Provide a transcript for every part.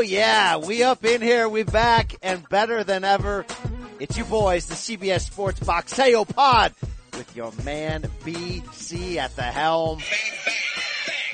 Oh yeah, we up in here, we back and better than ever. It's you boys, the CBS Sports Boxeo oh, Pod with your man BC at the helm.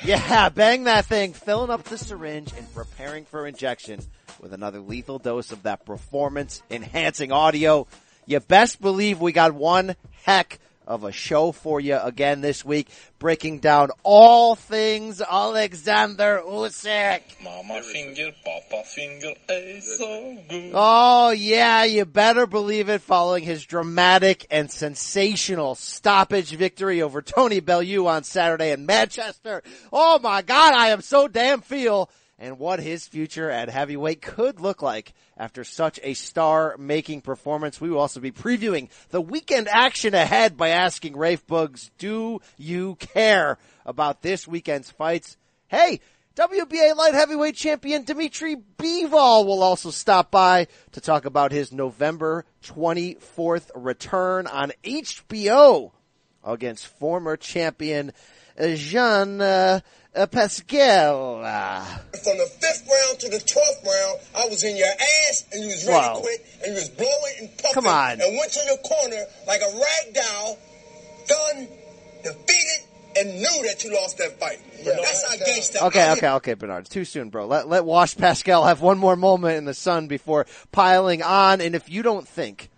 Yeah, bang that thing, filling up the syringe and preparing for injection with another lethal dose of that performance enhancing audio. You best believe we got one heck of a show for you again this week, breaking down all things Alexander Usyk. Mama finger, papa finger, eh, so good. Oh yeah, you better believe it following his dramatic and sensational stoppage victory over Tony Bellew on Saturday in Manchester. Oh my god, I am so damn feel and what his future at heavyweight could look like after such a star-making performance. We will also be previewing the weekend action ahead by asking Rafe Bugs, do you care about this weekend's fights? Hey, WBA light heavyweight champion Dimitri Bivol will also stop by to talk about his November 24th return on HBO against former champion Jean uh, Pascal. Uh, From the fifth round to the twelfth round, I was in your ass and you was ready Wow. to quit and you was blowing and puffing Come on. and went to your corner like a rag doll, done, defeated, and knew that you lost that fight. That's how gangsta. Okay, I- okay, okay, Bernard. It's too soon, bro. Let let Wash Pascal have one more moment in the sun before piling on. And if you don't think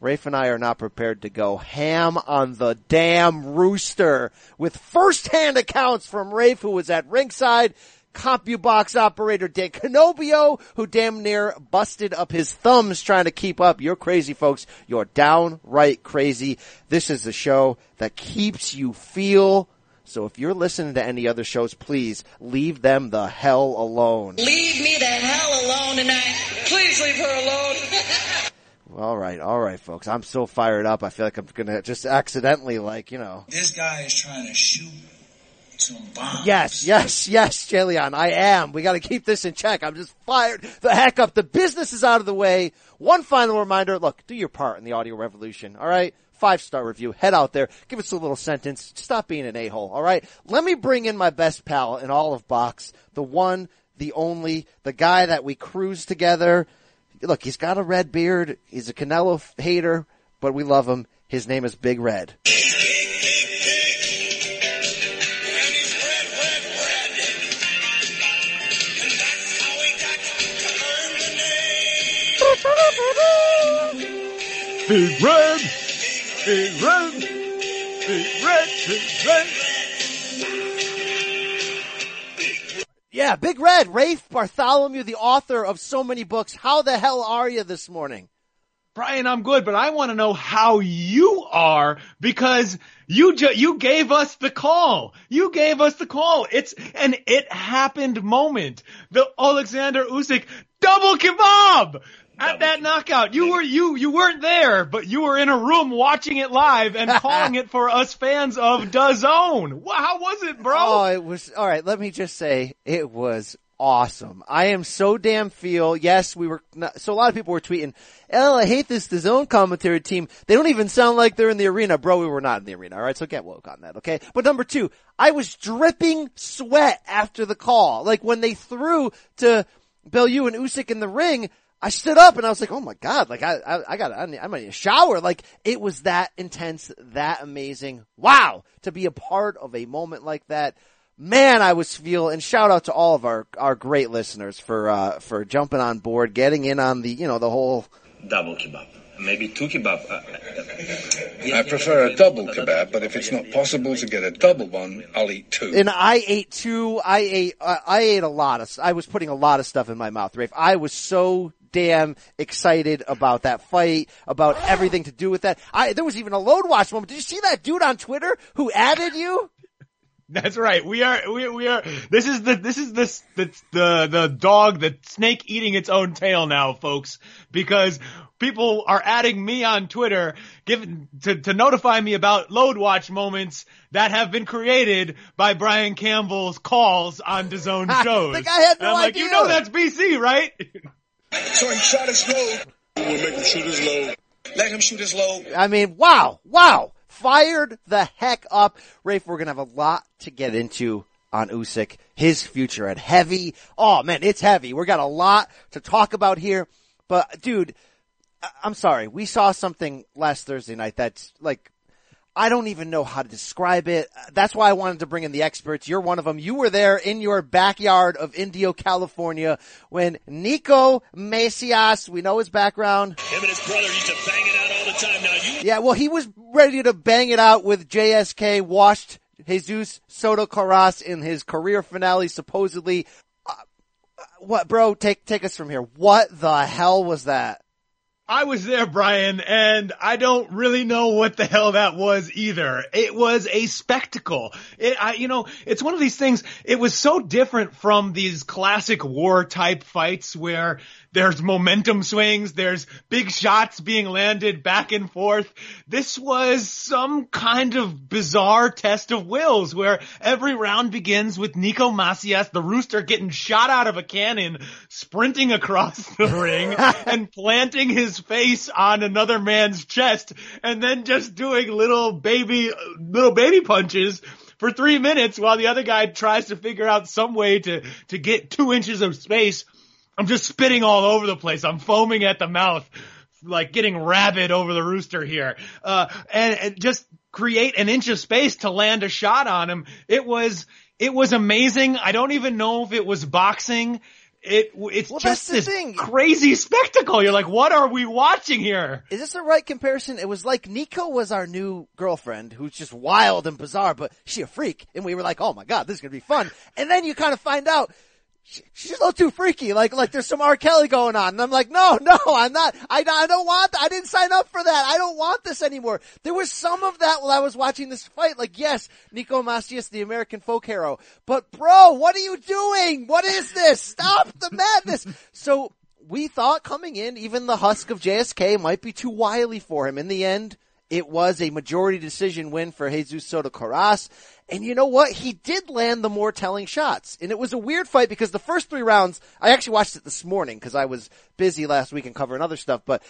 Rafe and I are not prepared to go ham on the damn rooster with first-hand accounts from Rafe, who was at ringside, CompuBox operator Dan Canobbio, who damn near busted up his thumbs trying to keep up. You're crazy, folks. You're downright crazy. This is the show that keeps you feel. So if you're listening to any other shows, please leave them the hell alone. Leave me the hell alone tonight. Please leave her alone. All right, all right, folks. I'm so fired up. I feel like I'm gonna just accidentally, like, you know. This guy is trying to shoot some bombs. Yes, yes, yes, Jillian, I am. We gotta keep this in check. I'm just fired the heck up. The business is out of the way. One final reminder, look, do your part in the audio revolution, alright? Five star review. Head out there. Give us a little sentence. Stop being an a-hole, alright? Let me bring in my best pal in all of box. The one, the only, the guy that we cruise together. Look, he's got a red beard. He's a Canelo hater, but we love him. His name is Big Red. Big Red, Big Red, Big Red, Big Red. Yeah, Big Red, Rafe Bartholomew, the author of so many books. How the hell are you this morning? Brian, I'm good, but I want to know how you are because you ju- you gave us the call. You gave us the call. It's an it happened moment. The Alexander Usyk double kebab at that knockout. You were you you weren't there, but you were in a room watching it live and calling it for us fans of DAZN. How was it, bro? Oh, it was, alright, let me just say, it was awesome. I am so damn feel, yes, we were, not, so a lot of people were tweeting, oh, I hate this, zone commentary team. They don't even sound like they're in the arena. Bro, we were not in the arena, alright? So get woke on that, okay? But number two, I was dripping sweat after the call. Like when they threw to Bellew and Usyk in the ring, I stood up and I was like, oh my god, like I, I, I got, I, need- I might need a shower. Like it was that intense, that amazing. Wow, to be a part of a moment like that. Man, I was feel, and shout out to all of our, our great listeners for, uh, for jumping on board, getting in on the, you know, the whole, double kebab. Maybe two kebab. Uh, I prefer a double kebab, but if it's not possible to get a double one, I'll eat two. and I ate two, I ate, uh, I ate a lot of, I was putting a lot of stuff in my mouth, Rafe. I was so damn excited about that fight, about everything to do with that. I, there was even a load watch moment. Did you see that dude on Twitter who added you? That's right. We are, we, we are, this is the, this is this, the, the, the dog, the snake eating its own tail now, folks, because people are adding me on Twitter, given, to, to notify me about load watch moments that have been created by Brian Campbell's calls on DAZN shows. Guy had no and I'm like, you know that's BC, right? So he shot his load. We'll make him shoot his load. Let him shoot his load. I mean, wow, wow. Fired the heck up. Rafe, we're gonna have a lot to get into on Usyk, his future at heavy. Oh man, it's heavy. We got a lot to talk about here, but dude, I- I'm sorry. We saw something last Thursday night that's like, I don't even know how to describe it. That's why I wanted to bring in the experts. You're one of them. You were there in your backyard of Indio, California when Neeco Macias, we know his background. Him and his brother used to bang it out all the time. Now you Yeah, well, he was ready to bang it out with JSK, washed Jesus Soto Karass in his career finale, supposedly. Uh, uh, what, bro? Take, take us from here. What the hell was that? I was there, Brian, and I don't really know what the hell that was either. It was a spectacle. It, I, you know, it's one of these things. It was so different from these classic war type fights where there's momentum swings, there's big shots being landed back and forth. This was some kind of bizarre test of wills where every round begins with Neeco Macias, the rooster getting shot out of a cannon, sprinting across the ring and planting his face on another man's chest and then just doing little baby, little baby punches for three minutes while the other guy tries to figure out some way to, to get two inches of space. I'm just spitting all over the place. I'm foaming at the mouth, like getting rabid over the rooster here. Uh, and, and just create an inch of space to land a shot on him. It was, it was amazing. I don't even know if it was boxing. It, it's Well, just this thing. crazy spectacle. You're like, what are we watching here? Is this the right comparison? It was like Neeco was our new girlfriend who's just wild and bizarre, but she a freak. And we were like, oh my god, this is gonna be fun. And then you kind of find out she- she's a little too freaky. Like, like there's some R. Kelly going on. And I'm like, no, no, I'm not. I, I don't want, I didn't sign up for that. I don't want this anymore. There was some of that while I was watching this fight. Like, yes, Neeco Macias, the American folk hero. But bro, what are you doing? What is this? Stop the madness. So we thought coming in, even the husk of JSK might be too wily for him. In the end, it was a majority decision win for Jesus Soto Karass. And you know what? He did land the more telling shots. And it was a weird fight because the first three rounds, I actually watched it this morning because I was busy last week and covering other stuff, but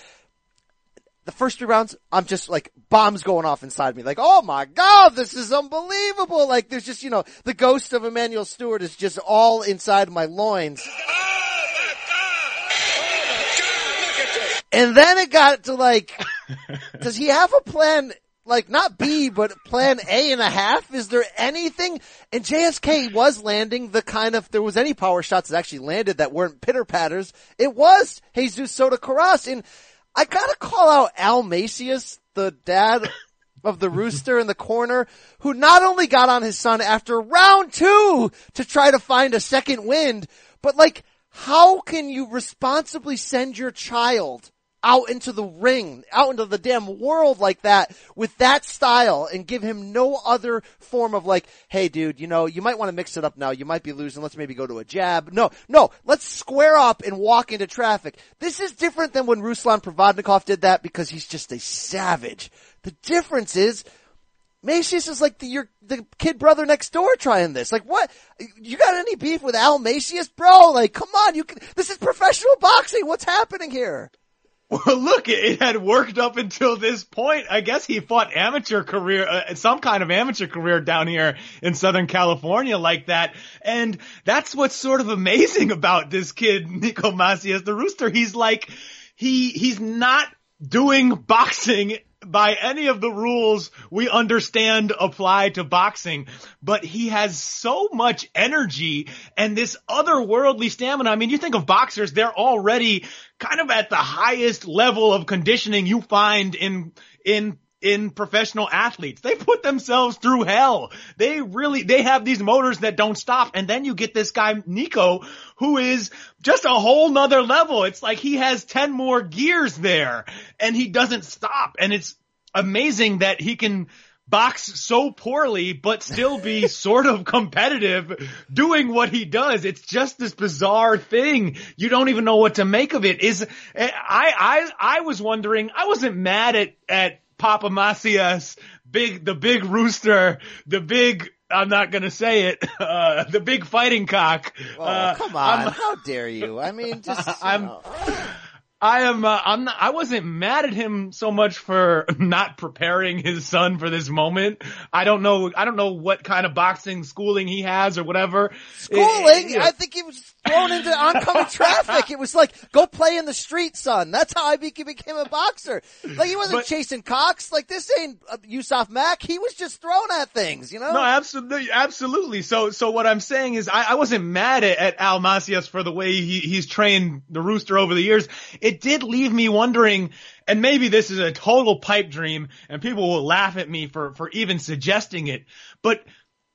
the first three rounds, I'm just like bombs going off inside me. Like, oh my god, this is unbelievable. Like there's just, you know, the ghost of Emanuel Steward is just all inside my loins. And then it got to like, does he have a plan, like not B, but plan A and a half? Is there anything? And JSK was landing the kind of, there was any power shots that actually landed that weren't pitter patters. It was Jesus Soto Karass. And I gotta call out Al Macias, the dad of the rooster in the corner, who not only got on his son after round two to try to find a second wind, but like, how can you responsibly send your child out into the ring, out into the damn world like that with that style and give him no other form of like, hey dude, you know, you might want to mix it up now. You might be losing. Let's maybe go to a jab. No, no, let's square up and walk into traffic. This is different than when Ruslan Provodnikov did that because he's just a savage. The difference is Macias is like the, your, the kid brother next door trying this. Like what? You got any beef with Al Macias, bro? Like come on, you can, this is professional boxing. What's happening here? Well, look, it had worked up until this point. I guess he fought amateur career, uh, some kind of amateur career down here in Southern California like that. And that's what's sort of amazing about this kid, Neeco Macias, the rooster. He's like, he, he's not doing boxing by any of the rules we understand apply to boxing, but he has so much energy and this otherworldly stamina. I mean, you think of boxers, they're already kind of at the highest level of conditioning you find in, in in professional athletes. They put themselves through hell. They really, they have these motors that don't stop. And then you get this guy, Neeco, who is just a whole nother level. It's like he has 10 more gears there and he doesn't stop. And it's amazing that he can box so poorly, but still be sort of competitive doing what he does. It's just this bizarre thing. You don't even know what to make of it. Is, I, I, I was wondering, I wasn't mad at, at Papa Macias, big, the big rooster, the big, I'm not gonna say it, uh, the big fighting cock. Oh, Uh, come on. I'm- How dare you? I mean, just, I'm- know. I am. Uh, I'm not. I wasn't mad at him so much for not preparing his son for this moment. I don't know. I don't know what kind of boxing schooling he has or whatever. Schooling? It- I think he was thrown into oncoming traffic. It was like, go play in the street, son. That's how I be- became a boxer. Like he wasn't But- chasing cocks. Like this ain't uh, Yusuf Mack. He was just thrown at things, you know? No, absolutely, absolutely. So, so what I'm saying is, I, I wasn't mad at, at Al Macias for the way he, he's trained the rooster over the years. It did leave me wondering, and maybe this is a total pipe dream, and people will laugh at me for for even suggesting it. But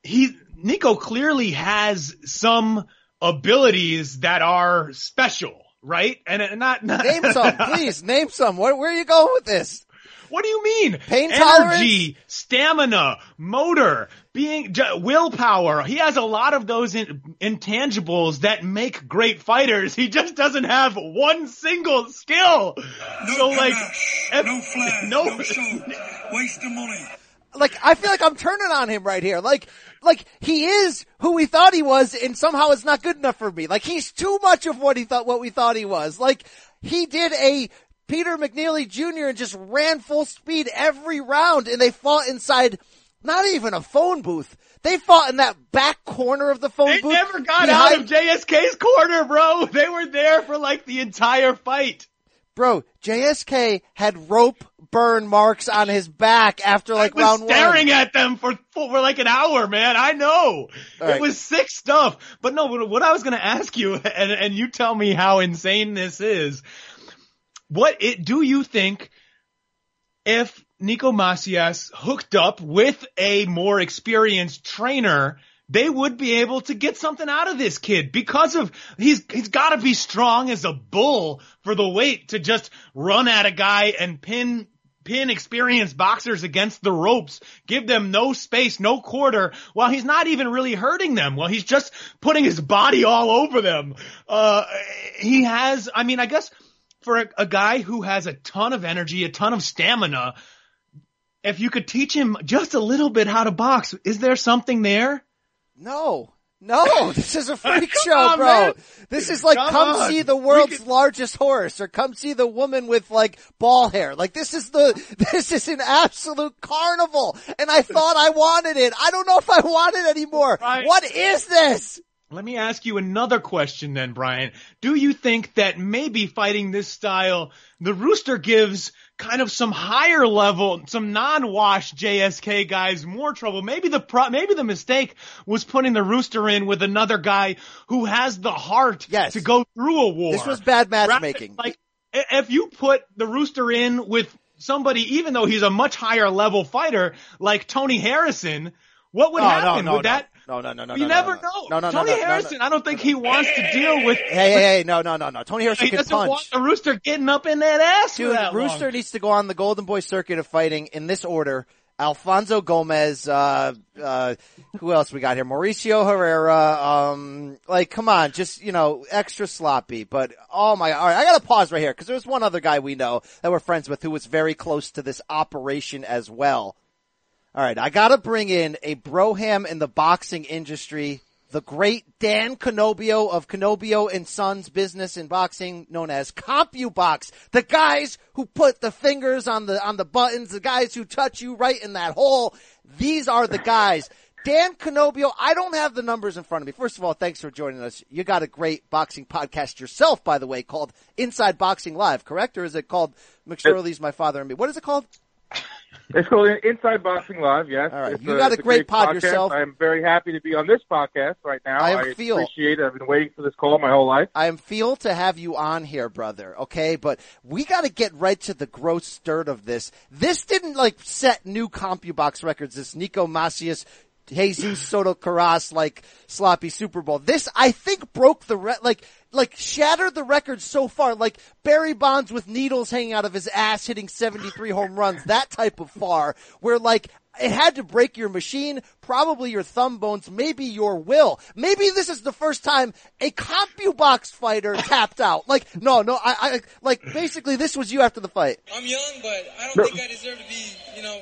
he, Neeco, clearly has some abilities that are special, right? And, and not, not Name some, please. Name some. Where, where are you going with this? What do you mean? Pain Energy, stamina, motor, being willpower. He has a lot of those in, intangibles that make great fighters. He just doesn't have one single skill. No so like, panache, no flair, no- no, show. Waste of money. Like, I feel like I'm turning on him right here. Like, like he is who we thought he was and somehow it's not good enough for me. Like he's too much of what he thought, what we thought he was. Like he did a Peter McNeeley Jr. and just ran full speed every round and they fought inside not even a phone booth. They fought in that back corner of the phone They booth. They never got behind- out of JSK's corner, bro. They were there for like the entire fight. Bro, JSK had rope burn marks on his back after like I was round one. staring at them for for like an hour, man. I know right. it was sick stuff. But no, what, I was going to ask you, and and you tell me how insane this is. What it do you think if Neeco Macias hooked up with a more experienced trainer? They would be able to get something out of this kid because of he's he's got to be strong as a bull for the weight to just run at a guy and pin pin experienced boxers against the ropes, give them no space, no quarter, while he's not even really hurting them. While he's just putting his body all over them. Uh, he has, I mean, I guess for a, a guy who has a ton of energy, a ton of stamina, if you could teach him just a little bit how to box, is there something there? No. No, this is a freak show, on, bro. man. This is like Come come, see the world's could- largest horse or come see the woman with like ball hair. Like this is the, this is an absolute carnival and I thought I wanted it. I don't know if I want it anymore. Right. What is this? Let me ask you another question then, Brian. Do you think that maybe fighting this style, the Rooster gives kind of some higher level, some non-wash JSK guys more trouble? Maybe the pro- maybe the mistake was putting the Rooster in with another guy who has the heart Yes. to go through a war. This was bad matchmaking. Like, if you put the Rooster in with somebody, even though he's a much higher level fighter, like Tony Harrison, what would Oh, no, happen? no, would no. that? No, no, no, no, You no, never no, know. no, no, no, Tony no, no, no. Harrison, I don't think he wants to deal with. Hey, hey, hey, no, no, no, no. Tony Harrison He can doesn't punch. want the rooster getting up in that ass Dude, that Rooster long. needs to go on the Golden Boy circuit of fighting in this order. Alfonso Gomez, uh, uh, who else we got here? Mauricio Herrera, um, like, come on, just, you know, extra sloppy, but, oh my, alright, I gotta pause right here, cause there's one other guy we know that we're friends with who was very close to this operation as well. Alright, I gotta bring in a broham in the boxing industry, the great Dan Canobbio of Canobbio and Sons business in boxing known as CompuBox. The guys who put the fingers on the, on the buttons, the guys who touch you right in that hole. These are the guys. Dan Canobbio, I don't have the numbers in front of me. First of all, thanks for joining us. You got a great boxing podcast yourself, by the way, called Inside Boxing Live, correct? Or is it called McSorley's My Father and Me? What is it called? It's called Inside Boxing Live. Yes. All right. It's You got a it's great pod podcast. yourself. I'm very happy to be on this podcast right now. I am feel- appreciate it. I've been waiting for this call my whole life. I am feel to have you on here, brother. Okay, but we got to get right to the gross dirt of this. This didn't like set new CompuBox records. This Neeco Macias, Jesus Soto Karass like sloppy Super Bowl. This I think broke the re- like like shattered the record so far. Like Barry Bonds with needles hanging out of his ass, hitting seventy three home runs. That type of far where like it had to break your machine, probably your thumb bones, maybe your will. Maybe this is the first time a CompuBox fighter tapped out. Like, no, no, I, I, like, basically this was you after the fight. I'm young, but I don't think I deserve to be, you know,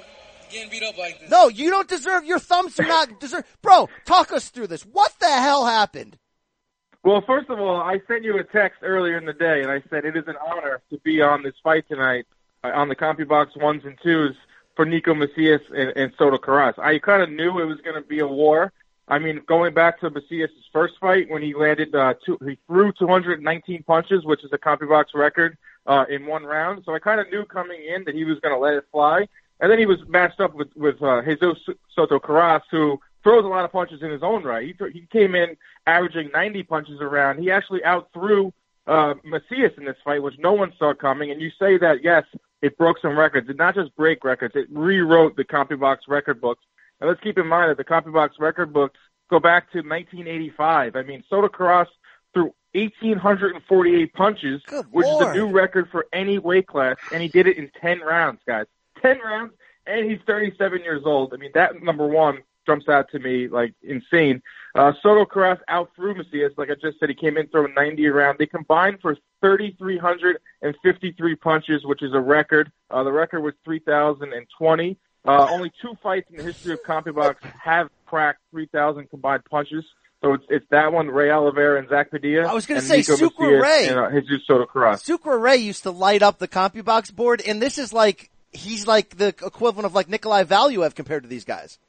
getting beat up like this. No, you don't deserve, your thumbs do not deserve, bro, talk us through this. What the hell happened? Well, first of all, I sent you a text earlier in the day, and I said it is an honor to be on this fight tonight uh, on the CompuBox ones and twos for Neeco Macias and, and Soto Karass. I kind of knew it was going to be a war. I mean, going back to Macias' first fight when he landed, uh, two, he threw 219 punches, which is a CompuBox record uh, in one round. So I kind of knew coming in that he was going to let it fly. And then he was matched up with with uh, Jesus Soto Karass, who throws a lot of punches in his own right. He th- he came in averaging 90 punches around. He actually outthrew uh, Macias in this fight, which no one saw coming. And you say that yes, it broke some records. It not just break records; it rewrote the CompuBox record books. And let's keep in mind that the CompuBox record books go back to 1985. I mean, Soto Karass threw 1,848 punches, Good which is a new record for any weight class, and he did it in 10 rounds, guys. 10 rounds, and he's 37 years old. I mean, that number one jumps out to me like insane. Uh, Soto Karass outthrew Macias, like I just said, he came in throwing 90 around. They combined for 3,353 punches, which is a record. Uh, the record was 3,020. Uh, only two fights in the history of CompuBox have cracked 3,000 combined punches. So it's it's that one, Ray Oliveira and Zack Padilla. I was gonna say Nico Sucre Macias Ray. and uh, Jesus Soto Karass. Sucre Ray used to light up the CompuBox board, and this is like he's like the equivalent of like Nikolai Valuev compared to these guys.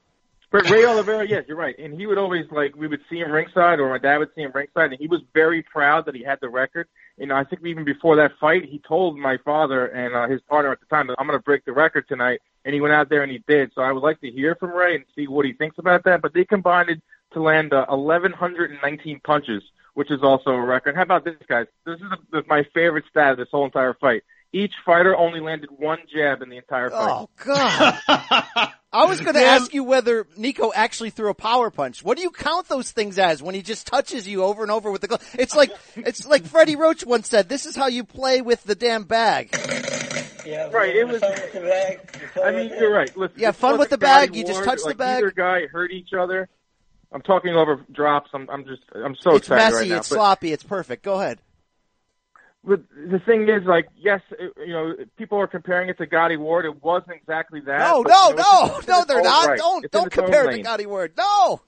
But Ray Oliveira, yes, you're right. And he would always like we would see him ringside, or my dad would see him ringside, and he was very proud that he had the record. You know, I think even before that fight, he told my father and uh, his partner at the time that I'm going to break the record tonight, and he went out there and he did. So I would like to hear from Ray and see what he thinks about that. But they combined it to land uh, 1,119 punches, which is also a record. How about this, guys? This is the, my favorite stat of this whole entire fight. Each fighter only landed one jab in the entire fight. Oh God! I was going to ask you whether Neeco actually threw a power punch. What do you count those things as when he just touches you over and over with the glove? It's like it's like Freddie Roach once said. This is how you play with the damn bag. Yeah, Right, it was- fun with the bag. I mean, you're right. Listen, Yeah, fun with the bag, you just war. touch the bag. Either guy hurt each other. I'm talking over drops. I'm, I'm just, I'm so it's excited messy. right now. it's but, sloppy. It's perfect. Go ahead. But the thing is, like, yes, it, you know, people are comparing it to Gatti Ward. It wasn't exactly that. No, no, you know, no, it's in- it's in no. They're not. right. Don't It's don't compare the lane. Gatti Ward. No.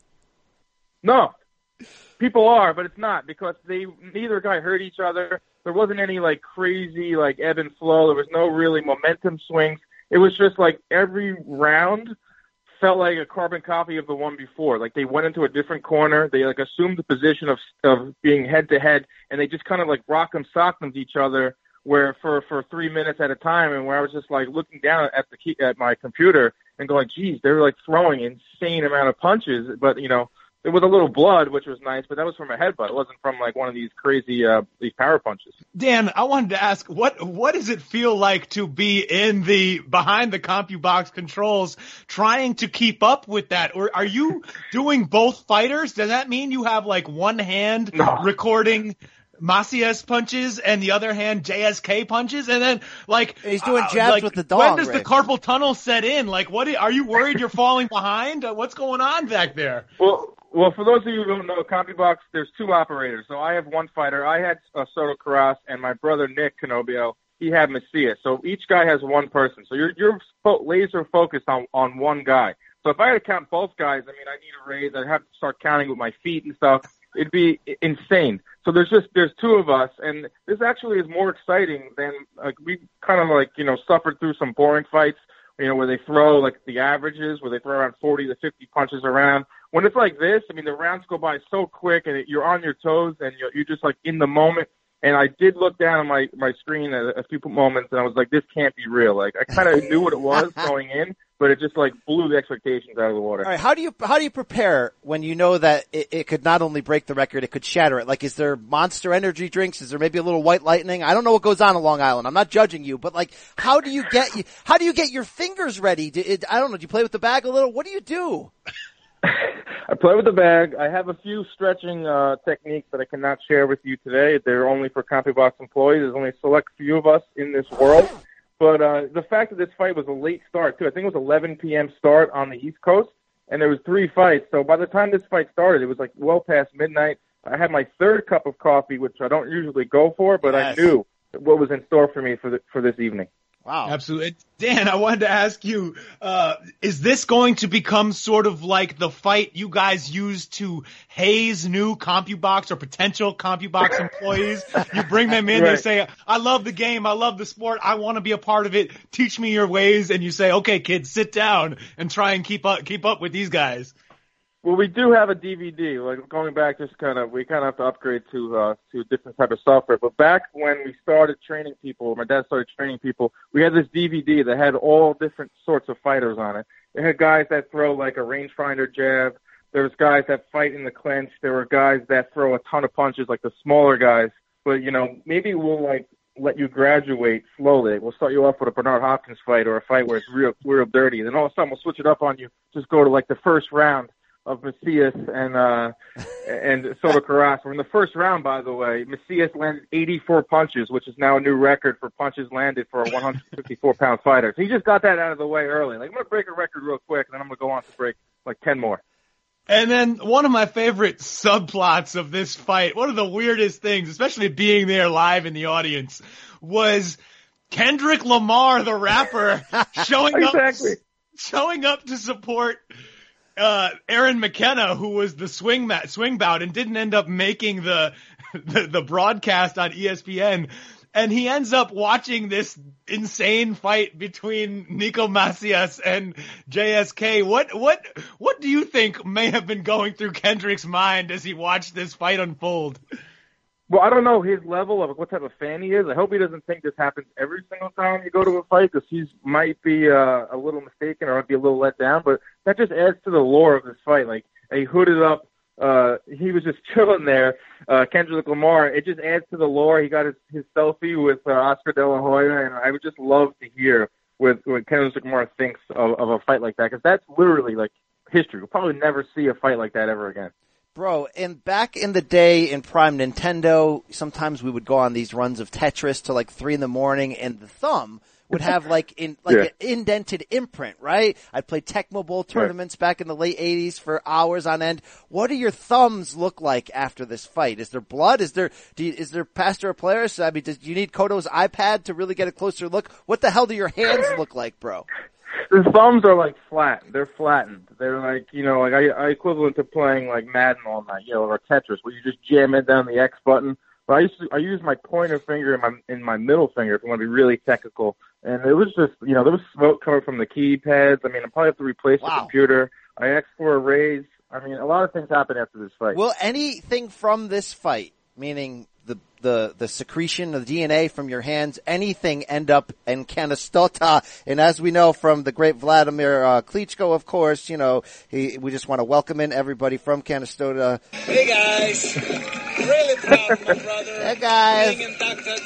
No, people are, but it's not because they neither guy hurt each other. There wasn't any like crazy like ebb and flow. There was no really momentum swings. It was just like every round felt like a carbon copy of the one before. Like they went into a different corner. They like assumed the position of of being head to head, and they just kind of like rock them, sock them to each other. Where for for three minutes at a time, and where I was just like looking down at the key, at my computer and going, "Geez, they're like throwing insane amount of punches." But you know, there was a little blood, which was nice, but that was from a headbutt. It wasn't from like one of these crazy uh these power punches. Dan, I wanted to ask what what does it feel like to be in the behind the CompuBox controls, trying to keep up with that? Or are you doing both fighters? Does that mean you have like one hand No. recording Macias punches and the other hand JSK punches, and then like He's doing uh, jabs like, with the dog. When dong, does the carpal tunnel set in? Like, what are you worried you're falling behind? Uh, What's going on back there? Well, well, for those of you who don't know, CompuBox, there's two operators. So I have one fighter. I had uh, Soto Karass, and my brother Nick Canobbio, he had Macias. So each guy has one person. So you're you're fo- laser focused on on one guy. So if I had to count both guys, I mean, I need a raise. I'd have to start counting with my feet and stuff. It'd be insane. So there's just there's two of us, and this actually is more exciting than like we kind of like you know suffered through some boring fights you know, where they throw like the averages, where they throw around 40 to 50 punches around. When it's like this, I mean, the rounds go by so quick and it, you're on your toes and you're, you're just like in the moment. And I did look down at my, my screen at a few moments and I was like, this can't be real. Like, I kind of knew what it was going in, but it just like blew the expectations out of the water. All right. How do you how do you prepare when you know that it, it could not only break the record, it could shatter it? Like, is there Monster Energy drinks? Is there maybe a little White Lightning? I don't know what goes on in Long Island. I'm not judging you, but like, how do you get you? How do you get your fingers ready? Do, it, I don't know. Do you play with the bag a little? What do you do? I play with the bag. I have a few stretching uh, techniques that I cannot share with you today. They're only for CompuBox employees. There's only a select few of us in this world. But uh, the fact that this fight was a late start too, I think it was 11 p.m. start on the East Coast, and there was three fights. So by the time this fight started, it was like well past midnight. I had my third cup of coffee, which I don't usually go for, but Yes. I knew what was in store for me for the, for this evening. Wow. Absolutely. Dan, I wanted to ask you, uh, is this going to become sort of like the fight you guys use to haze new CompuBox or potential CompuBox employees? You bring them in, they say, I love the game, I love the sport, I want to be a part of it, teach me your ways, and you say, okay kids, sit down and try and keep up, keep up with these guys. Well, we do have a DVD. Like going back, just kind of we kind of have to upgrade to uh, to a different type of software. But back when we started training people, my dad started training people. We had this DVD that had all different sorts of fighters on it. It had guys that throw like a rangefinder jab. There was guys that fight in the clinch. There were guys that throw a ton of punches, like the smaller guys. But you know, maybe we'll like let you graduate slowly. We'll start you off with a Bernard Hopkins fight or a fight where it's real, real dirty. Then all of a sudden we'll switch it up on you. Just go to like the first round of Macias and uh and Soto Karass. We're in the first round, by the way. Macias landed 84 punches, which is now a new record for punches landed for a 154 pound fighter. So he just got that out of the way early. Like I'm gonna break a record real quick, and then I'm gonna go on to break like 10 more. And then one of my favorite subplots of this fight, one of the weirdest things, especially being there live in the audience, was Kendrick Lamar, the rapper, showing Exactly. up, showing up to support uh, Aaron McKenna, who was the swing mat, swing bout, and didn't end up making the, the the broadcast on ESPN. And he ends up watching this insane fight between Neeco Macias and JSK. What what what do you think may have been going through Kendrick's mind as he watched this fight unfold? Well, I don't know his level of what type of fan he is. I hope he doesn't think this happens every single time you go to a fight because he might be uh, a little mistaken or might be a little let down. But that just adds to the lore of this fight. Like a hooded up, uh, he was just chilling there. Uh, Kendrick Lamar. It just adds to the lore. He got his, his selfie with uh, Oscar De La Hoya, and I would just love to hear what, what Kendrick Lamar thinks of, of a fight like that because that's literally like history. We'll probably never see a fight like that ever again. Bro, and back in the day in Prime Nintendo, sometimes we would go on these runs of Tetris to like three in the morning and the thumb would have like in like Yeah. an indented imprint, right? I'd play Tecmo Bowl tournaments back in the late eighties for hours on end. What do your thumbs look like after this fight? Is there blood? Is there do you, is there pastor or players? I mean, does, do you need Koto's iPad to really get a closer look? What the hell do your hands look like, bro? The thumbs are like flat. They're flattened. They're like you know, like I, I equivalent to playing like Madden all night, you know, or Tetris, where you just jam it down the X button. But I used to, I use my pointer finger and my in my middle finger if I want to be really technical. And it was just, you know, there was smoke coming from the keypads. I mean, I probably have to replace Wow. the computer. I asked for a raise. I mean, a lot of things happened after this fight. Will anything from this fight, meaning the the the secretion of DNA from your hands, anything end up in Canastota? And as we know from the great Vladimir uh, Klitschko, of course, you know, he, we just want to welcome in everybody from Canastota. Hey guys, really proud of my brother. Hey, guys. Being inducted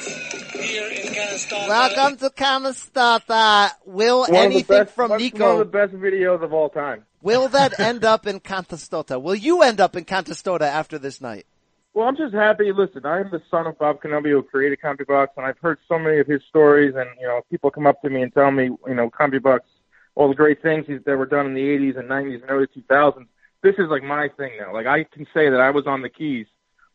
here in Canastota. Welcome to Canastota. Will one anything best, from one, Nico? One of the best videos of all time. will that end up in Canastota? Will you end up in Canastota after this night? Well, I'm just happy. Listen, I am the son of Bob Canobbio who created CompuBox, and I've heard so many of his stories. And you know, people come up to me and tell me, you know, CompuBox, all the great things that were done in the 80s and 90s and early 2000s. This is like my thing now. Like I can say that I was on the keys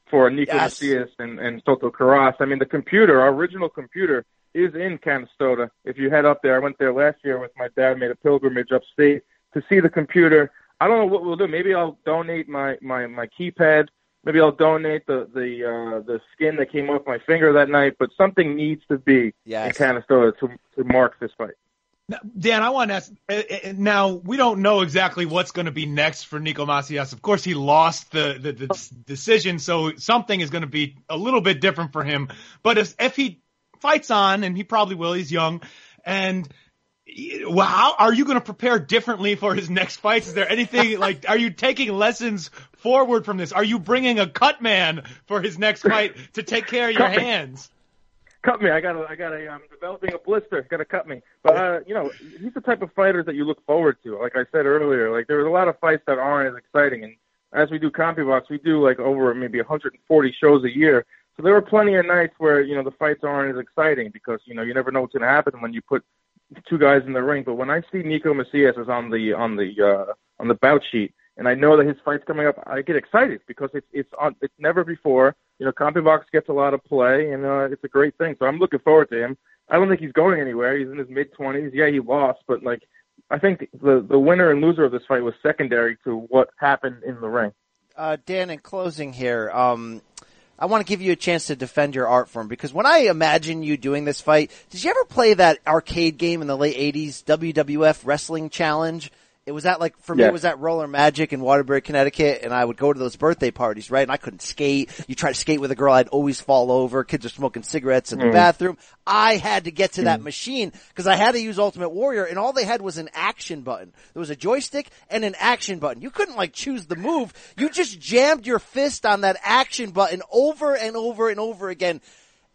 for Neeco Yes. Macias and, and Soto Karass. I mean, the computer, our original computer, is in Canastota. If you head up there, I went there last year with my dad, made a pilgrimage upstate to see the computer. I don't know what we'll do. Maybe I'll donate my my my keypad. Maybe I'll donate the the uh, the skin that came off my finger that night. But something needs to be Yes. in Canastota to to mark this fight. Now, Dan, I want to ask. uh, uh, Now we don't know exactly what's going to be next for Neeco Macias. Of course, he lost the, the, the decision, so something is going to be a little bit different for him. But if if he fights on, and he probably will, he's young, and well, how are you going to prepare differently for his next fights? Is there anything like? Are you taking lessons forward from this? Are you bringing a cut man for his next fight to take care of your Cut me. hands? cut me. I got to I got to I'm developing a blister. Got to cut me. But uh, you know, he's the type of fighter that you look forward to. Like I said earlier, like there's a lot of fights that aren't as exciting. And as we do CompuBox, we do like over maybe 140 shows a year. So there were plenty of nights where you know the fights aren't as exciting because you know you never know what's going to happen when you put two guys in the ring. But when I see Neeco Macias is on the on the uh, on the bout sheet, and I know that his fight's coming up, I get excited because it's it's on it's never before. You know, CompuBox gets a lot of play, and uh, it's a great thing. So I'm looking forward to him. I don't think he's going anywhere. He's in his mid twenties. Yeah, he lost, but like I think the the winner and loser of this fight was secondary to what happened in the ring. Uh, Dan, in closing here, um, I want to give you a chance to defend your art form because when I imagine you doing this fight, did you ever play that arcade game in the late '80s, WWF Wrestling Challenge? It was at like for me, it was at Roller Magic in Waterbury, Connecticut, and I would go to those birthday parties, right? And I couldn't skate. You try to skate with a girl, I'd always fall over. Kids are smoking cigarettes in the Mm. bathroom. I had to get to that Mm. machine because I had to use Ultimate Warrior, and all they had was an action button. There was a joystick and an action button. You couldn't like choose the move. You just jammed your fist on that action button over and over and over again.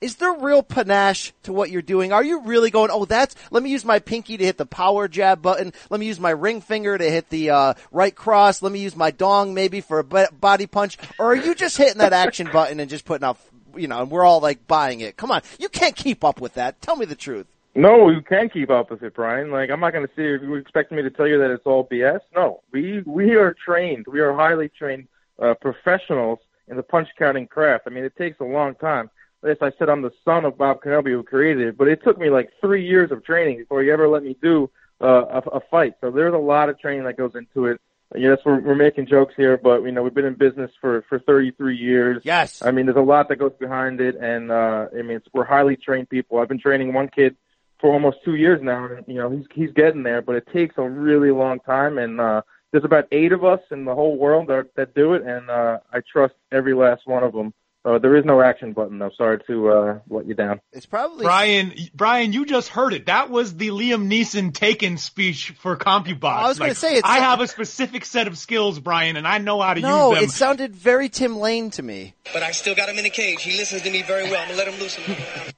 Is there real panache to what you're doing? Are you really going, oh, that's, let me use my pinky to hit the power jab button. Let me use my ring finger to hit the, uh, right cross. Let me use my dong maybe for a body punch. Or are you just hitting that action button and just putting out, you know, and we're all like buying it? Come on. You can't keep up with that. Tell me the truth. No, you can keep up with it, Brian. Like I'm not going to say you expect me to tell you that it's all BS. No, we we are trained. We are highly trained uh, professionals in the punch counting craft. I mean, it takes a long time. As I said, I'm the son of Bob Canobbio who created it, but it took me like three years of training before he ever let me do uh, a, a fight. So there's a lot of training that goes into it. Yes, we're, we're making jokes here, but you know we've been in business for for 33 years. Yes. I mean, there's a lot that goes behind it, and uh, I mean, it's, we're highly trained people. I've been training one kid for almost two years now, and you know he's he's getting there, but it takes a really long time. And uh, there's about eight of us in the whole world that that do it, and uh, I trust every last one of them. Uh, there is no action button though. Sorry to uh, let you down. It's probably Brian, Brian, you just heard it. That was the Liam Neeson taken speech for CompuBox. I was gonna say, it's- I have a specific set of skills, Brian, and I know how to no. use them. No, it sounded very Tim Lane to me. But I still got him in a cage. He listens to me very well. I'm gonna let him loose.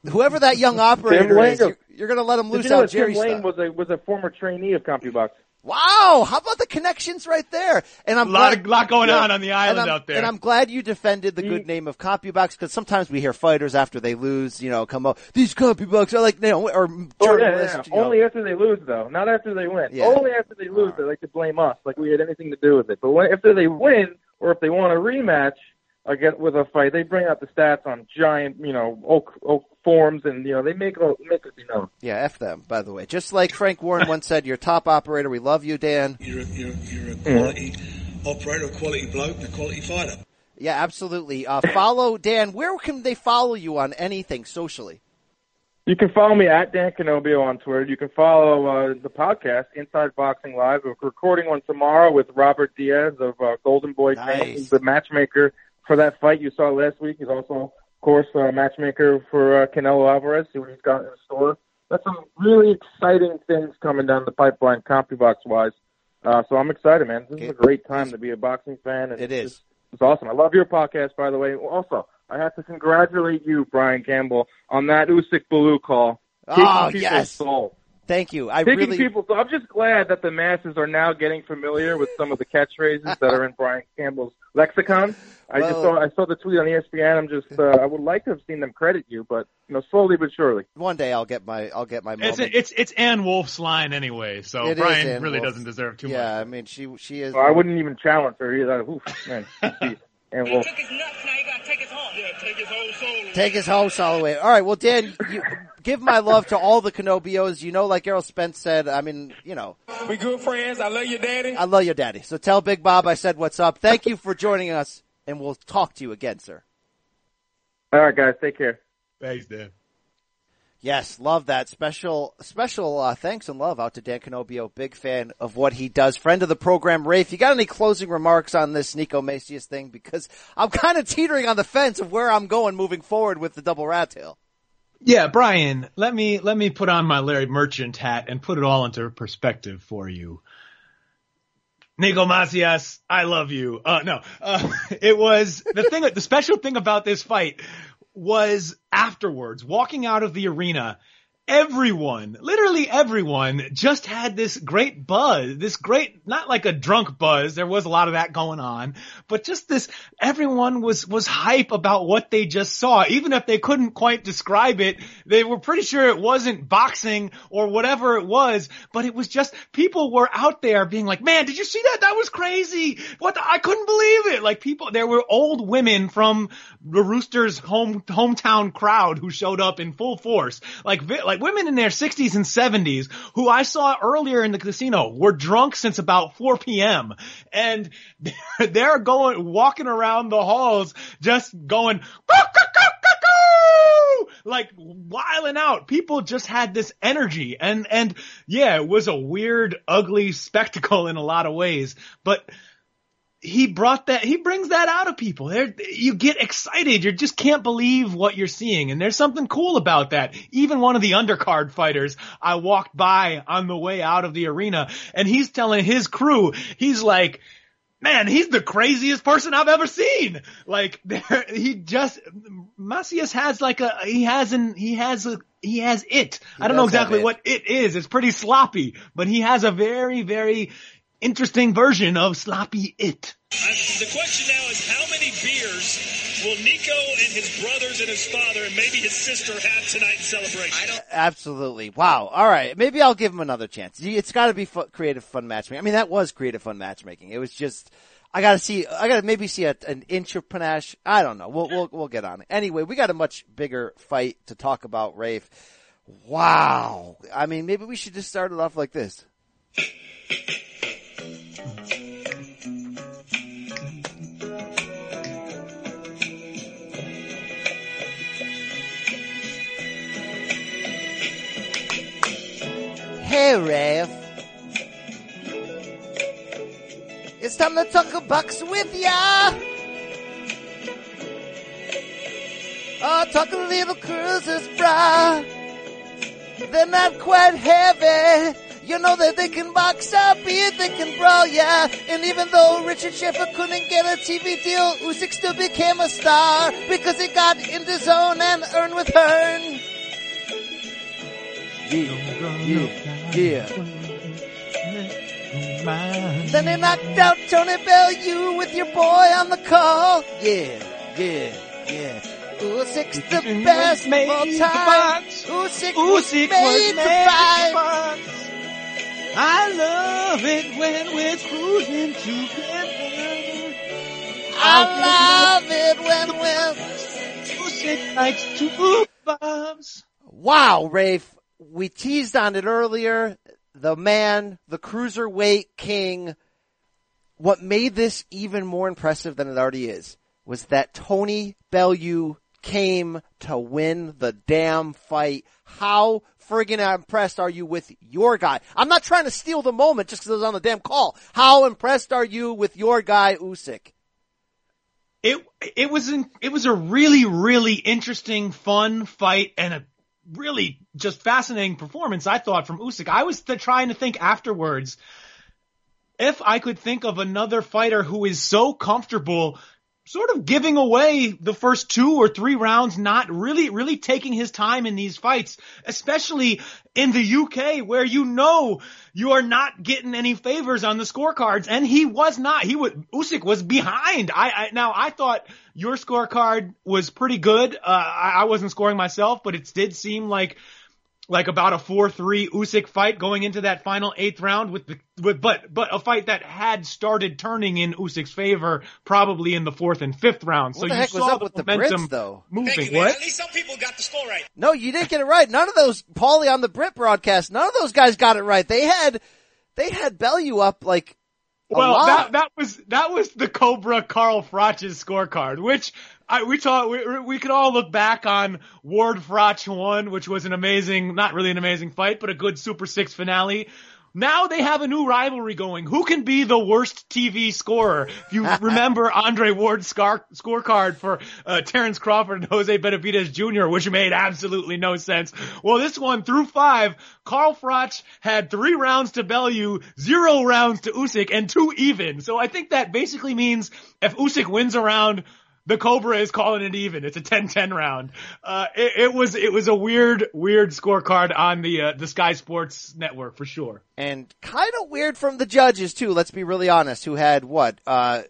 Whoever that young operator Lane is, goes- you're, you're going to let him Did loose you know out that Jerry Tim Lane style. was a was a former trainee of CompuBox? Wow, how about the connections right there? And I'm a lot, glad, of, lot going Yeah. on on the island out there. And I'm glad you defended the good mm. name of CompuBox because sometimes we hear fighters after they lose, you know, come up, these CompuBox are like, you know, or Oh, yeah, yeah. you know. Only after they lose, though. Not after they win. Yeah. Only after they lose, uh. they like to blame us, like we had anything to do with it. But when, after they win, or if they want a rematch again with a fight, they bring out the stats on giant, you know, oak oak forms, and you know they make it make it, you know. Yeah, F them, by the way. Just like Frank Warren once said, you're top operator. We love you, Dan. You're a, you're, you're a quality operator, a quality bloke, and a quality fighter. Yeah, absolutely. Uh, follow Dan. Where can they follow you on anything socially? You can follow me at Dan Canobbio on Twitter. You can follow uh, the podcast Inside Boxing Live. We're recording one tomorrow with Robert Diaz of uh, Golden Boy. Nice. fame. He's the matchmaker for that fight you saw last week. He's also, of course, uh, matchmaker for uh, Canelo Alvarez. See what he's got in store. That's some really exciting things coming down the pipeline, CompuBox wise. Uh, so I'm excited, man. This is a great time to be a boxing fan. And It it's It's awesome. I love your podcast, by the way. Also, I have to congratulate you, Brian Campbell, on that Usyk Bellew call. Taking Oh, yes. soul. Thank you. I Taking really, people's soul. I'm just glad that the masses are now getting familiar with some of the catchphrases that are in Brian Campbell's lexicon. I just saw I saw the tweet on ESPN. I'm just uh, I would like to have seen them credit you, but you know, slowly but surely. one day I'll get my, I'll get my moment. it's, it's it's Ann Wolfe's line anyway, so It is Brian really Wolf. doesn't deserve too yeah, much. I mean, she, she is. Well, I wouldn't even challenge her either. Oof, man. Jeez. And well, Took his nuts. Now you gotta take his heart. Yeah, take his whole soul. Take his house all the way. All right. Well, Dan, you, give my love to all the Canobbios. You know, like Errol Spence said, I mean, you know, We good friends. I love you, daddy. I love your daddy. So tell Big Bob I said what's up. Thank you for joining us and we'll talk to you again, sir. all right, guys, take care. Thanks, Dan. Yes, love that. Special, special, uh, thanks and love out to Dan Canobbio. Big fan of what he does. Friend of the program, Rafe. You got any closing remarks on this Neeco Macias thing? Because I'm kind of teetering on the fence of where I'm going moving forward with the double rat tail. Yeah, Brian, let me let me put on my Larry Merchant hat and put it all into perspective for you. Neeco Macias, I love you. Uh, no, uh, it was the thing. The special thing about this fight was afterwards, walking out of the arena, everyone, literally everyone just had this great buzz, this great, not like a drunk buzz. There was a lot of that going on, but just this, everyone was, was hype about what they just saw. Even if they couldn't quite describe it, they were pretty sure it wasn't boxing or whatever it was, but it was just, people were out there being like, man, did you see that? That was crazy. What the, I couldn't believe it. Like people, there were old women from the Roosters home, hometown crowd who showed up in full force. Like, vi- like women in their 60s and 70s who I saw earlier in the casino were drunk since about 4 p.m. and they're, going, walking around the halls just going, like wiling out. People just had this energy and, and yeah, it was a weird, ugly spectacle in a lot of ways, but he brought that, he brings that out of people. There, you get excited. You just can't believe what you're seeing. And there's something cool about that. Even one of the undercard fighters I walked by on the way out of the arena and he's telling his crew, he's like, man, he's the craziest person I've ever seen. Like there, he just, Macias has like a, he has an, he has a, he has it. I don't know exactly what it is. It's pretty sloppy, but he has a very, very interesting version of sloppy it. The question now is how many beers will Neeco and his brothers and his father and maybe his sister have tonight in celebration? Absolutely. Wow. All right. Maybe I'll give him another chance. It's got to be fu- creative, fun matchmaking. I mean, that was creative, fun matchmaking. It was just, I got to see, I got to maybe see a, an inch of panache. I don't know. We'll, we'll, we'll get on it. Anyway, we got a much bigger fight to talk about, Rafe. Wow. I mean, maybe we should just start it off like this. Hey, Rafe. It's time to talk bucks with ya. Oh, talk a little cruisers, brah. They're not quite heavy. You know that they can box up, yeah, they can brawl, yeah. And even though Richard Schaefer couldn't get a TV deal, Usyk still became a star because he got in the zone and earned with Hearn. Yeah, yeah, yeah. Then they knocked out Tony Bellew with your boy on the call. Yeah, yeah, yeah. Usyk's the best of all time. Usyk, was made was made to fight. I love it when we're cruising together. I love it when we're... Two bombs. Wow, Rafe. We teased on it earlier. The man, the cruiserweight king. What made this even more impressive than it already is was that Tony Bellew came to win the damn fight. How friggin' impressed are you with your guy? I'm not trying to steal the moment just because I was on the damn call. How impressed are you with your guy Usyk? It it was it was a really really interesting, fun fight and a really just fascinating performance. I thought from Usyk. I was trying to think afterwards if I could think of another fighter who is so comfortable sort of giving away the first two or three rounds, not really, really taking his time in these fights, especially in the UK where you know you are not getting any favors on the scorecards. And he was not, he was, Usyk was behind. I, I now I thought your scorecard was pretty good. Uh, I, I wasn't scoring myself, but it did seem like like about a 4-3 Usyk fight going into that final eighth round with the, with, but, but a fight that had started turning in Usyk's favor probably in the fourth and fifth round. What so the you heck was saw up with the momentum Brits, though? moving. You, what? At least some people got the score right. No, you didn't get it right. None of those, Paulie on the Brit broadcast, none of those guys got it right. They had, they had Bellew up like a Well, that that was that was the Cobra Carl Froch's scorecard, which I, we taught we, we could all look back on Ward Froch one, which was an amazing, not really an amazing fight, but a good Super Six finale. Now they have a new rivalry going. Who can be the worst TV scorer? If you remember Andre Ward's scar- scorecard for uh, Terence Crawford and Jose Benavidez Jr., which made absolutely no sense. Well, this one through five, Carl Froch had three rounds to Bellew, zero rounds to Usyk, and two even. So I think that basically means if Usyk wins a round, the Cobra is calling it even. It's a 10-10 round. Uh, it, it, was it was a weird weird scorecard on the uh, the Sky Sports network for sure. And kind of weird from the judges too. Let's be really honest. Who had what? Uh,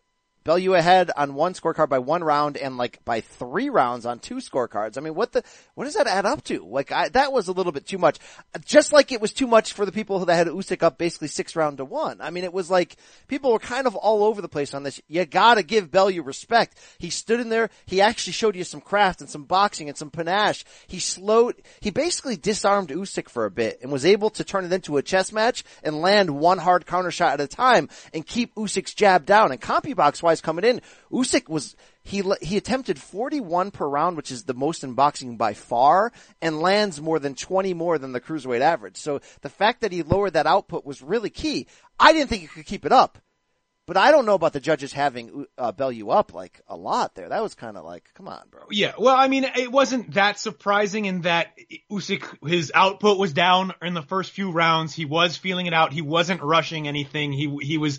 Bellew ahead on one scorecard by one round and like by three rounds on two scorecards. I mean, what the, what does that add up to? Like, I, that was a little bit too much. Just like it was too much for the people that had Usyk up basically six round to one. I mean, it was like, people were kind of all over the place on this. You gotta give Bellew respect. He stood in there, he actually showed you some craft and some boxing and some panache. He slowed, he basically disarmed Usyk for a bit and was able to turn it into a chess match and land one hard counter shot at a time and keep Usyk's jab down. And CompuBox wise coming in, Usyk was he he attempted 41 per round, which is the most in boxing by far, and lands more than 20 more than the cruiserweight average. So the fact that he lowered that output was really key. I didn't think he could keep it up. But I don't know about the judges having uh, Bellew up like a lot there. That was kind of like, come on, bro. Yeah, well, I mean, it wasn't that surprising in that Usyk, his output was down in the first few rounds. He was feeling it out. He wasn't rushing anything. He he was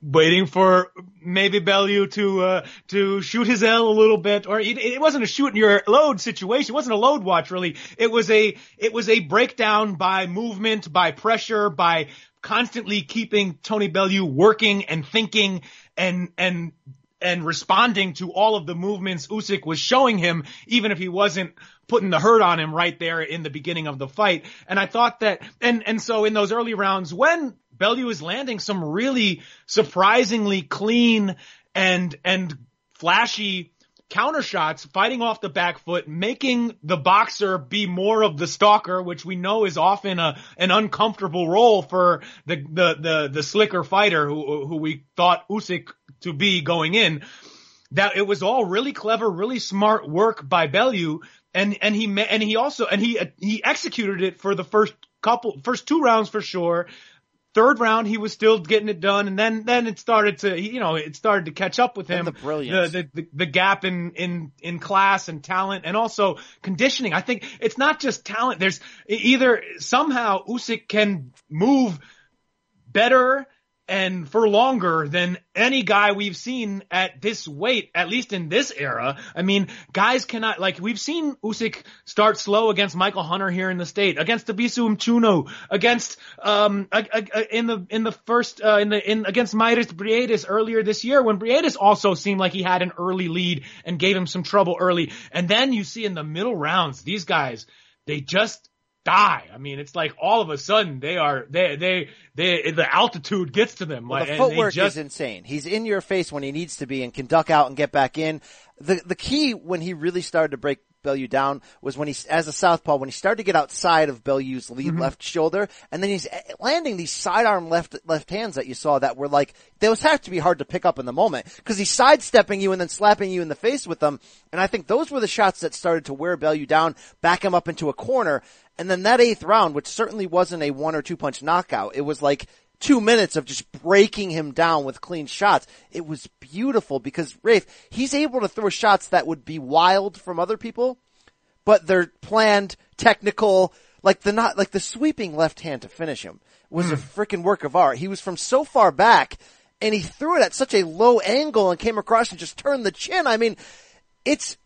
waiting for maybe Bellew to uh, to shoot his L a little bit, or it, it wasn't a shoot in your load situation. It wasn't a load watch really. It was a it was a breakdown by movement, by pressure, by constantly keeping Tony Bellew working and thinking and and and responding to all of the movements Usyk was showing him, even if he wasn't putting the hurt on him right there in the beginning of the fight. And I thought that, and, and so in those early rounds, when Bellew is landing some really surprisingly clean and, and flashy counter shots, fighting off the back foot, making the boxer be more of the stalker, which we know is often a, an uncomfortable role for the, the, the, the slicker fighter who, who we thought Usyk to be going in. That it was all really clever, really smart work by Bellew. And, and he, and he also, and he, he executed it for the first couple, first two rounds for sure. Third round, he was still getting it done, and then then it started to you know it started to catch up with him. And the brilliance, the, the, the gap in in in class and talent, and also conditioning. I think it's not just talent. There's either somehow Usyk can move better and for longer than any guy we've seen at this weight, at least in this era. I mean, guys cannot, like, we've seen Usyk start slow against Michael Hunter here in the state, against Thabiso Mchunu, against, um, in the, in the first, uh, in the, in, against Mairis Briedis earlier this year when Briedis also seemed like he had an early lead and gave him some trouble early. And then you see in the middle rounds, these guys, they just, die. I mean, it's like all of a sudden they are they they they the altitude gets to them. Well, the footwork just... is insane. He's in your face when he needs to be and can duck out and get back in. The the key when he really started to break Bellew down was when he, as a southpaw, when he started to get outside of Bellew's lead mm-hmm. left shoulder, and then he's landing these sidearm left left hands that you saw that were like those have to be hard to pick up in the moment because he's sidestepping you and then slapping you in the face with them, and I think those were the shots that started to wear Bellew down, back him up into a corner, and then that eighth round, which certainly wasn't a one or two punch knockout, it was like two minutes of just breaking him down with clean shots. It was beautiful because Rafe, he's able to throw shots that would be wild from other people, but they're planned, technical, like the not, like the sweeping left hand to finish him was a hmm. freaking work of art. He was from so far back and he threw it at such a low angle and came across and just turned the chin. I mean, it's,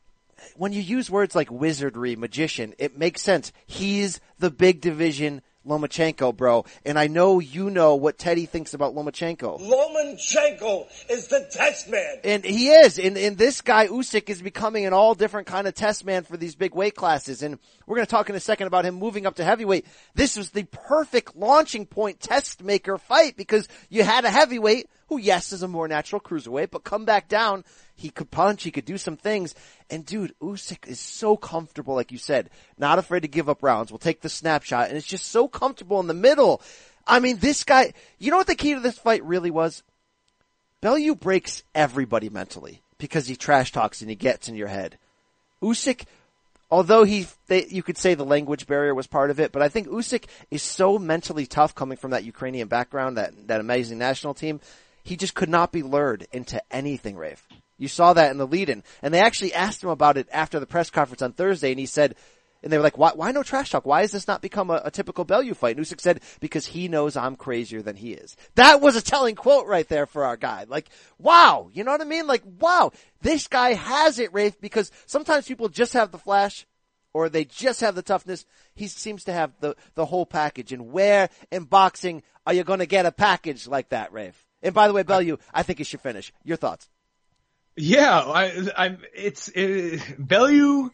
when you use words like wizardry, magician, it makes sense. He's the big division Lomachenko, bro. And I know you know what Teddy thinks about Lomachenko. Lomachenko is the test man. And he is. And, and this guy, Usyk, is becoming an all different kind of test man for these big weight classes. And we're going to talk in a second about him moving up to heavyweight. This was the perfect launching point test maker fight because you had a heavyweight who, yes, is a more natural cruiserweight, but come back down he could punch. He could do some things. And dude, Usyk is so comfortable, like you said, not afraid to give up rounds. We'll take the snapshot, and it's just so comfortable in the middle. I mean, this guy. You know what the key to this fight really was? Bellew breaks everybody mentally because he trash talks and he gets in your head. Usyk, although he, they, you could say the language barrier was part of it, but I think Usyk is so mentally tough coming from that Ukrainian background, that that amazing national team. He just could not be lured into anything, Rafe. You saw that in the lead-in. And they actually asked him about it after the press conference on Thursday, and he said, And they were like, why, why no trash talk? Why has this not become a, a typical Bellew fight? And Usyk said, because he knows I'm crazier than he is. That was a telling quote right there for our guy. Like, wow. You know what I mean? Like, wow. This guy has it, Rafe, because sometimes people just have the flash or they just have the toughness. He seems to have the, the whole package. And where in boxing are you going to get a package like that, Rafe? And by the way, Bellew, I think he should finish. Your thoughts? Yeah, I, I'm. It's uh, it, Bellew.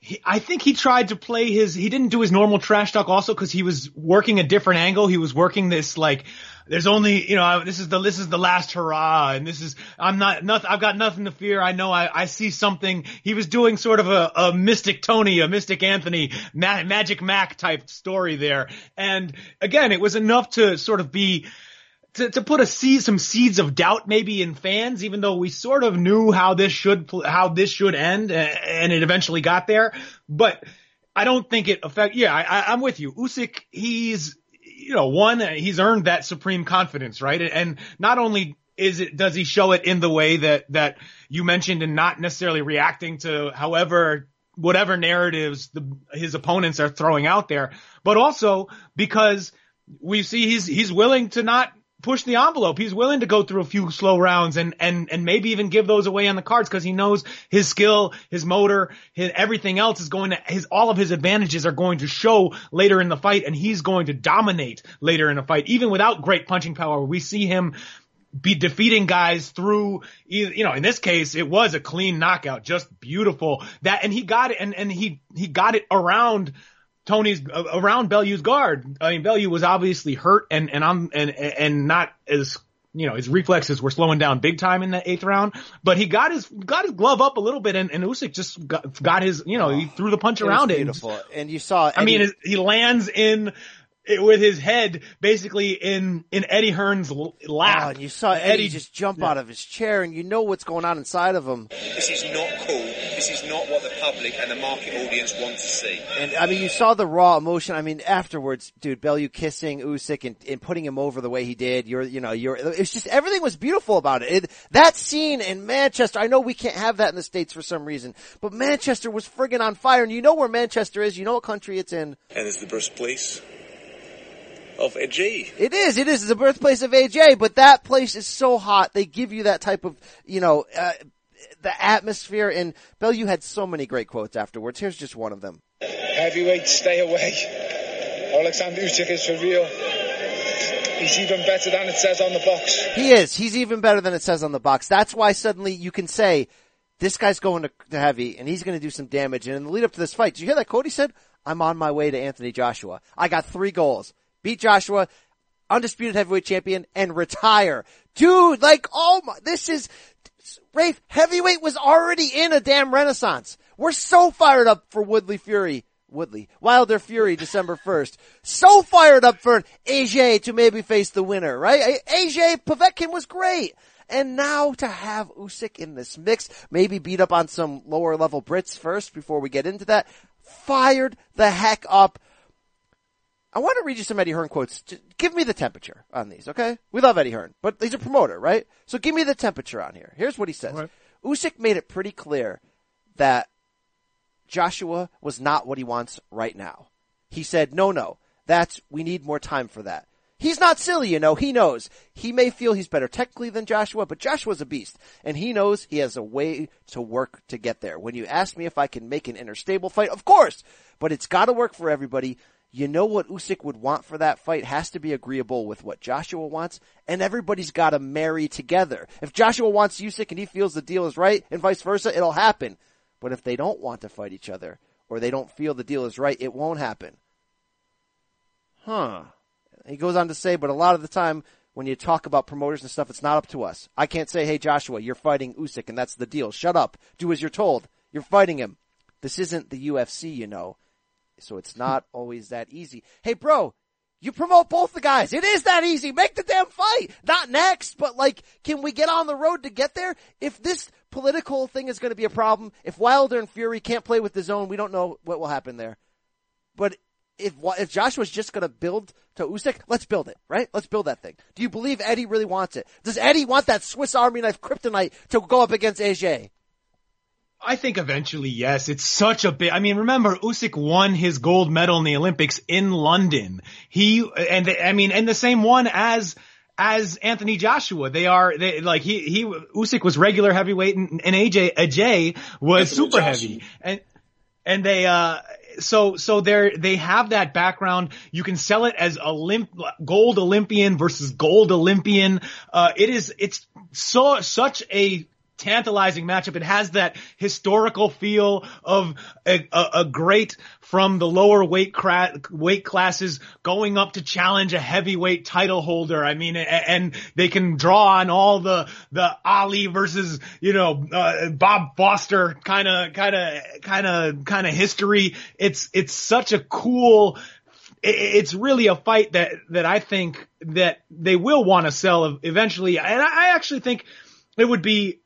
He, I think he tried to play his. He didn't do his normal trash talk also because he was working a different angle. He was working this like. There's only, you know, this is the, this is the last hurrah and this is, I'm not, nothing, I've got nothing to fear. I know I, I see something. He was doing sort of a, a mystic Tony, a mystic Anthony, Ma- magic Mac type story there. And again, it was enough to sort of be, to, to put a seed, some seeds of doubt maybe in fans, even though we sort of knew how this should, how this should end and it eventually got there. But I don't think it affect, yeah, I, I'm with you. Usyk, he's, you know, one, he's earned that supreme confidence, right? And not only is it, does he show it in the way that, that you mentioned and not necessarily reacting to however, whatever narratives the, his opponents are throwing out there, but also because we see he's, he's willing to not push the envelope. He's willing to go through a few slow rounds and, and, and maybe even give those away on the cards because he knows his skill, his motor, his, everything else is going to, his, all of his advantages are going to show later in the fight and he's going to dominate later in a fight. Even without great punching power, we see him be defeating guys through, you know, in this case, it was a clean knockout, just beautiful that, and he got it and, and he, he got it around Tony's uh, around Bellew's guard. I mean, Bellew was obviously hurt and, and I'm, and, and not as, you know, his reflexes were slowing down big time in the eighth round, but he got his, got his glove up a little bit and, and Usyk just got, got his, you know, he oh, threw the punch It around was it. beautiful. And you saw, I mean, he lands in, with his head basically in, in Eddie Hearn's l- Oh, lap. and you saw Eddie, just jump out of his chair, and you know what's going on inside of him. This is not cool. This is not what the public and the market audience want to see. And I mean, you saw the raw emotion. I mean, afterwards, dude, Bellew kissing Usyk and, and putting him over the way he did. You're, you know, you're. It's just everything was beautiful about it. it. That scene in Manchester. I know we can't have that in the states for some reason, but Manchester was friggin' on fire. And you know where Manchester is. You know what country it's in. And it's the birthplace of AJ. It is. It is the birthplace of AJ, but that place is so hot. They give you that type of, you know, uh, the atmosphere. And You had so many great quotes afterwards. Here's just one of them. Heavyweight, stay away. Alexander Usyk is for real. He's even better than it says on the box. He is. He's even better than it says on the box. That's why suddenly you can say, this guy's going to, to heavy and he's going to do some damage. And in the lead up to this fight, did you hear that quote he said? I'm on my way to Anthony Joshua. I got three goals. Beat Joshua, undisputed heavyweight champion, and retire. Dude, like, oh my, this is, Rafe, heavyweight was already in a damn renaissance. We're so fired up for Woodley Fury. Woodley. Wilder Fury, December 1st. So fired up for AJ to maybe face the winner, right? AJ Povetkin was great. And now to have Usyk in this mix, maybe beat up on some lower level Brits first before we get into that. Fired the heck up. I want to read you some Eddie Hearn quotes. Just give me the temperature on these, okay? We love Eddie Hearn, but he's a promoter, right? So give me the temperature on here. Here's what he says. Usyk made it pretty clear that Joshua was not what he wants right now. He said, no, no, that's, we need more time for that. He's not silly, you know, he knows. He may feel he's better technically than Joshua, but Joshua's a beast, and he knows he has a way to work to get there. When you ask me if I can make an interstable fight, of course, but it's gotta work for everybody. You know what Usyk would want for that fight has to be agreeable with what Joshua wants, and everybody's gotta marry together. If Joshua wants Usyk and he feels the deal is right, and vice versa, it'll happen. But if they don't want to fight each other, or they don't feel the deal is right, it won't happen. Huh. He goes on to say, but a lot of the time, when you talk about promoters and stuff, it's not up to us. I can't say, hey Joshua, you're fighting Usyk and that's the deal. Shut up. Do as you're told. You're fighting him. This isn't the UFC, you know. So it's not always that easy. Hey bro, you promote both the guys. It is that easy. Make the damn fight. Not next, but like, can we get on the road to get there? If this political thing is going to be a problem, if Wilder and Fury can't play with the zone, we don't know what will happen there. But if if Joshua's just going to build to Usyk, let's build it, right? Let's build that thing. Do you believe Eddie really wants it? Does Eddie want that Swiss Army knife kryptonite to go up against AJ? I think eventually, yes. It's such a big. I mean, remember Usyk won his gold medal in the Olympics in London. He and the, I mean, and the same one as as Anthony Joshua. They are they like he he Usyk was regular heavyweight and, and AJ Ajay was Anthony super Joshua. heavy and and they uh so so they're they have that background. You can sell it as Olymp gold Olympian versus gold Olympian. Uh, it is it's so such a tantalizing matchup. It has that historical feel of a, a, a great from the lower weight cra- weight classes going up to challenge a heavyweight title holder. I mean, a- and they can draw on all the the Ali versus you know uh, Bob Foster kind of kind of kind of kind of history. It's it's such a cool it's really a fight that that I think that they will want to sell eventually, and I actually think it would be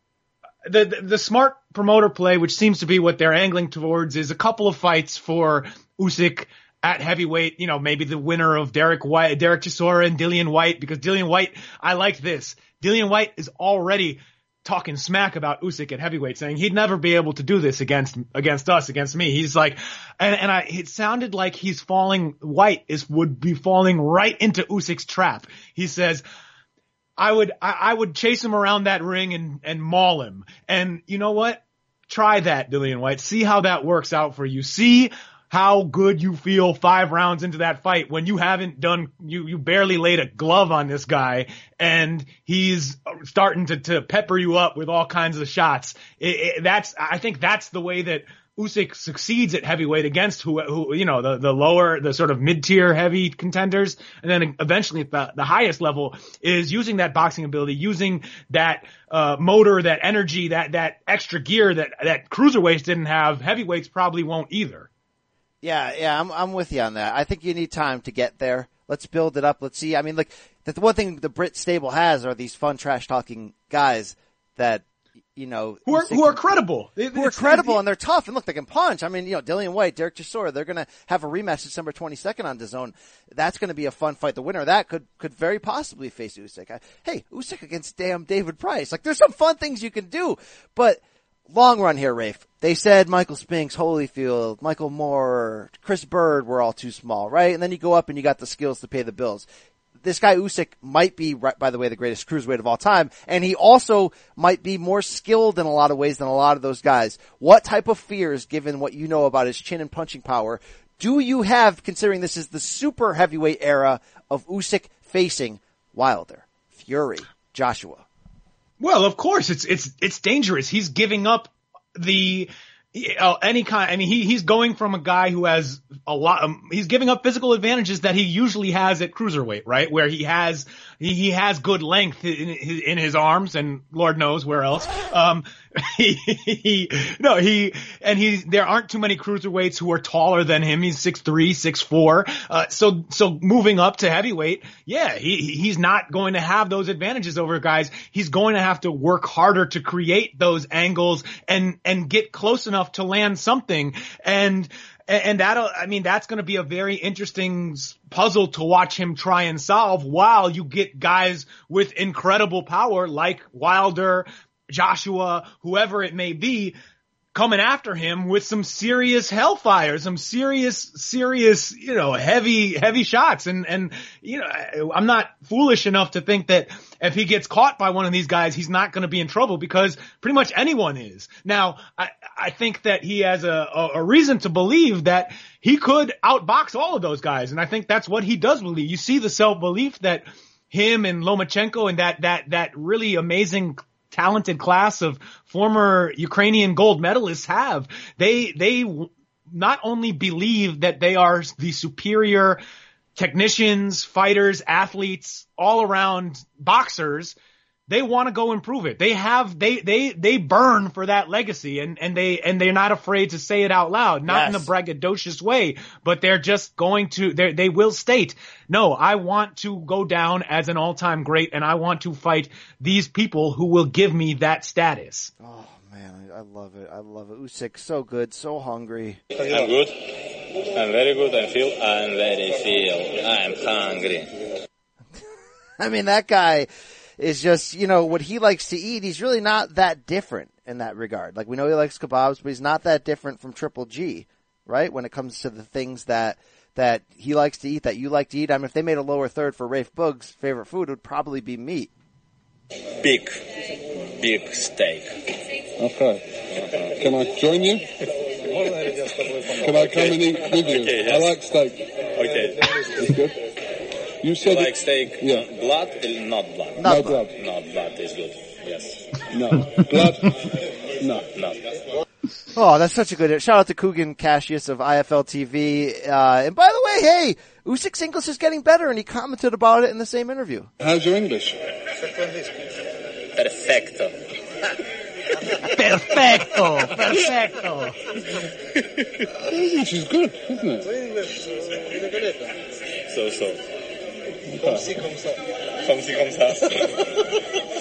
the, the the smart promoter play, which seems to be what they're angling towards, is a couple of fights for Usyk at heavyweight. You know, maybe the winner of Derek White, Derek Chisora and Dillian Whyte, because Dillian Whyte, I liked this. Dillian Whyte is already talking smack about Usyk at heavyweight, saying he'd never be able to do this against against us, against me. He's like, and and I, it sounded like he's falling. Whyte is would be falling right into Usyk's trap. He says. I would I, I would chase him around that ring and and maul him. And you know what? Try that, Dillian Whyte. See how that works out for you. See how good you feel five rounds into that fight when you haven't done you you barely laid a glove on this guy and he's starting to to pepper you up with all kinds of shots. It, it, that's I think that's the way that Usyk succeeds at heavyweight against who, who you know, the, the lower, the sort of mid-tier heavy contenders. And then eventually the, the highest level is using that boxing ability, using that, uh, motor, that energy, that, that extra gear that, that cruiserweights didn't have. Heavyweights probably won't either. Yeah, yeah, I'm I'm with you on that. I think you need time to get there. Let's build it up. Let's see. I mean, like the one thing the Brit stable has are these fun trash talking guys that you know Who are, who are credible. who are credible and they're tough and look they can punch. I mean, you know, Dillian Whyte, Derek Chisora, they're gonna have a rematch December twenty second on DAZN. That's gonna be a fun fight. The winner of that could could very possibly face Usyk. I, hey, Usyk against damn David Price. Like there's some fun things you can do, but long run here, Rafe. They said Michael Spinks, Holyfield, Michael Moorer, Chris Byrd were all too small, right? And then you go up and you got the skills to pay the bills. This guy Usyk might be, by the way, the greatest cruiserweight of all time, and he also might be more skilled in a lot of ways than a lot of those guys. What type of fears, given what you know about his chin and punching power, do you have, considering this is the super heavyweight era of Usyk facing Wilder, Fury, Joshua? Well, of course, it's it's it's dangerous. He's giving up the uh, any kind. I mean, he he's going from a guy who has a lot. Um, he's giving up physical advantages that he usually has at cruiserweight, right? Where he has he, he has good length in, in his arms, and Lord knows where else. Um, he, he no he and he there aren't too many cruiserweights who are taller than him. He's six three, six four. Uh, so so moving up to heavyweight, yeah, he he's not going to have those advantages over guys. He's going to have to work harder to create those angles and and get close enough to land something. And and that'll, I mean, that's going to be a very interesting puzzle to watch him try and solve while you get guys with incredible power like Wilder, Joshua, whoever it may be, coming after him with some serious hellfire, some serious, serious, you know, heavy, heavy shots. And, and, you know, I'm not foolish enough to think that if he gets caught by one of these guys, he's not going to be in trouble because pretty much anyone is. Now, I, I think that he has a, a, a reason to believe that he could outbox all of those guys. And I think that's what he does believe. You see the self-belief that him and Lomachenko and that, that, that really amazing talented class of former Ukrainian gold medalists have. They, they not only believe that they are the superior technicians, fighters, athletes, all around boxers, they want to go improve it. They have, they, they, they burn for that legacy and, and they, and they're not afraid to say it out loud, not in a braggadocious way, but they're just going to, they they will state, no, I want to go down as an all-time great and I want to fight these people who will give me that status. Oh man, I, I love it. I love it. Usyk, so good, so hungry. I'm good. I'm very good. I feel. I'm very feel. I'm hungry. I mean, that guy, is just, you know, what he likes to eat. He's really not that different in that regard. Like we know he likes kebabs, but he's not that different from Triple G, right? When it comes to the things that, that he likes to eat, that you like to eat. I mean, if they made a lower third for Rafe Boog's favorite food, it would probably be meat. Big, big steak. Okay. Can I join you? Can I come and eat with you? Okay, yes. I like steak. Okay. It's good. You said like it- steak, Yeah. blood, uh, not blood. No blood. Not blood is good. Yes. No. Blood? No. No. Oh, that's such a good. Shout out to Kugan Cassius of IFL TV. Uh, and by the way, hey, Usyk's English is getting better, and he commented about it in the same interview. How's your English? Perfecto. Perfecto, perfecto. English is good, isn't it? So so. Comme si comme ça.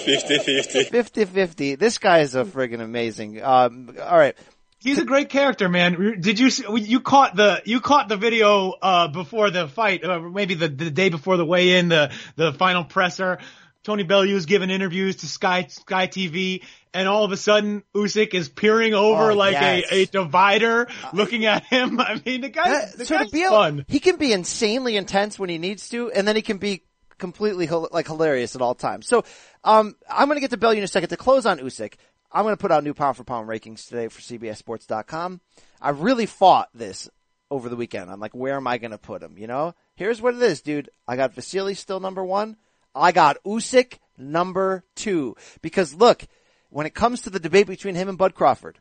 50-50. 50-50. This guy is a friggin' amazing. Um, all right. He's a great character, man. Did you see, you caught the you caught the video uh before the fight, uh, maybe the the day before the weigh in, the the final presser. Tony Bellew is giving interviews to Sky Sky TV, and all of a sudden Usyk is peering over Oh, like yes. a, a divider, looking at him. I mean, the guy, That- the so guy's be fun. he can be insanely intense when he needs to, and then he can be completely like hilarious at all times. So, um, I'm going to get to Bellew in a second to close on Usyk. I'm going to put out new pound for pound rankings today for CBSSports.com. I really fought this over the weekend. I'm like, where am I going to put him? You know, here's what it is, dude. I got Vasily still number one. I got Usyk number two because look, when it comes to the debate between him and Bud Crawford,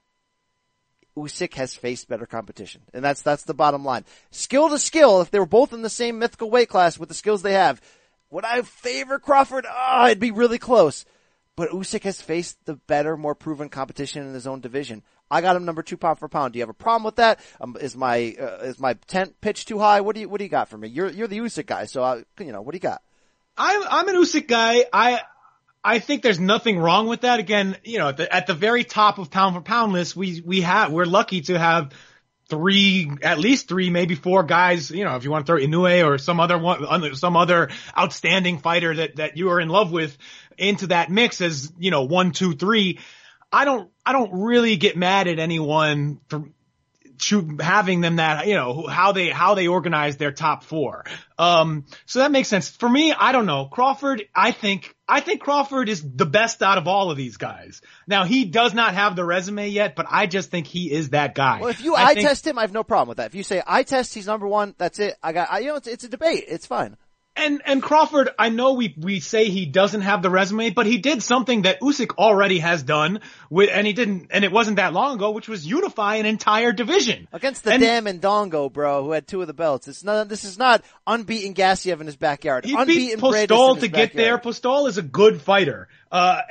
Usyk has faced better competition. And that's, that's the bottom line. Skill to skill, if they were both in the same mythical weight class with the skills they have, would I favor Crawford? Ah, it'd be really close. But Usyk has faced the better, more proven competition in his own division. I got him number two pound for pound. Do you have a problem with that? Um, is my, uh, is my tent pitch too high? What do you, what do you got for me? You're, you're the Usyk guy. So, I, you know, what do you got? I'm I'm an Usyk guy. I I think there's nothing wrong with that. Again, you know, at the at the very top of pound for pound list, we we have we're lucky to have three, at least three, maybe four guys. You know, if you want to throw Inoue or some other one, some other outstanding fighter that that you are in love with into that mix as you know one, two, three. I don't I don't really get mad at anyone for choo- having them that you know how they how they organize their top four. Um, so that makes sense for me. I don't know Crawford. I think I think Crawford is the best out of all of these guys. Now he does not have the resume yet, but I just think he is that guy. Well, if you I eye think- test him, I have no problem with that. If you say I test, he's number one. That's it. I got, I, you know, it's, it's a debate. It's fine. And and Crawford, I know we we say he doesn't have the resume, but he did something that Usyk already has done with, and he didn't, and it wasn't that long ago, which was unify an entire division Against the And- damn Indongo, bro, who had two of the belts. It's not, this is not unbeaten Gassiev in his backyard. He beat unbeaten in Postol to get there. backyard. Postol is a good fighter. Uh,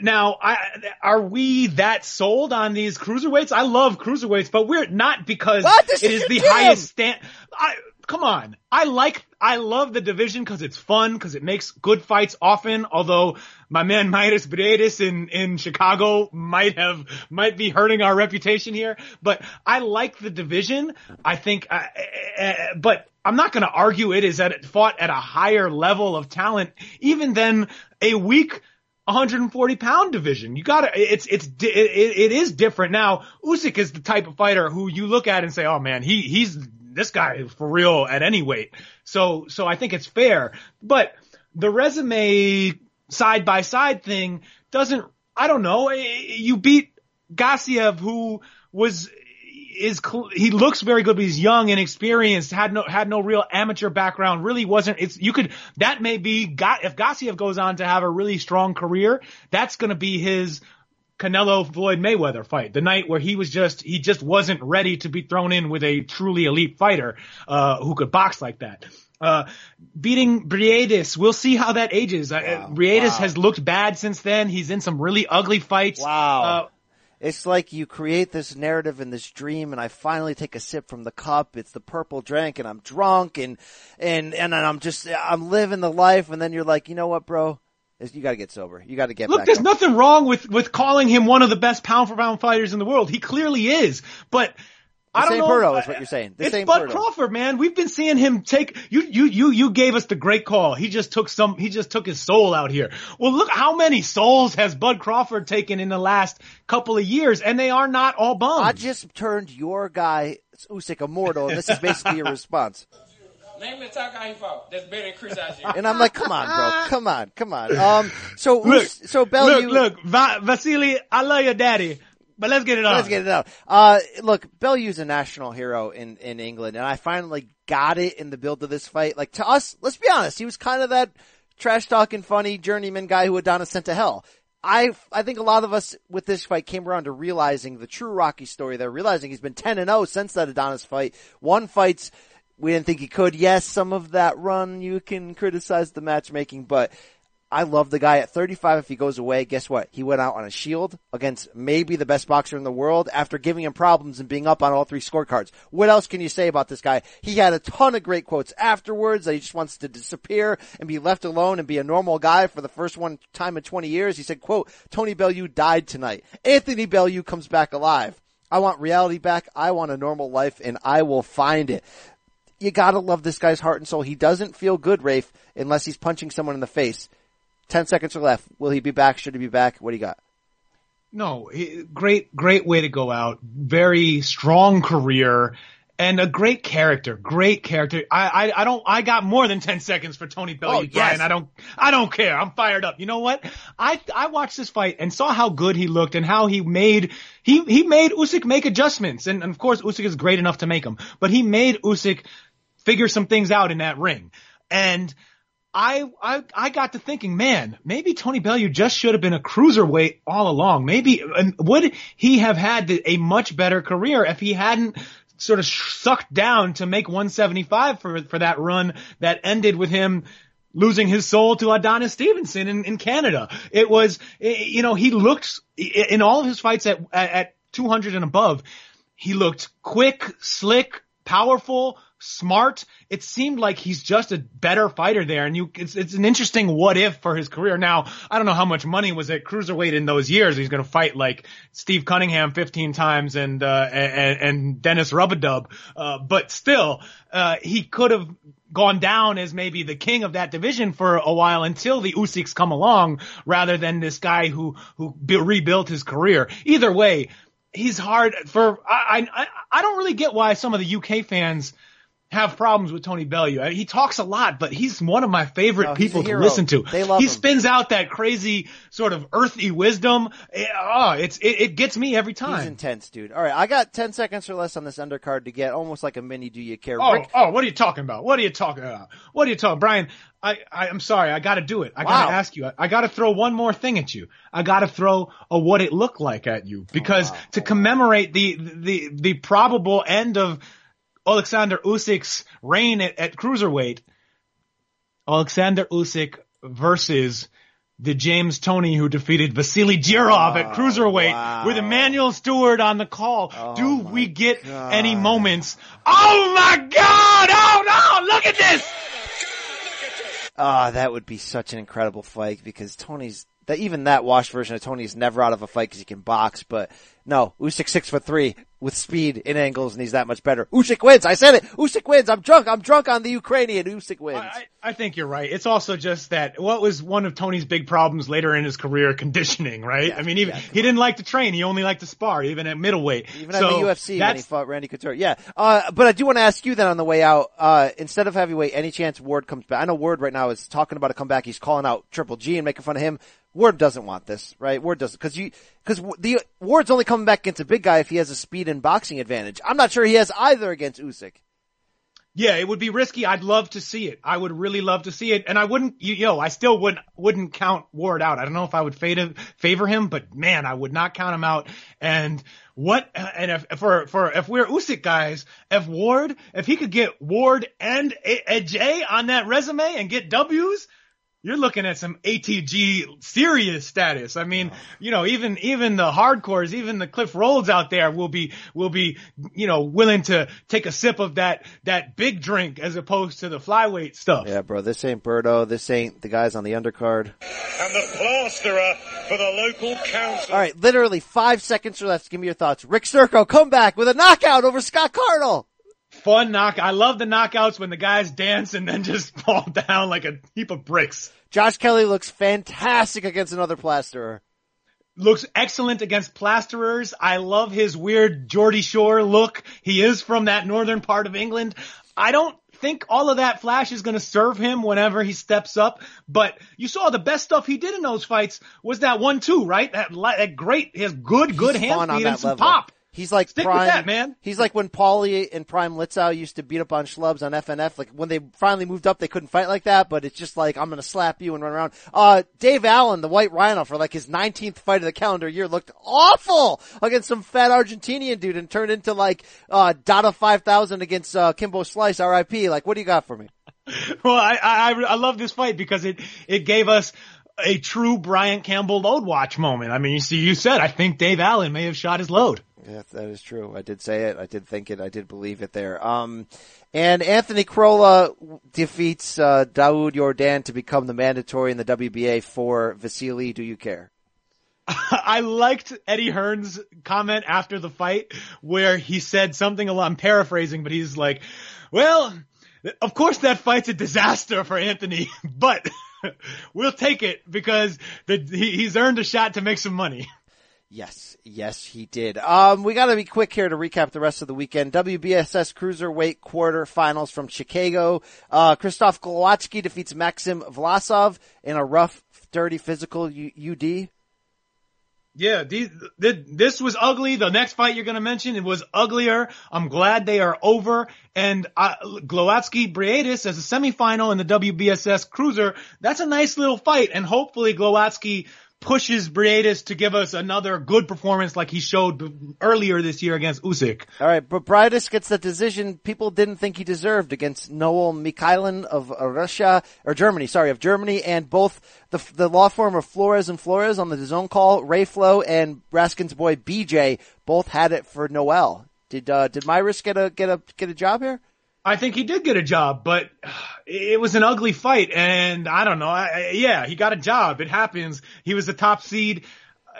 now, I, are we that sold on these cruiserweights? I love cruiserweights, but we're not because it is the highest stand. I, come on. I like, I love the division because it's fun, because it makes good fights often, although my man Mairis Briedis in, in Chicago might have, might be hurting our reputation here, but I like the division. I think, uh, uh, but I'm not going to argue it is at it fought at a higher level of talent, even than a weak 140 pound division. You gotta, it's, it's, it, it is different. Now, Usyk is the type of fighter who you look at and say, oh man, he, he's, this guy is for real at any weight. So, so I think it's fair, but the resume side by side thing doesn't, I don't know, you beat Gassiev who was, is he looks very good, but he's young and experienced. Had no had no real amateur background. Really wasn't. It's you could that may be got if Gassiev goes on to have a really strong career. That's going to be his Canelo Floyd Mayweather fight, the night where he was just he just wasn't ready to be thrown in with a truly elite fighter uh, who could box like that. Uh, beating Briedis, we'll see how that ages. Uh, Briedis Wow. has looked bad since then. He's in some really ugly fights. Wow. Uh, It's like you create this narrative and this dream and I finally take a sip from the cup. It's the purple drink and I'm drunk and, and, and I'm just, I'm living the life. And then you're like, you know what, bro? You gotta get sober. You gotta get Look, there's up. nothing wrong with with calling him one of the best pound for pound fighters in the world. He clearly is. But I don't same know. Is what you're saying. The it's Bud. Crawford, man. We've been seeing him take you. You you you gave us the great call. He just took some. He just took his soul out here. Well, look how many souls has Bud Crawford taken in the last couple of years, and they are not all bums. I just turned your guy Usyk immortal, and this is basically your response. Name the top guy he fought. That's better than Chris Ajit. And I'm like, come on, bro, come on, come on. Um, so look, so Bellew, look, look, Va- Vasily, I love your daddy, but let's get it on. Let's get it out. Uh, look, Bellew's a national hero in, in England, and I finally got it in the build of this fight. Like to us, let's be honest, he was kind of that trash talking, funny journeyman guy who Adonis sent to hell. I I think a lot of us with this fight came around to realizing the true Rocky story. They're realizing he's been ten and zero since that Adonis fight. One fights we didn't think he could. Yes, some of that run you can criticize the matchmaking, but I love the guy at 35. If he goes away, guess what? He went out on a shield against maybe the best boxer in the world after giving him problems and being up on all three scorecards. What else can you say about this guy? He had a ton of great quotes afterwards that he just wants to disappear and be left alone and be a normal guy for the first one time in 20 years. He said, quote, Tony Bellew died tonight. Anthony Bellew comes back alive. I want reality back. I want a normal life and I will find it you gotta love this guy's heart and soul. He doesn't feel good, Rafe, unless he's punching someone in the face. Ten seconds are left. Will he be back? Should he be back? What do you got? No, he- great, great way to go out. Very strong career and a great character. Great character. I, I, I don't, I got more than 10 seconds for Tony Bellew, Oh, yes. Brian. I don't, I don't care. I'm fired up. You know what? I, I watched this fight and saw how good he looked and how he made, he, he made Usyk make adjustments. And, and of course, Usyk is great enough to make them, but he made Usyk figure some things out in that ring. And, I, I, I got to thinking, man, maybe Tony Bellew just should have been a cruiserweight all along. Maybe, would he have had a much better career if he hadn't sort of sucked down to make 175 for, for that run that ended with him losing his soul to Adonis Stevenson in, in Canada. It was, eh, you know, he looked in all of his fights at, at, at 200 and above, he looked quick, slick, powerful, smart. It seemed like he's just a better fighter there, and you it's it's an interesting what if for his career. Now I don't know how much money was at cruiserweight in those years. He's going to fight like Steve Cunningham 15 times and uh, and, and Dennis Rubadub, uh, but still uh, he could have gone down as maybe the king of that division for a while until the Usyks come along, rather than this guy who who be- rebuilt his career. Either way. He's hard for I, I I don't really get why some of the UK fans have problems with Tony Bellew. I- He talks a lot, but he's one of my favorite No, people to listen to. They love he him. spins out that crazy sort of earthy wisdom. Eh, Oh, it's it, it gets me every time. He's intense, dude. All right, I got ten seconds or less on this undercard to get almost like a mini. Do you care? Oh, Rick, oh, what are you talking about? What are you talking about? What are you talking, Brian? I, I I'm sorry, I got to do it. I got to ask you. I, I got to throw one more thing at you. I got to throw a what it looked like at you because to commemorate the the the probable end of Alexander Usyk's reign at, at cruiserweight, Alexander Usyk versus the James Toney who defeated Vasily Jirov at cruiserweight wow. with Emanuel Steward on the call. Oh Do we get God. any moments? Oh my God! Oh no! Look at this! Ah, that would be such an incredible fight because Toney's that even that washed version of Toney is never out of a fight because he can box. But no, Usyk six foot three with speed in angles, and he's that much better. Usyk wins. I said it. Usyk wins. I'm drunk. I'm drunk on the Ukrainian. Usyk wins. I, I think you're right. It's also just that what was one of Toney's big problems later in his career, conditioning, right? I mean, even he didn't like to train. He only liked to spar, even at middleweight. Even so at the UFC when he fought Randy Couture. Yeah. Uh, but I do want to ask you then on the way out, uh, instead of heavyweight, any chance Ward comes back? I know Ward right now is talking about a comeback. He's calling out Triple G and making fun of him. Ward doesn't want this, right? Ward doesn't, cause you, cause the, Ward's only coming back against a big guy if he has a speed and boxing advantage. I'm not sure he has either against Usyk. Yeah, it would be risky. I'd love to see it. I would really love to see it. And I wouldn't, you, yo, I still wouldn't, wouldn't count Ward out. I don't know if I would favor, favor him, but man, I would not count him out. And what, and if, for, for, if we're Usyk guys, if Ward, if he could get Ward and a, a J on that resume and get W's, you're looking at some ATG serious status. I mean, you know, even even the hardcores, even the Cliff Rolds out there will be will be, you know, willing to take a sip of that that big drink as opposed to the flyweight stuff. Yeah, bro, this ain't Birdo. This ain't the guys on the undercard. And the plasterer for the local council. All right, literally five seconds or less. Give me your thoughts. Rick Circo, come back with a knockout over Scott Cardle. Fun knock. I love the knockouts when the guys dance and then just fall down like a heap of bricks. Josh Kelly looks fantastic against another plasterer. Looks excellent against plasterers. I love his weird Geordie Shore look. He is from that northern part of England. I don't think all of that flash is going to serve him whenever he steps up. But you saw the best stuff he did in those fights was that one two, right? That, that great, his good, good He's hand fun on speed and some level. pop. He's like Stick prime, that, man. He's like when Paulie and Prime Litzau used to beat up on schlubs on FNF. Like when they finally moved up, they couldn't fight like that. But it's just like I'm gonna slap you and run around. Uh, Dave Allen, the White Rhino, for like his 19th fight of the calendar year, looked awful against some fat Argentinian dude and turned into like uh Dada 5000 against uh, Kimbo Slice, R.I.P. Like, what do you got for me? Well, I, I, I love this fight because it, it gave us a true Brian Campbell load watch moment. I mean, you see, you said, I think Dave Allen may have shot his load. Yes, that is true. I did say it. I did think it. I did believe it there. Um, and Anthony Crolla defeats uh, Daud Yordan to become the mandatory in the WBA for Vasily. Do you care? I liked Eddie Hearn's comment after the fight where he said something a lot, I'm paraphrasing, but he's like, well, of course that fight's a disaster for Anthony, but we'll take it because the, he, he's earned a shot to make some money. Yes, yes, he did. Um, we got to be quick here to recap the rest of the weekend. WBSS cruiserweight quarterfinals from Chicago. Uh, Krzysztof Glowacki defeats Maxim Vlasov in a rough, dirty physical U- UD. Yeah, this was ugly. The next fight you're going to mention, it was uglier. I'm glad they are over. And uh, Glowacki Briedis as a semifinal in the WBSS Cruiser, that's a nice little fight. And hopefully Glowacki pushes Briedis to give us another good performance like he showed earlier this year against Usyk. All right, but Briedis gets the decision people didn't think he deserved against Noel Mikaelian of uh, Russia or Germany. Sorry, of Germany, and both the the law firm of Flores and Flores on the zone call, Ray Flo and Raskin's boy BJ both had it for Noel. Did uh, did Mairis get a get a get a job here? I think he did get a job, but it was an ugly fight, and I don't know. I, I, yeah, he got a job. It happens. He was the top seed.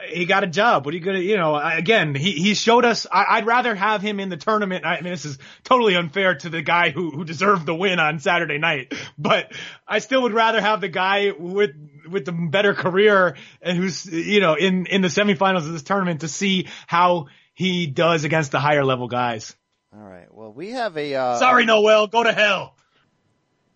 He got a job. What are you gonna, you know? Again, he he showed us. I, would rather have him in the tournament. I mean, this is totally unfair to the guy who who deserved the win on Saturday night, but I still would rather have the guy with with the better career and who's you know in in the semifinals of this tournament to see how he does against the higher level guys. All right. Well, we have a. Uh, Sorry, Noel. Go to hell.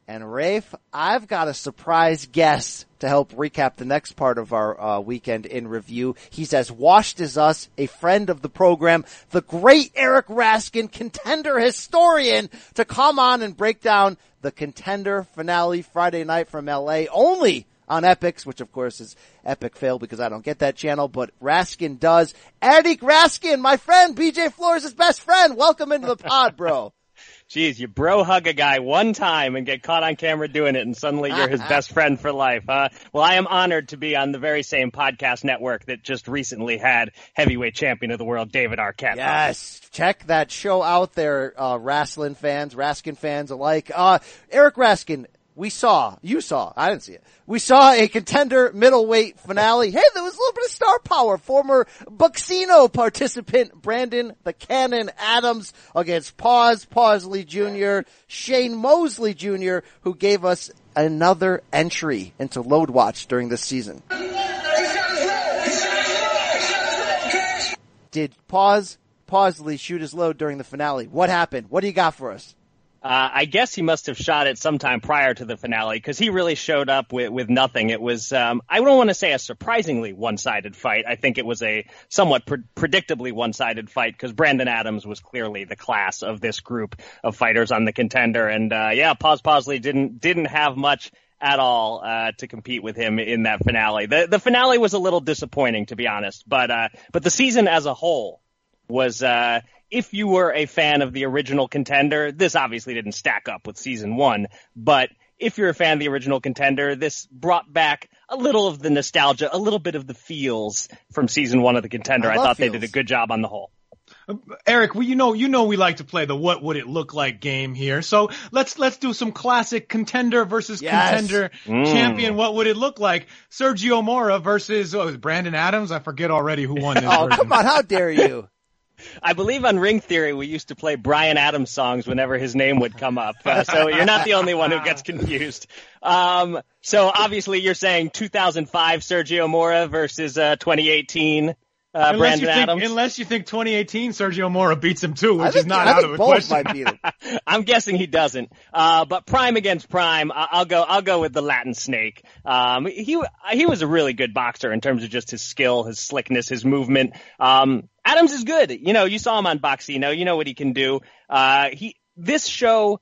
And Rafe, I've got a surprise guest to help recap the next part of our uh, weekend in review. He's as washed as us, a friend of the program, the great Eric Raskin, contender historian, to come on and break down the contender finale Friday night from LA only on Epix, which of course is Epic fail because I don't get that channel, but Raskin does. Eric Raskin, my friend, BJ Flores' best friend. Welcome into the pod, bro. Jeez, you bro hug a guy one time and get caught on camera doing it and suddenly you're his best friend for life, huh? Well, I am honored to be on the very same podcast network that just recently had heavyweight champion of the world, David Arquette. Yes. Check that show out there, uh, wrestling fans, Raskin fans alike. Uh, Eric Raskin, we saw, you saw, I didn't see it. We saw a contender middleweight finale. Hey, there was a little bit of star power. Former Boxcino participant Brandon the Cannon Adams against Pause Pausley Jr., Shane Mosley Jr., who gave us another entry into Load Watch during this season. Did Pause Pausley shoot his load during the finale? What happened? What do you got for us? Uh, I guess he must have shot it sometime prior to the finale because he really showed up with, with nothing. It was, um, I don't want to say a surprisingly one-sided fight. I think it was a somewhat pre- predictably one-sided fight because Brandon Adams was clearly the class of this group of fighters on the contender. And, uh, yeah, Paz Posley didn't, didn't have much at all, uh, to compete with him in that finale. The, the finale was a little disappointing, to be honest, but, uh, but the season as a whole was, uh, if you were a fan of the original contender, this obviously didn't stack up with season one, but if you're a fan of the original contender, this brought back a little of the nostalgia, a little bit of the feels from season one of the contender. I, I thought feels. they did a good job on the whole. Eric, well, you know, you know, we like to play the "What would it look like" game here. So let's let's do some classic contender versus Yes. contender Mm. champion. What would it look like? Sergio Mora versus oh, Brandon Adams. I forget already who won this. Oh, version. come on. How dare you? I believe on Ring Theory we used to play Bryan Adams songs whenever his name would come up. Uh, so you're not the only one who gets confused. Um, so obviously you're saying 2005 Sergio Mora versus uh, 2018 uh, Unless Brandon you think, Adams. unless you think 2018 Sergio Mora beats him too, which think, is not I out think of the both question. might beat him. I'm guessing he doesn't. Uh, but prime against prime, I- I'll go. I'll go with the Latin Snake. Um, he he was a really good boxer in terms of just his skill, his slickness, his movement. Um, Adams is good. You know, you saw him on Boxcino. You know what he can do. Uh, he this show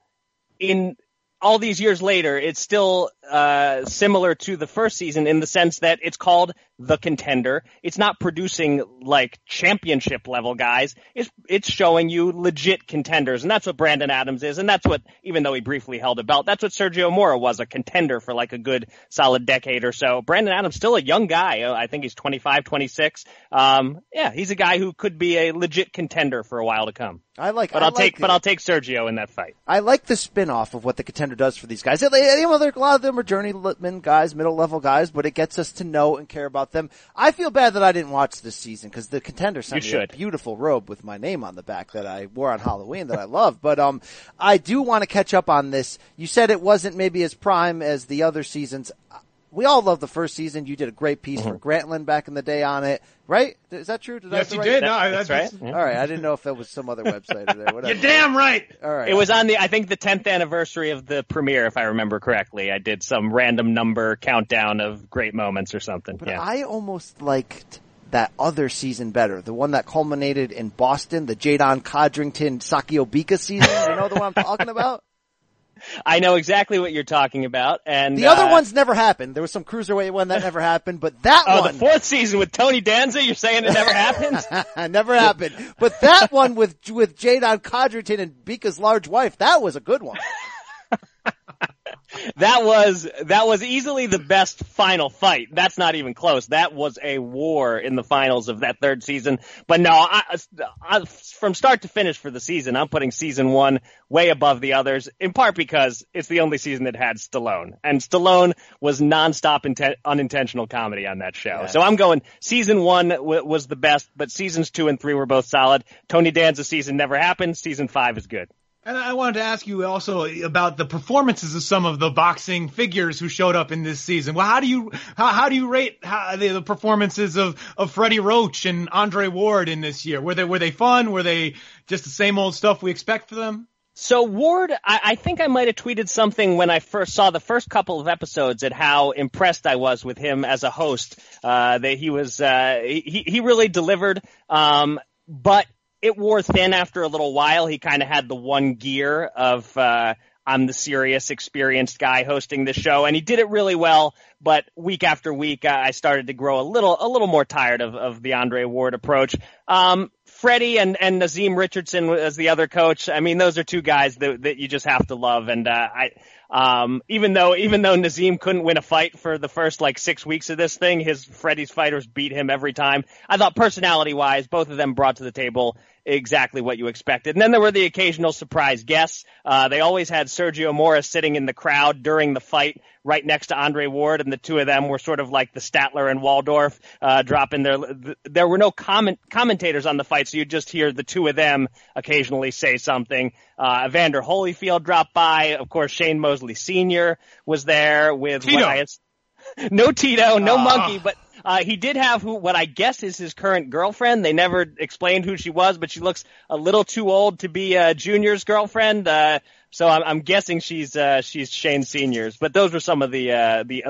in all these years later, it's still uh, similar to the first season in the sense that it's called the contender. It's not producing like championship level guys. It's it's showing you legit contenders, and that's what Brandon Adams is, and that's what even though he briefly held a belt, that's what Sergio Mora was a contender for like a good solid decade or so. Brandon Adams still a young guy. Uh, I think he's 25, 26. Um, yeah, he's a guy who could be a legit contender for a while to come. I like. But I I'll take like but. I'll take Sergio in that fight. I like the spin-off of what the contender does for these guys. Any other, a lot of them are journeyman guys, middle level guys, but it gets us to know and care about them. I feel bad that I didn't watch this season because the contender sent You me should. a beautiful robe with my name on the back that I wore on Halloween that I love. But um, I do want to catch up on this. You said it wasn't maybe as prime as the other seasons. We all love the first season. You did a great piece for mm-hmm. Grantland back in the day on it, right? Is that true? Did Yes, the you right- did. No, That's that's, right. All right, I didn't know if it was some other website or there. Whatever. You're damn right. All right. It was on the, I think, the 10th anniversary of the premiere, if I remember correctly. I did some random number countdown of great moments or something. But yeah. I almost liked that other season better, the one that culminated in Boston, the Jaidon Codrington Sakio Bika season. You know the one I'm talking about? I know exactly what you're talking about. And The other uh, ones never happened. There was some cruiserweight one that never happened, but that Oh, one the fourth season with Tony Danza. You're saying it never happened? never happened. But that one with with Jaidon Codrington and Bika's large wife, that was a good one. That was that was easily the best final fight. That's not even close. That was a war in the finals of that third season. But no, I, I, from start to finish for the season, I'm putting season one way above the others. In part because it's the only season that had Stallone, and Stallone was nonstop inten- unintentional comedy on that show. So I'm going season one w- was the best, but seasons two and three were both solid. Tony Danza season never happened. Season five is good. And I wanted to ask you also about the performances of some of the boxing figures who showed up in this season. Well, how do you how, how do you rate how, the, the performances of of Freddie Roach and Andre Ward in this year? Were they were they fun? Were they just the same old stuff we expect for them? So Ward, I, I think I might have tweeted something when I first saw the first couple of episodes at how impressed I was with him as a host. Uh, that he was, uh, he, he really delivered. Um, but it wore thin after a little while. He kind of had the one gear of, uh, I'm the serious, experienced guy hosting the show, and he did it really well. But week after week, I I started to grow a little, a little more tired of, of the Andre Ward approach. Um, Freddie and, and Naazim Richardson as the other coach. I mean, those are two guys that, that you just have to love. And, uh, I, um, even though, even though Naazim couldn't win a fight for the first like six weeks of this thing, his Freddie's fighters beat him every time. I thought personality wise, both of them brought to the table exactly what you expected. And then there were the occasional surprise guests. Uh, they always had Sergio Mora sitting in the crowd during the fight right next to Andre Ward, and the two of them were sort of like the Statler and Waldorf, uh, dropping their, there were no comment, commentators on the fight, so you just hear the two of them occasionally say something. Uh, Evander Holyfield dropped by. Of course, Shane Mosley Sr. was there with Tito. what I, no Tito, no Ah. monkey, but uh, he did have who, what I guess is his current girlfriend. They never explained who she was, but she looks a little too old to be uh, Junior's girlfriend. Uh, so I'm, I'm guessing she's uh, she's Shane Senior's. But those were some of the uh, the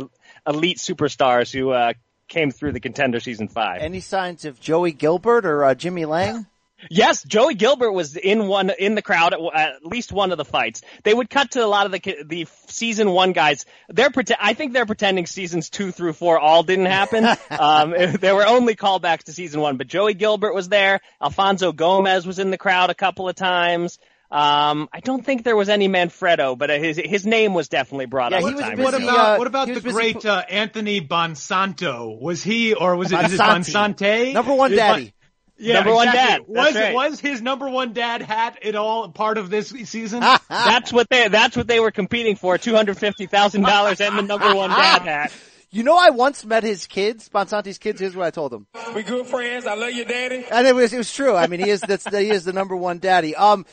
elite superstars who uh, came through the contender season five. Any signs of Joey Gilbert or uh, Jimmy Lange? Yes, Joey Gilbert was in one in the crowd at, at least one of the fights. They would cut to a lot of the the season one guys. They're prete- I think they're pretending seasons two through four all didn't happen. um, there were only callbacks to season one, but Joey Gilbert was there. Alfonso Gomez was in the crowd a couple of times. Um, I don't think there was any Manfredo, but uh, his his name was definitely brought Yeah, up. he was busy, What about uh, what about the great pu- uh, Anthony Bonsanto? Was he or was it is it Bonsanti. Bonsante? Number one Is Bon- daddy. Yeah, number one dad. was right. was his number one dad hat at all part of this season? that's what they that's what they were competing for: two hundred fifty thousand dollars and the number one dad hat. You know, I once met his kids, Bonsanti's kids. Here's what I told them: We good friends. I love you, daddy. And it was it was true. I mean, he is that's he is the number one daddy. Um,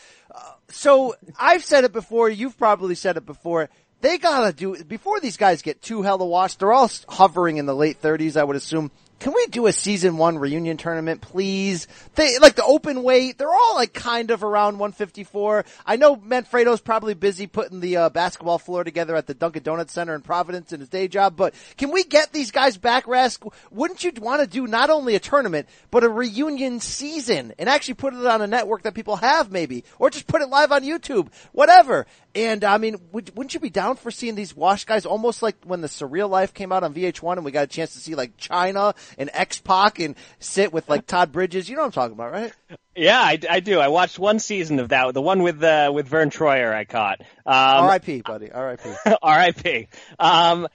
so I've said it before. You've probably said it before. They gotta do before these guys get too hella washed. They're all hovering in the late thirties, I would assume. Can we do a season one reunion tournament, please? They, like the open weight, they're all like kind of around 154. I know Manfredo's probably busy putting the uh, basketball floor together at the Dunkin' Donuts Center in Providence in his day job, but can we get these guys back, Rask? Wouldn't you want to do not only a tournament, but a reunion season and actually put it on a network that people have maybe, or just put it live on YouTube, whatever. And I mean, would, wouldn't you be down for seeing these wash guys almost like when the Surreal Life came out on VH1 and we got a chance to see like Chyna and X Pac and sit with like Todd Bridges? You know what I'm talking about, right? Yeah, I, I do. I watched one season of that, the one with uh, with Vern Troyer. I caught. Um, R.I.P. buddy. R.I.P. R.I.P. Um,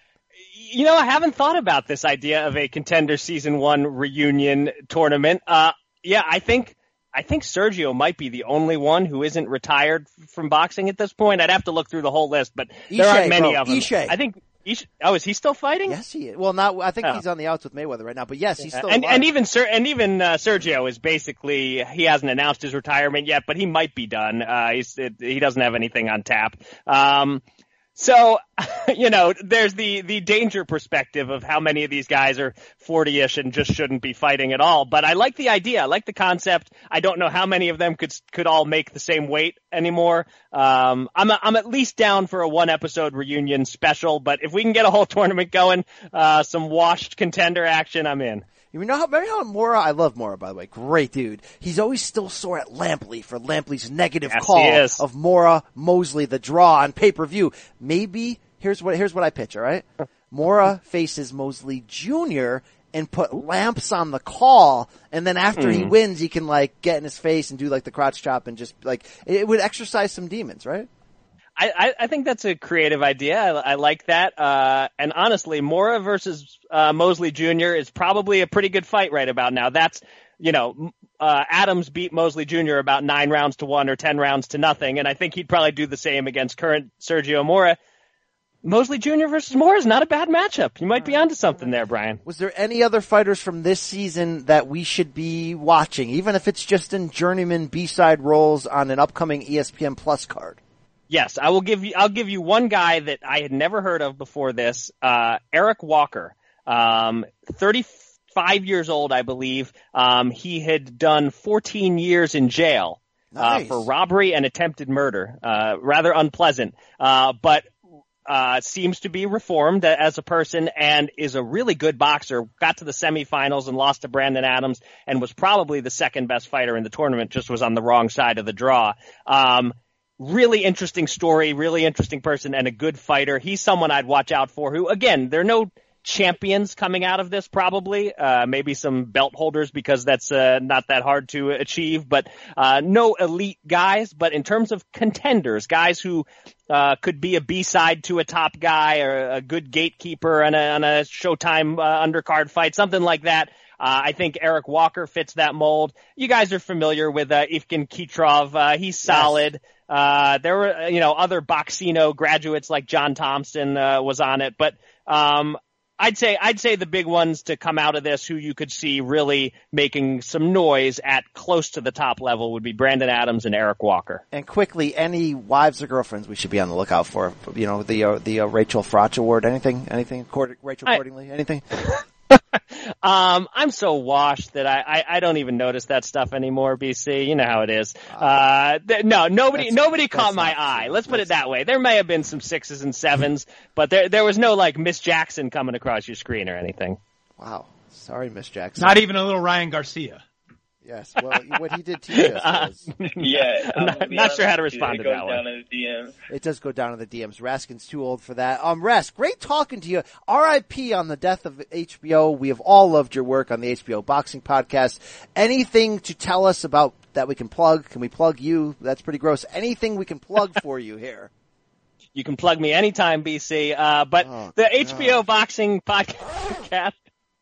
you know, I haven't thought about this idea of a contender season one reunion tournament. Uh, yeah, I think I think Sergio might be the only one who isn't retired from boxing at this point. I'd have to look through the whole list, but there aren't many bro. of them. Ishe. I think. Ishe, oh, is he still fighting? Yes, he is. Well, not. I think Oh. he's on the outs with Mayweather right now, but yes, he's still. and and even Ser- and even uh, Sergio is basically he hasn't announced his retirement yet, but he might be done. Uh, he's it, he doesn't have anything on tap. Um, so you know, there's the the danger perspective of how many of these guys are 40ish and just shouldn't be fighting at all. But I like the idea. I like the concept. I don't know how many of them could could all make the same weight anymore. Um, I'm I'm at least down for a one episode reunion special. But if we can get a whole tournament going, uh, some washed contender action, I'm in. You know how, remember how Mora, I love Mora by the way, great dude. He's always still sore at Lampley for Lampley's negative Yes, call of Mora Mosley, the draw on pay-per-view. Maybe, here's what, here's what I pitch, alright? Mora faces Mosley Jr. and put lamps on the call, and then after he Hmm. wins, he can like get in his face and do like the crotch chop and just like, it would exercise some demons, right? I, I, think that's a creative idea. I, I like that. Uh, and honestly, Mora versus uh, Mosley Jr. is probably a pretty good fight right about now. That's, you know, uh, Adams beat Mosley Jr. about nine rounds to one or ten rounds to nothing, and I think he'd probably do the same against current Sergio Mora. Mosley Jr. versus Mora is not a bad matchup. You might be onto something there, Brian. Was there any other fighters from this season that we should be watching, even if it's just in journeyman B-side roles on an upcoming ESPN Plus card? Yes, I will give you. I'll give you one guy that I had never heard of before this. Uh, Eric Walker, um, 35 years old, I believe. Um, he had done 14 years in jail uh, Nice. for robbery and attempted murder. Uh, rather unpleasant, uh, but uh, seems to be reformed as a person and is a really good boxer. Got to the semifinals and lost to Brandon Adams and was probably the second best fighter in the tournament. Just was on the wrong side of the draw. Um, really interesting story, really interesting person, and a good fighter. He's someone I'd watch out for. Who, again, there are no champions coming out of this probably uh maybe some belt holders because that's uh, not that hard to achieve but uh no elite guys but in terms of contenders guys who uh could be a b-side to a top guy or a good gatekeeper on a, on a showtime uh, undercard fight something like that uh, I think Eric Walker fits that mold. You guys are familiar with uh, Ievgen Khytrov. Uh, he's solid. Uh, there were, you know, other Boxcino graduates like John Thompson uh, was on it, but um, I'd say I'd say the big ones to come out of this, who you could see really making some noise at close to the top level, would be Brandon Adams and Eric Walker. And quickly, any wives or girlfriends we should be on the lookout for? You know, the uh, the uh, Rachel Frotch Award. Anything? Anything? Rachel accordingly? Anything? Um, I'm so washed that I, I, I don't even notice that stuff anymore. BC, you know how it is. Uh, th- no, nobody That's- nobody caught my not eye. Let's put it that way. There may have been some sixes and sevens, but there there was no like Miss Jackson coming across your screen or anything. Wow. Sorry, Miss Jackson. Not even a little Ryan Garcia. Yes. Well, what he did to you Uh, was, Yeah, I'm not, not sure how to respond to it goes that down one. in the DMs. it does go down in the DMs. Raskin's too old for that. Um, Ras, great talking to you. R.I.P. on the death of HBO. We have all loved your work on the HBO Boxing Podcast. Anything to tell us about that we can plug? Can we plug you? That's pretty gross. Anything we can plug for you here? You can plug me anytime, BC. Uh, but Oh, the HBO boxing podcast.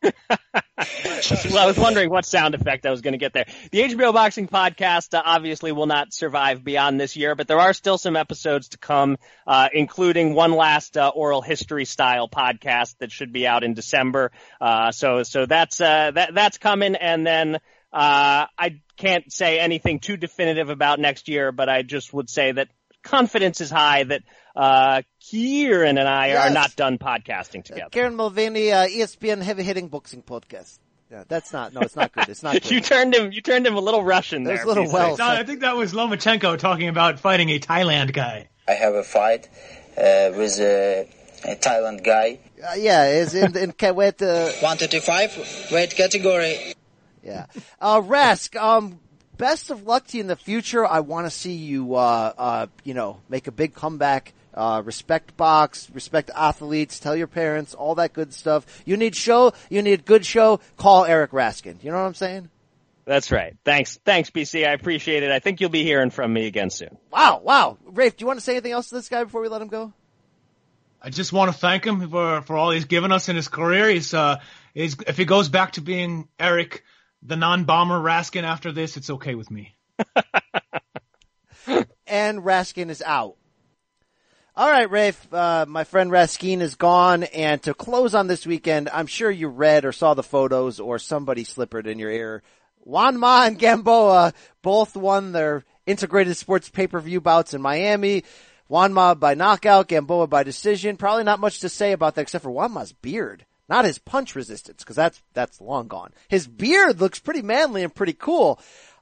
Well, I was wondering what sound effect I was going to get there. The HBO Boxing Podcast uh, obviously will not survive beyond this year, but there are still some episodes to come, uh, including one last uh, oral history style podcast that should be out in December. Uh, so, so that's uh, that that's coming, and then. Uh, I can't say anything too definitive about next year, but I just would say that confidence is high that uh, Kieran and I Yes. are not done podcasting together. Kieran Mulvaney, uh, ESPN heavy hitting boxing podcast. Yeah, that's not. No, it's not good. It's not good. you turned him. You turned him a little Russian There's there. little PC. wells. No, I think that was Lomachenko talking about fighting a Thailand guy. I have a fight uh, with a, a Thailand guy. Uh, yeah, it's in in ca- weight. Uh, 135 weight category. yeah, uh, Rask. Um, best of luck to you in the future. I want to see you. Uh, uh, you know, make a big comeback. Uh, respect box, respect athletes, tell your parents, all that good stuff. You need show, you need good show, call Eric Raskin. You know what I'm saying? That's right. Thanks, thanks, BC. I appreciate it. I think you'll be hearing from me again soon. Wow, wow. Rafe, do you want to say anything else to this guy before we let him go? I just want to thank him for, for all he's given us in his career. He's, uh, he's, if he goes back to being Eric, the non-bomber Raskin after this, it's okay with me. and Raskin is out. All right, Rafe, uh, my friend Raskin is gone, and to close on this weekend, I'm sure you read or saw the photos or somebody slippered in your ear. Juan Ma and Gamboa both won their integrated sports pay-per-view bouts in Miami. Juan Ma by knockout, Gamboa by decision. Probably not much to say about that except for Juan Ma's beard. Not his punch resistance, cause that's, that's long gone. His beard looks pretty manly and pretty cool.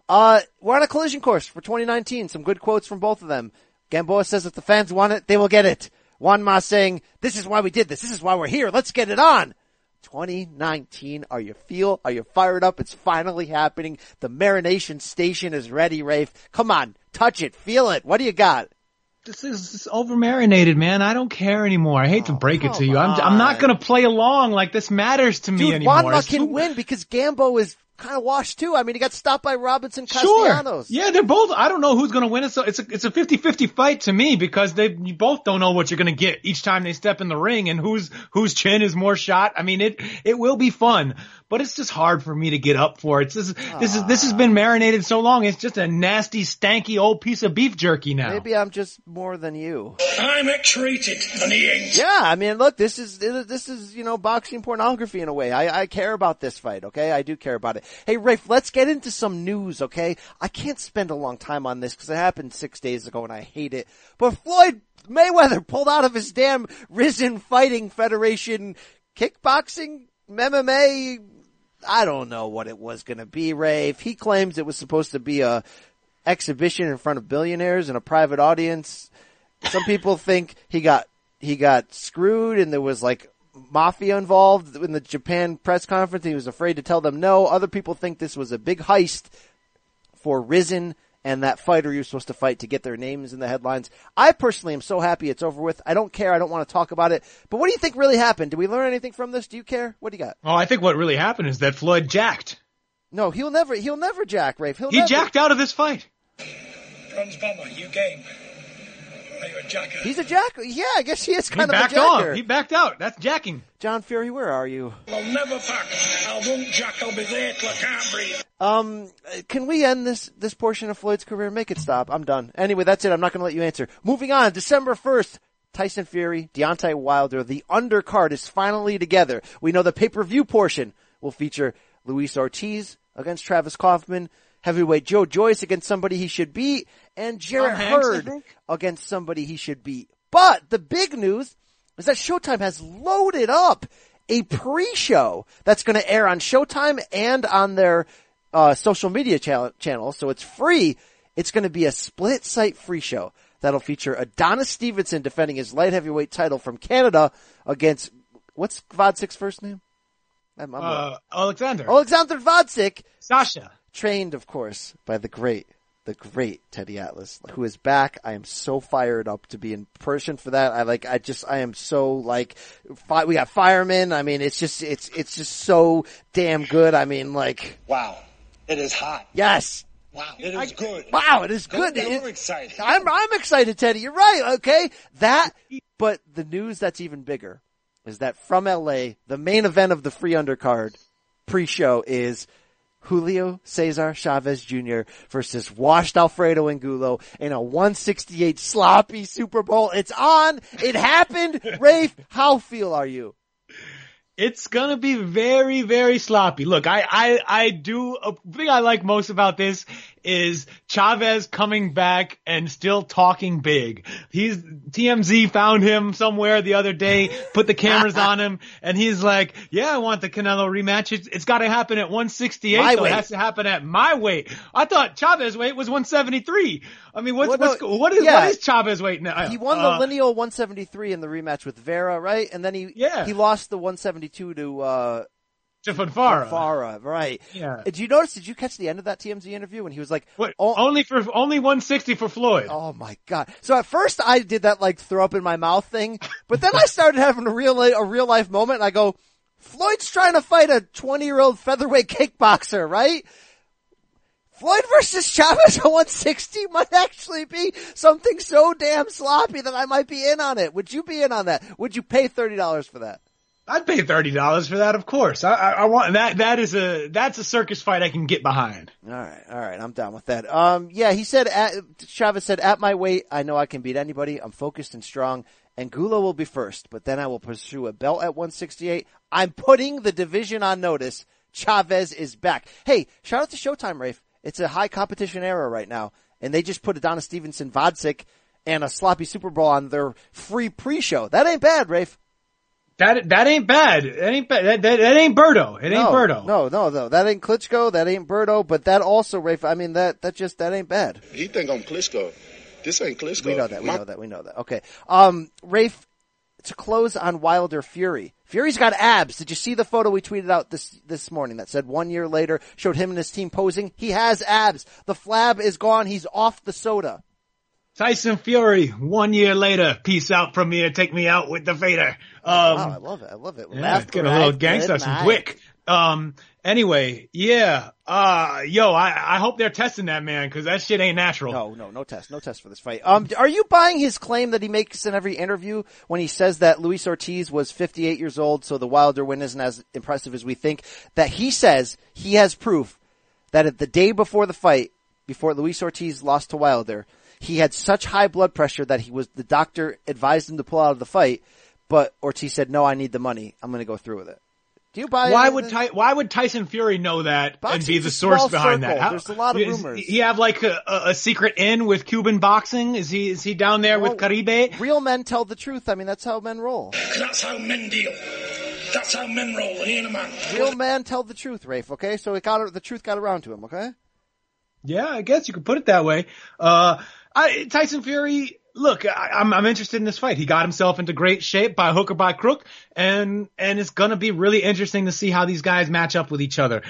Uh, we're on a collision course for 2019. Some good quotes from both of them. Gamboa says if the fans want it, they will get it. Juan Ma saying, this is why we did this. This is why we're here. Let's get it on. 2019. Are you feel? Are you fired up? It's finally happening. The marination station is ready, Rafe. Come on. Touch it. Feel it. What do you got? This is over marinated, man. I don't care anymore. I hate to oh, break it to you. I'm, Oh, I'm not gonna play along like this matters to me Dude, anymore. Juan Ma can win because Gambo is kind of washed too. I mean, he got stopped by Robinson Castellanos. Sure. Yeah, they're both. I don't know who's going to win it. So it's a it's a 50-50 fight to me because they you both don't know what you're going to get each time they step in the ring and whose whose chin is more shot. I mean, it it will be fun, but it's just hard for me to get up for. It's this this is this has been marinated so long. It's just a nasty, stanky old piece of beef jerky now. Maybe I'm just more than you. I'm X-rated, and he ain't. Yeah, I mean, look, this is this is you know boxing pornography in a way. I, I care about this fight, okay? I do care about it. Hey, Rafe, let's get into some news, okay? I can't spend a long time on this because it happened six days ago and I hate it. But Floyd Mayweather pulled out of his damn Rizin Fighting Federation kickboxing MMA. I don't know what it was going to be, Rafe. He claims it was supposed to be a exhibition in front of billionaires and a private audience some people think he got he got screwed and there was like mafia involved in the Japan press conference. He was afraid to tell them no. Other people think this was a big heist for Rizin and that fighter you're supposed to fight to get their names in the headlines. I personally am so happy it's over with. I don't care. I don't want to talk about it. But what do you think really happened? Did we learn anything from this? Do you care? What do you got? Oh, I think what really happened is that Floyd jacked. No, he'll never. He'll never jack Rafe. He'll He never. jacked out of this fight. Bronze bomber, you game. Are you a jacker? He's a jack. Yeah, I guess he is He kind of backed a jacker. off. He backed out. That's jacking. John Fury, where are you? I'll never pack. I won't jack. I'll be there till I can't breathe. Um, can we end this this portion of Floyd's career? Make it stop. I'm done. Anyway, that's it. I'm not going to let you answer. Moving on. December first. Tyson Fury, Deontay Wilder, the undercard is finally together. We know the pay-per-view portion will feature Luis Ortiz against Travis Kauffman, heavyweight Joe Joyce against somebody he should beat, and Jarrett Tom Hanks, Hurd against somebody he should beat. But the big news is that Showtime has loaded up a pre-show that's going to air on Showtime and on their uh, social media channel, channel. So it's free. It's going to be a split site free show that'll feature Adonis Stevenson defending his light heavyweight title from Canada against what's Gvozdyk's first name? I'm, I'm Uh, Alexander. Alexander Gvozdyk, Sasha. trained, of course, by the great, the great Teddy Atlas, who is back. I am so fired up to be in person for that. I like, I just, I am so like, fi- we got firemen. I mean, it's just, it's, it's just so damn good. I mean, like, Wow. It is hot. yes. Wow. It is good. Wow, it is good. get It- overexcited. I'm, I'm excited, Teddy. You're right. Okay. That, but the news that's even bigger is that from LA, the main event of the free undercard, pre-show is Julio Cesar Chavez Jr. versus washed Alfredo Angulo in a 168 sloppy Super Bowl. It's on. It happened. Rafe, how feel are you? It's gonna be very, very sloppy. Look, I, I, I do, a thing I like most about this is Chavez coming back and still talking big. He's, TMZ found him somewhere the other day, put the cameras on him, and he's like, yeah, I want the Canelo rematch. It's, it's gotta happen at 168, My so weight. it has to happen at my weight. I thought Chavez weight was 173. I mean, what's, Well, no, what's, what is, yeah. what is Chavez weight now? He won Uh, the lineal 173 in the rematch with Vera, right? And then he Yeah. he lost the 172 to uh to right? Yeah. Did you notice? Did you catch the end of that TMZ interview when he was like, What, oh, only for, only 160 for Floyd. "Oh my god!" So at first I did that like throw up in my mouth thing, but then I started having a real a real life moment. And I go, "Floyd's trying to fight a 20 year old featherweight kickboxer, right?" Floyd versus Chavez at 160 might actually be something so damn sloppy that I might be in on it. Would you be in on that? Would you pay $30 for that? I'd pay thirty dollars for that, of course. I, I, I want that. That is a that's a circus fight I can get behind. All right, all right, I'm down with that. Um, yeah, he said, at, Chavez said, at my weight, I know I can beat anybody. I'm focused and strong. Angulo will be first, but then I will pursue a belt at 168. I'm putting the division on notice. Chavez is back. Hey, shout out to Showtime, Rafe. It's a high competition era right now, and they just put Adonis Stevenson, Gvozdyk, and a sloppy Super Bowl on their free pre-show. That ain't bad, Rafe. That that ain't bad. That ain't bad. That, that, that ain't Birdo. It ain't no, Birdo. No, no, no. That ain't Klitschko. That ain't Birdo. But that also, Rafe. I mean, that that just that ain't bad. He think I'm Klitschko. This ain't Klitschko. We know that. We My- know that. We know that. Okay. Um, Rafe, to close on Wilder Fury. Fury's got abs. Did you see the photo we tweeted out this this morning that said one year later showed him and his team posing? He has abs. The flab is gone. He's off the soda. Tyson Fury. One year later, peace out from and take me out with the Vader. Um, wow, I love it. I love it. Yeah, Left, get a little gangster, some quick. Um, anyway, yeah, uh, yo, I, I hope they're testing that man because that shit ain't natural. No, no, no test, no test for this fight. Um, are you buying his claim that he makes in every interview when he says that Luis Ortiz was 58 years old, so the Wilder win isn't as impressive as we think? That he says he has proof that at the day before the fight, before Luis Ortiz lost to Wilder, he had such high blood pressure that he was the doctor advised him to pull out of the fight, but Ortiz said, "No, I need the money. I'm going to go through with it." Do you buy? Why would? Ty- why would Tyson Fury know that and be the source behind circle. that? There's a lot of rumors. He have like a, a, a secret in with Cuban boxing? Is he is he down there with Caribe? Real men tell the truth. I mean, that's how men roll. That's how men deal. That's how men roll. He ain't a man. Real men tell the truth, Rafe. Okay, so it got the truth got around to him. Okay. Yeah, I guess you could put it that way. Uh, I, Tyson Fury, look, I, I'm, I'm interested in this fight. He got himself into great shape by hook or by crook, and, and it's gonna be really interesting to see how these guys match up with each other.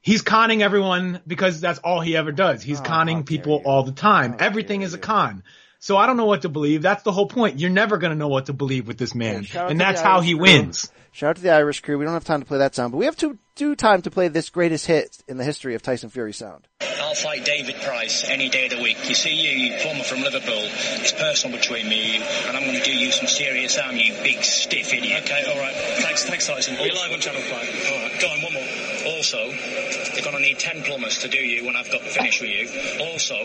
He's conning everyone because that's all he ever does. Oh, He's conning people all the time. Everything is a con. So I don't know what to believe. That's the whole point. You're never gonna know what to believe with this man. shout and that's how he crew. wins. Shout out to the Irish crew. We don't have time to play that sound, but we have to do time to play this greatest hit in the history of Tyson Fury sound. I'll fight David Price any day of the week. You see, you, you former from Liverpool. It's personal between me and you, and I'm going to do you some serious harm, you big stiff idiot. Okay, all right. Thanks, thanks, Tyson. We're live on Channel 5. All right, go on, one more. Also, they're going to need 10 plumbers to do you when I've got finished with you. Also,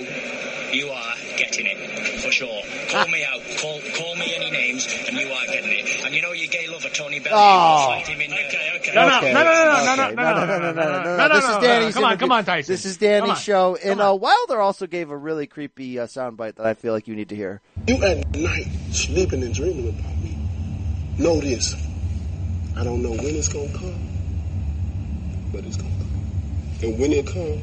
you are getting it, for sure. Call me out. Call call me any names, and you are getting it. And you know your gay lover, Tony Bellew. Oh. Fight him in there. Okay, okay. No, no, Okay. no, no, no, no, no, Okay. no, no, no, no, no, no, no, no, This is no, Danny's. Come on, interview. come on, Tyson. This is Danny's Come on. show. And uh, Wilder also gave a really creepy uh, soundbite that I feel like you need to hear. You at night sleeping and dreaming about me. Know this. I don't know when it's gonna come, but it's gonna come. And when it comes,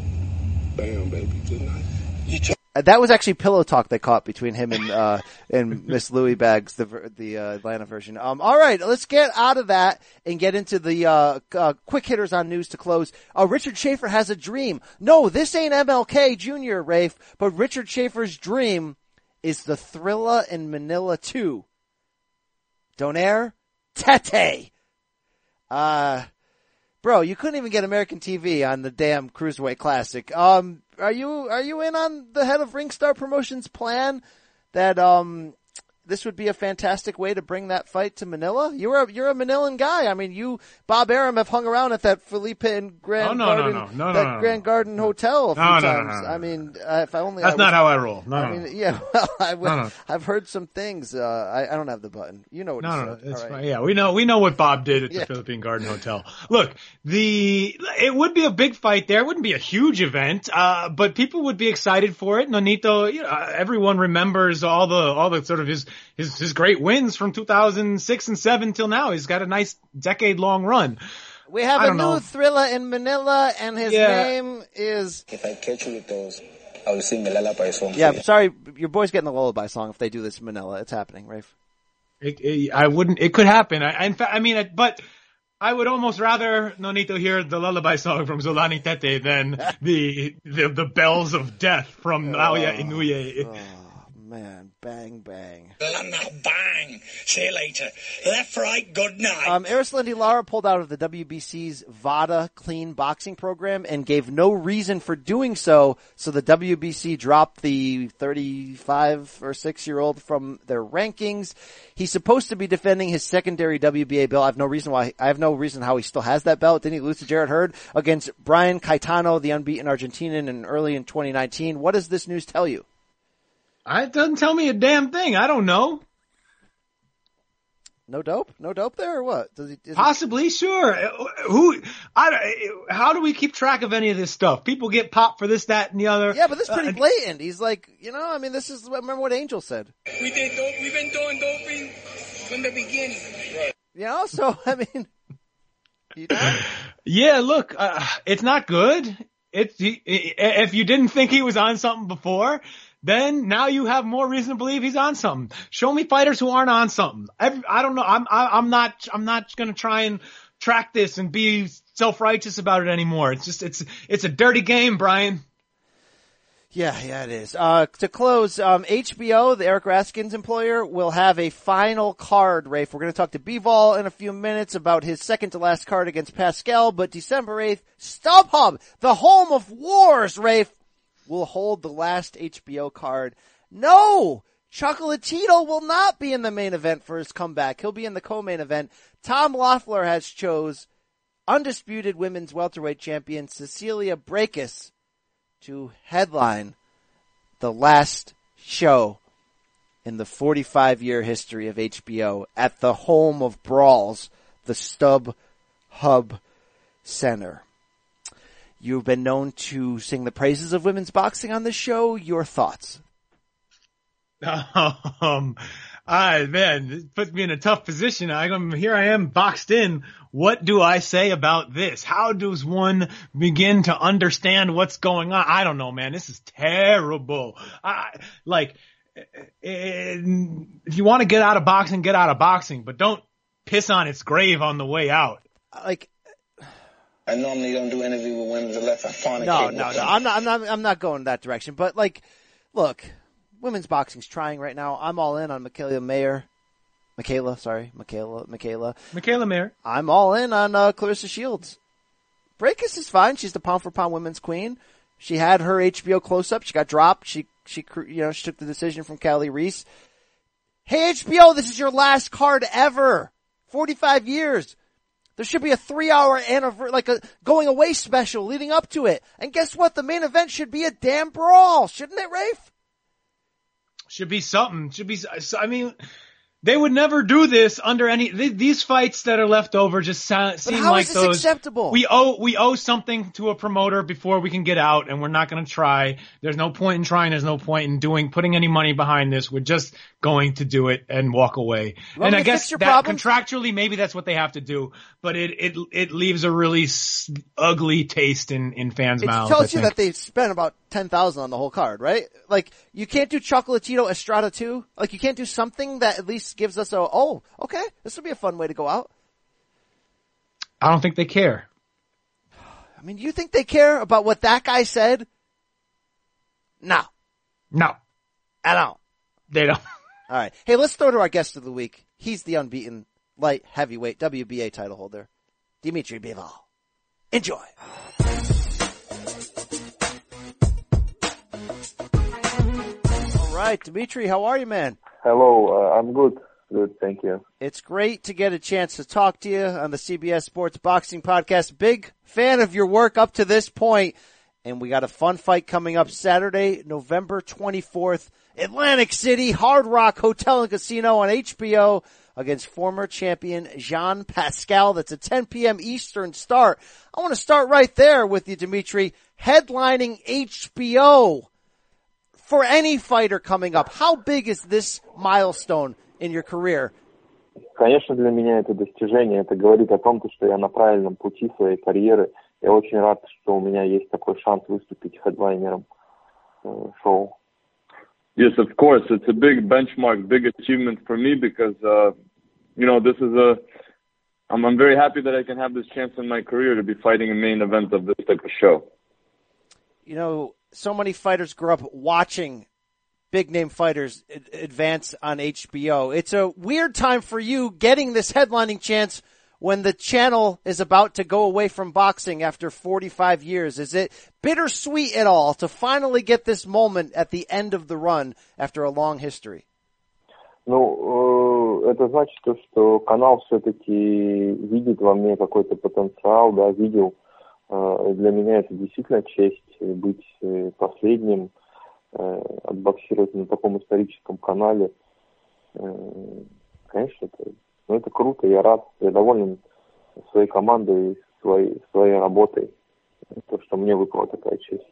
bam, baby, good night. You try- Uh, That was actually pillow talk they caught between him and uh, and Miss Louis Bags, the the uh, Atlanta version. Um, all right, let's get out of that and get into the uh, uh, quick hitters on news to close. Uh, Richard Schaefer has a dream. No, this ain't MLK Jr. Rafe, but Richard Schaefer's dream is the Thrilla in Manila two. Donaire Tete. Uh, bro, you couldn't even get American TV on the damn Cruiserweight Classic. Um, are you are you in on the head of Ringstar Promotions plan that um this would be a fantastic way to bring that fight to Manila? You're a, you're a Manilan guy. I mean, you, Bob Arum have hung around at that Felipe and Grand Oh, no, Garden, no. No, that. Grand Garden Hotel a few No, no, no, times. I mean, uh, if I only That's I not how I roll. No, I no. mean, yeah, well, I. I've heard some things. Uh, I, I don't have the button. You know what No, no, no, it's right. fine. Yeah, we know we know what Bob did at the Philippine Garden Hotel. Look, the it would be a big fight there. It wouldn't be a huge event, uh, but people would be excited for it. Nonito, you know, everyone remembers all the all the sort of his his his great wins from 2006 and seven till now. He's got a nice decade long run. We have I a new know. thriller in Manila, and his Yeah. name is. If I catch you with those, I will sing a lullaby song Yeah, for you. sorry, your boy's getting the lullaby song if they do this in Manila. It's happening, Rafe. It, it, I wouldn't. It could happen. I, in fact, I mean, it, but I would almost rather Nonito hear the lullaby song from Zolani Tete than the the, the bells of death from oh. Naoya Inoue. Oh, man, bang, bang. Now bang. See you later. Left, right, good night. Um, Erislandy Lara pulled out of the WBC's VADA clean boxing program and gave no reason for doing so. So the WBC dropped the 35 or 6 year old from their rankings. He's supposed to be defending his secondary WBA belt. I have no reason why, I have no reason how he still has that belt. Didn't he lose to Jarrett Hurd against Brian Castaño, the unbeaten Argentinian in early in 2019? What does this news tell you? I- It doesn't tell me a damn thing. I don't know. No dope? No dope there or what? Does he, is he- Possibly, sure. Who? I. How do we keep track of any of this stuff? People get popped for this, that, and the other. yeah, but this is pretty Uh, blatant. He's like, you know, I mean, this is, remember what Angel said. we did dope. We've been doing doping from the beginning. You know, so, I mean, you know? Yeah, look, uh, it's not good. It's if you didn't think he was on something before, then now you have more reason to believe he's on something. Show me fighters who aren't on something. Every, I don't know. I'm I, I'm not I'm not going to try and track this and be self righteous about it anymore. It's just it's it's a dirty game, Brian. Yeah, yeah, it is. Uh, to close, um, HBO, the Eric Raskin's employer, will have a final card, Rafe. We're going to talk to Bivol in a few minutes about his second to last card against Pascal, but December 8th, StubHub, the home of wars, Rafe, will hold the last HBO card. No! Chocolatito will not be in the main event for his comeback. He'll be in the co-main event. Tom Loeffler has chose undisputed women's welterweight champion Cecilia Braekhus to headline the last show in the 45 year history of HBO at the home of brawls, the Stub Hub Center. You've been known to sing the praises of women's boxing on this show. Your thoughts? Um, I man, it puts me in a tough position. I'm here. I am boxed in. What do I say about this? How does one begin to understand what's going on? I don't know, man. This is terrible. I like eh, if you want to get out of boxing, get out of boxing, but don't piss on its grave on the way out. Like I normally don't do interview with women unless I fornicate No, with no, no. them. I'm not. I'm not. I'm not going that direction. But like, look, women's boxing's trying right now. I'm all in on Mikaela Mayer. Mikaela, sorry, Mikaela, Mikaela. Mikaela Mayer. I'm all in on uh, Claressa Shields. Braekhus is fine. She's the pound for pound women's queen. She had her HBO close up. She got dropped. She she you know she took the decision from Kali Reis. Hey HBO, this is your last card ever. 45 years. There should be a three hour anniversary, like a going away special leading up to it. And guess what? The main event should be a damn brawl, shouldn't it, Rafe? Should be something. Should be. I mean, they would never do this under any. These fights that are left over just sound, seem like those. acceptable? We owe we owe something to a promoter before we can get out, and we're not going to try. There's no point in trying. There's no point in doing putting any money behind this. We're just going to do it and walk away. And I guess that problems? contractually, maybe that's what they have to do. But it it it leaves a really ugly taste in in fans' It mouths. It tells you that they spent about 10,000 on the whole card, right? Like, you can't do Chocolatito Estrada 2? Like, you can't do something that at least gives us a, oh, okay, this would be a fun way to go out. I don't think they care. I mean, you think they care about what that guy said? No. No, I don't. they don't. All right. Hey, let's throw to our guest of the week. He's the unbeaten light heavyweight WBA title holder, Dimitri Bivol. Enjoy. All right, Dimitri, how are you, man? Hello, uh, I'm good. Good, thank you. It's great to get a chance to talk to you on the CBS Sports Boxing Podcast. Big fan of your work up to this point. point, and we got a fun fight coming up Saturday, November 24th, Atlantic City Hard Rock Hotel and Casino on HBO against former champion Jean Pascal. That's a 10 p.m. Eastern start. I want to start right there with you, Dimitri, headlining HBO for any fighter coming up. How big is this milestone in your career? Конечно, для меня это достижение. Это говорит о том, что я на правильном пути своей карьеры. Я очень рад, что у меня есть такой шанс выступить хедлайнером шоу. Yes, of course. It's a big benchmark, big achievement for me because, uh, you know, this is a. I'm, I'm very happy that I can have this chance in my career to be fighting a main event of this type of show. You know, so many fighters grew up watching big name fighters advance on HBO. It's a weird time for you getting this headlining chance when the channel is about to go away from boxing after 45 years. Is it bittersweet at all to finally get this moment at the end of the run after a long history? Ну, это значит, что канал все-таки видит во мне какой-то потенциал, да, видел. Для меня это действительно честь быть последним отбоксировать на таком историческом канале. Конечно, это, ну, это круто, я рад, я доволен своей командой, своей, своей работой, то, что мне выпала такая честь.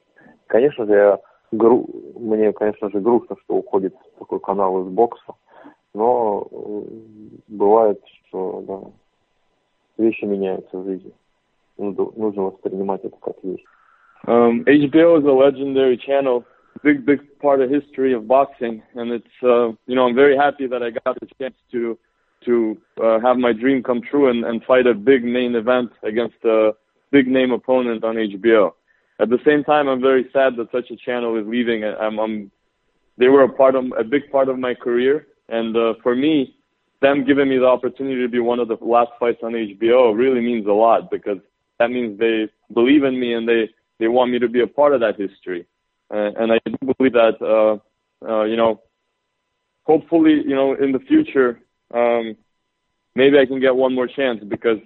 Конечно же, я, гру, мне, конечно же, грустно, что уходит такой канал из бокса, но бывает, что да, вещи меняются в жизни. Нужно воспринимать это как есть. Um, HBO is a legendary channel. big big part of history of boxing and it's uh you know i'm very happy that i got the chance to to uh, have my dream come true and, and fight a big main event against a big name opponent on hbo at the same time i'm very sad that such a channel is leaving. I'm, I'm they were a part of a big part of my career. And uh, for me them giving me the opportunity to be one of the last fights on hbo really means a lot because that means they believe in me and they they want me to be a part of that history. Uh, and I do believe that uh, uh, you know, hopefully, you know, in the future, um, maybe I can get one more chance because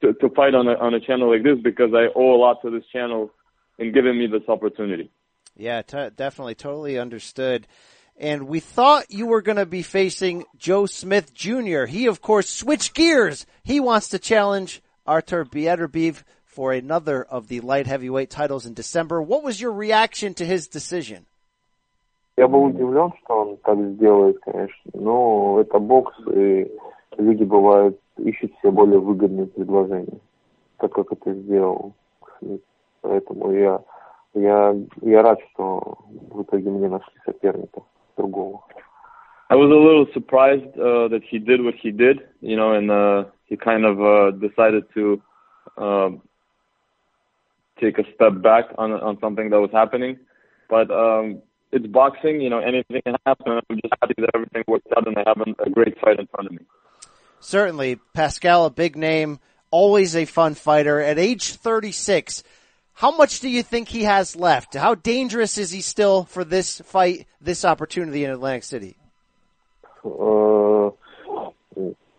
to, to fight on a on a channel like this because I owe a lot to this channel in giving me this opportunity. Yeah, t- definitely, totally understood. And we thought you were going to be facing Joe Smith Jr. He, of course, switched gears. He wants to challenge Artur Beterbiev for another of the light heavyweight titles in December. What was your reaction to his decision? Я был удивлен, что он так сделает, конечно. Но это бокс, и люди бывают ищут себе более выгодные предложения, так как это сделал. Поэтому я, я, я рад, что в итоге мне нашли соперника другого. I was a little surprised uh, that he did what he did, you know, and uh, he kind of uh, decided to uh, take a step back on on something that was happening. But um, it's boxing, you know, anything can happen. I'm just happy that everything worked out and I have a great fight in front of me. Certainly, Pascal, a big name, always a fun fighter. At age 36, how much do you think he has left? How dangerous is he still for this fight, this opportunity in Atlantic City? Uh,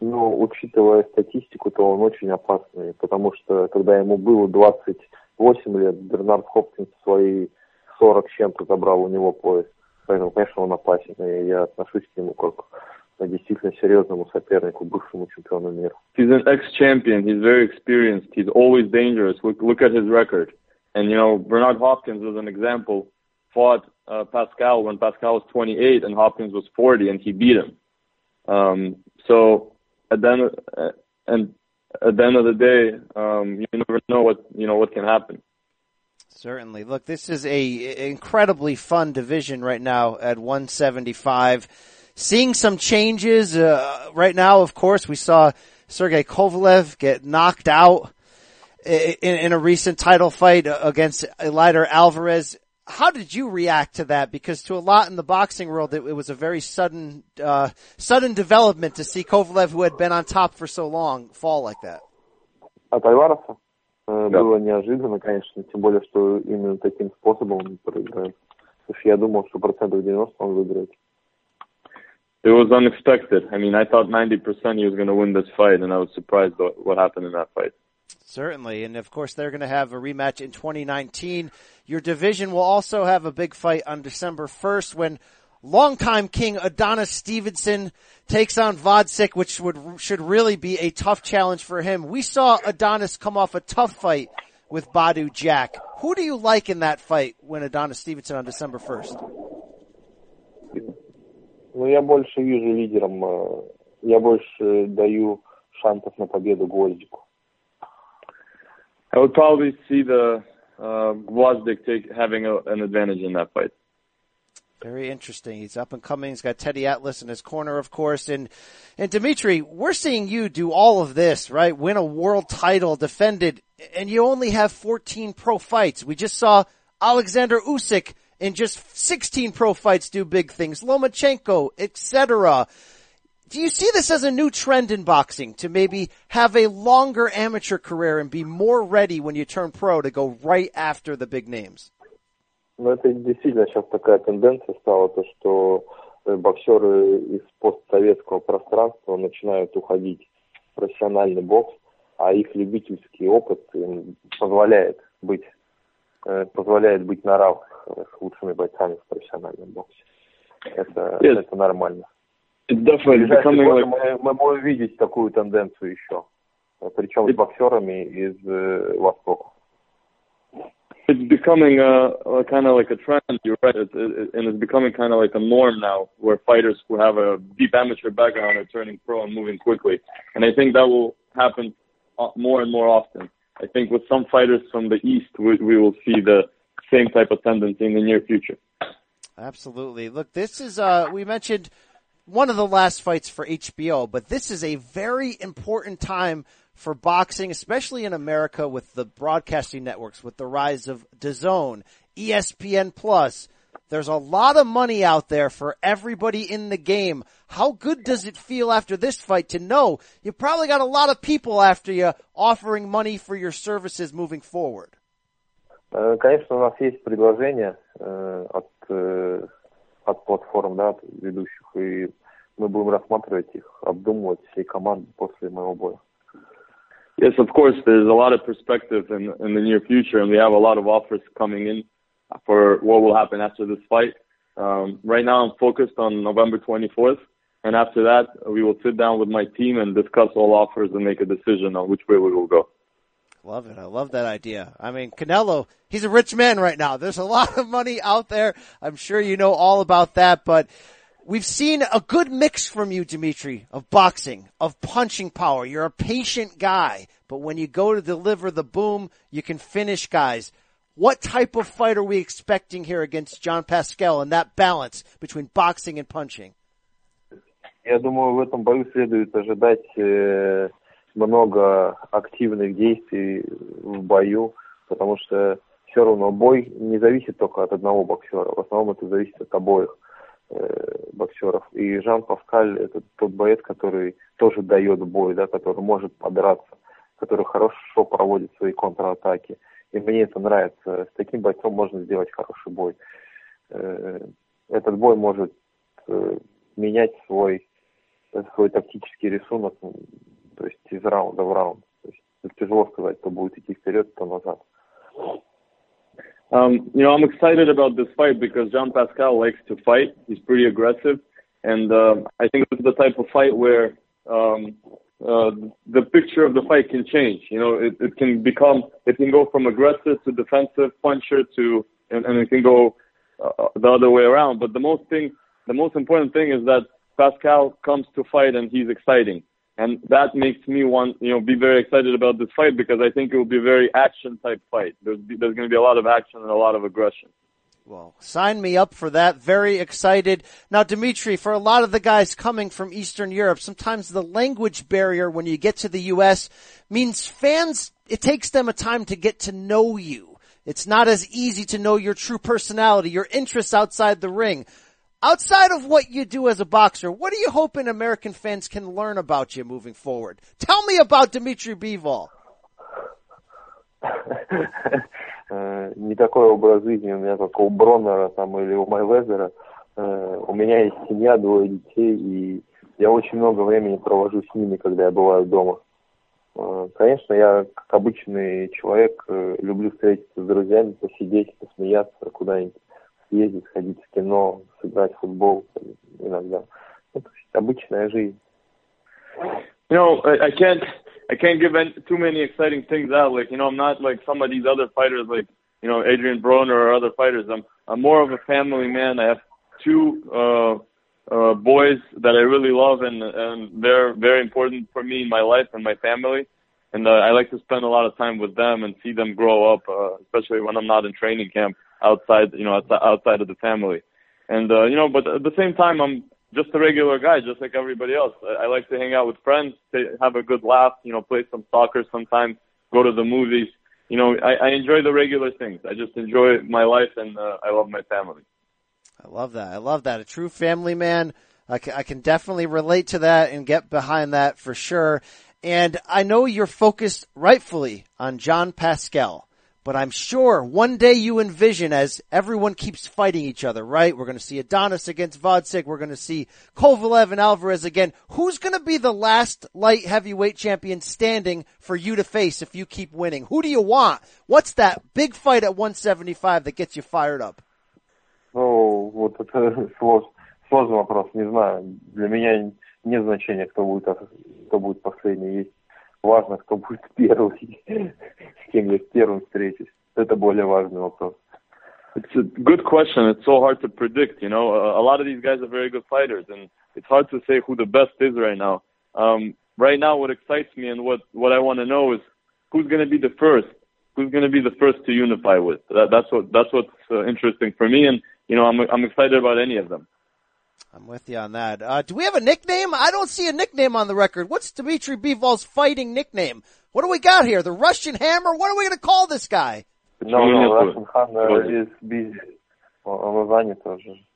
ну, учитывая статистику, то он очень опасный, потому что когда ему было 20 8 лет Бернард Хопкинс свои 40 чем-то забрал у него пояс. Поэтому, конечно, он опасен, и я отношусь к нему как к действительно серьезному сопернику, бывшему чемпиону мира. He's an ex-champion. He's very experienced. He's always dangerous. Look, look at his record. And, you know, Bernard Hopkins was an example, fought uh, Pascal when Pascal was 28 and Hopkins was 40, and he beat him. Um, so, and then, uh, and at the end of the day, um, you never know what you know what can happen. Certainly. Look, this is a incredibly fun division right now at 175. Seeing some changes uh, right now. Of course, we saw Sergey Kovalev get knocked out in, in a recent title fight against Eleider Alvarez how did you react to that? Because to a lot in the boxing world, it, it was a very sudden, uh, sudden development to see Kovalev, who had been on top for so long, fall like that. От Альвареса э, да. было неожиданно, конечно, тем более, что именно таким способом он проиграет. Потому что я думал, что процентов 90 он выиграет. it was unexpected. I mean, I thought 90% he was going to win this fight, and I was surprised what happened in that fight. Certainly, and of course they're going to have a rematch in 2019. Your division will also have a big fight on December 1st when longtime king Adonis Stevenson takes on Gvozdyk, which would, should really be a tough challenge for him. We saw Adonis come off a tough fight with Badou Jack. Who do you like in that fight when Adonis Stevenson on December 1st? Ну, я больше вижу лидером, э, я больше даю шансов на победу Гвоздику. I would probably see the uh, Gvozdyk take, having a, an advantage in that fight. Very interesting. He's up and coming. He's got Teddy Atlas in his corner, of course. And, and Dimitri, we're seeing you do all of this, right? Win a world title, defended, and you only have 14 pro fights. We just saw Alexander Usyk in just 16 pro fights do big things. Lomachenko, etc. Do you see this as a new trend in boxing to maybe have a longer amateur career and be more ready when you turn pro to go right after the big names? Ну, это действительно сейчас такая тенденция стала, то, что боксеры из постсоветского пространства начинают уходить в профессиональный бокс, а их любительский опыт им позволяет быть, позволяет быть на равных с лучшими бойцами в профессиональном боксе. Это, yes. это нормально. Definitely becoming мы, мы будем видеть такую тенденцию еще, причем с боксерами из э, Востока. It's becoming a, a kind of like a trend. You're right, it, and it's becoming kind of like a norm now, where fighters who have a deep amateur background are turning pro and moving quickly. And I think that will happen more and more often. I think with some fighters from the east, we, we will see the same type of tendency in the near future. Absolutely. Look, this is uh, we mentioned one of the last fights for HBO, but this is a very important time for boxing, especially in America with the broadcasting networks, with the rise of DAZN, ESPN Plus. There's a lot of money out there for everybody in the game. How good does it feel after this fight to know you probably got a lot of people after you offering money for your services moving forward? Конечно, у нас есть предложения от от платформ, да, от ведущих, и мы будем рассматривать их, обдумывать всей командой после моего боя. Yes, of course, there's a lot of perspective in, in the near future, and we have a lot of offers coming in for what will happen after this fight. Um, right now, I'm focused on November 24th, and after that, we will sit down with my team and discuss all offers and make a decision on which way we will go. Love it. I love that idea. I mean, Canelo, he's a rich man right now. There's a lot of money out there. I'm sure you know all about that, but we've seen a good mix from you, Dimitri, of boxing, of punching power. You're a patient guy, but when you go to deliver the boom, you can finish guys. What type of fight are we expecting here against John Pascal and that balance between boxing and punching? Я думаю, в этом бою следует ожидать э, много активных действий в бою, потому что все равно бой не зависит только от одного боксера. В основном это зависит от обоих э, Боксеров. И Жан Паскаль это тот боец, который тоже дает бой, да, который может подраться, который хорошо проводит свои контратаки. И мне это нравится. С таким бойцом можно сделать хороший бой. Э, этот бой может э, менять свой свой тактический рисунок то есть из раунда в раунд. То есть тяжело сказать, кто будет идти вперед, кто назад. Um, you know, I'm excited about this fight because Jean Pascal likes to fight. He's pretty aggressive, and uh, I think this is the type of fight where um, uh, the picture of the fight can change. You know, it, it can become, it can go from aggressive to defensive puncher to, and, and it can go uh, the other way around. But the most thing, the most important thing is that Pascal comes to fight and he's exciting and that makes me want you know be very excited about this fight because I think it will be a very action type fight. There's there's going to be a lot of action and a lot of aggression. Well, sign me up for that. Very excited. Now, Dimitri, for a lot of the guys coming from Eastern Europe, sometimes the language barrier when you get to the U.S. means fans, it takes them a time to get to know you. It's not as easy to know your true personality, your interests outside the ring Outside of what you do as a boxer, what are you hoping American fans can learn about you moving forward? Tell me about Dmitry Bivol. Не такой образ жизни у меня, как у Броннера там или у Майвезера. Э, у меня есть семья, двое детей, и я очень много времени провожу с ними, когда я бываю дома. Э, конечно, я, как обычный человек, э, люблю встретиться с друзьями, посидеть, посмеяться, куда-нибудь съездить, сходить в кино, сыграть в футбол иногда. Ну, то есть обычная жизнь. You know, I, I can't I can't give any, too many exciting things out. Like, you know, I'm not like some of these other fighters, like you know, Adrian Broner or other fighters. I'm I'm more of a family man. I have two uh, uh, boys that I really love, and and they're very important for me in my life and my family. And uh, I like to spend a lot of time with them and see them grow up, uh, especially when I'm not in training camp outside, you know, outside, of the family. And uh, you know, but at the same time, I'm just a regular guy, just like everybody else. I, I like to hang out with friends, to have a good laugh, you know, play some soccer sometimes, go to the movies. You know, I, I enjoy the regular things. I just enjoy my life and uh, I love my family. I love that. I love that. A true family man. I can, I can definitely relate to that and get behind that for sure. And I know you're focused rightfully on John Pascal. But I'm sure one day you envision as everyone keeps fighting each other, right? We're going to see Adonis against Gvozdyk. We're going to see Kovalev and Alvarez again. Who's going to be the last light heavyweight champion standing for you to face if you keep winning? Who do you want? What's that big fight at 175 that gets you fired up? Ну, вот это сложный вопрос, не знаю. Для меня нет значения, кто будет, кто будет последний. Есть важно, кто будет первый, с кем я первым встречусь. Это более важный вопрос. It's a good question. It's so hard to predict. You know, a, a lot of these guys are very good fighters, and it's hard to say who the best is right now. Um, right now, what excites me and what what I want to know is who's going to be the first. Who's going to be the first to unify with? That, that's what that's what's uh, interesting for me, and you know, I'm I'm excited about any of them. I'm with you on that. Uh, do we have a nickname? I don't see a nickname on the record. What's Dmitry Bivol's fighting nickname? What do we got here? The Russian Hammer? What are we going to call this guy? No, no, Russian Hammer is busy.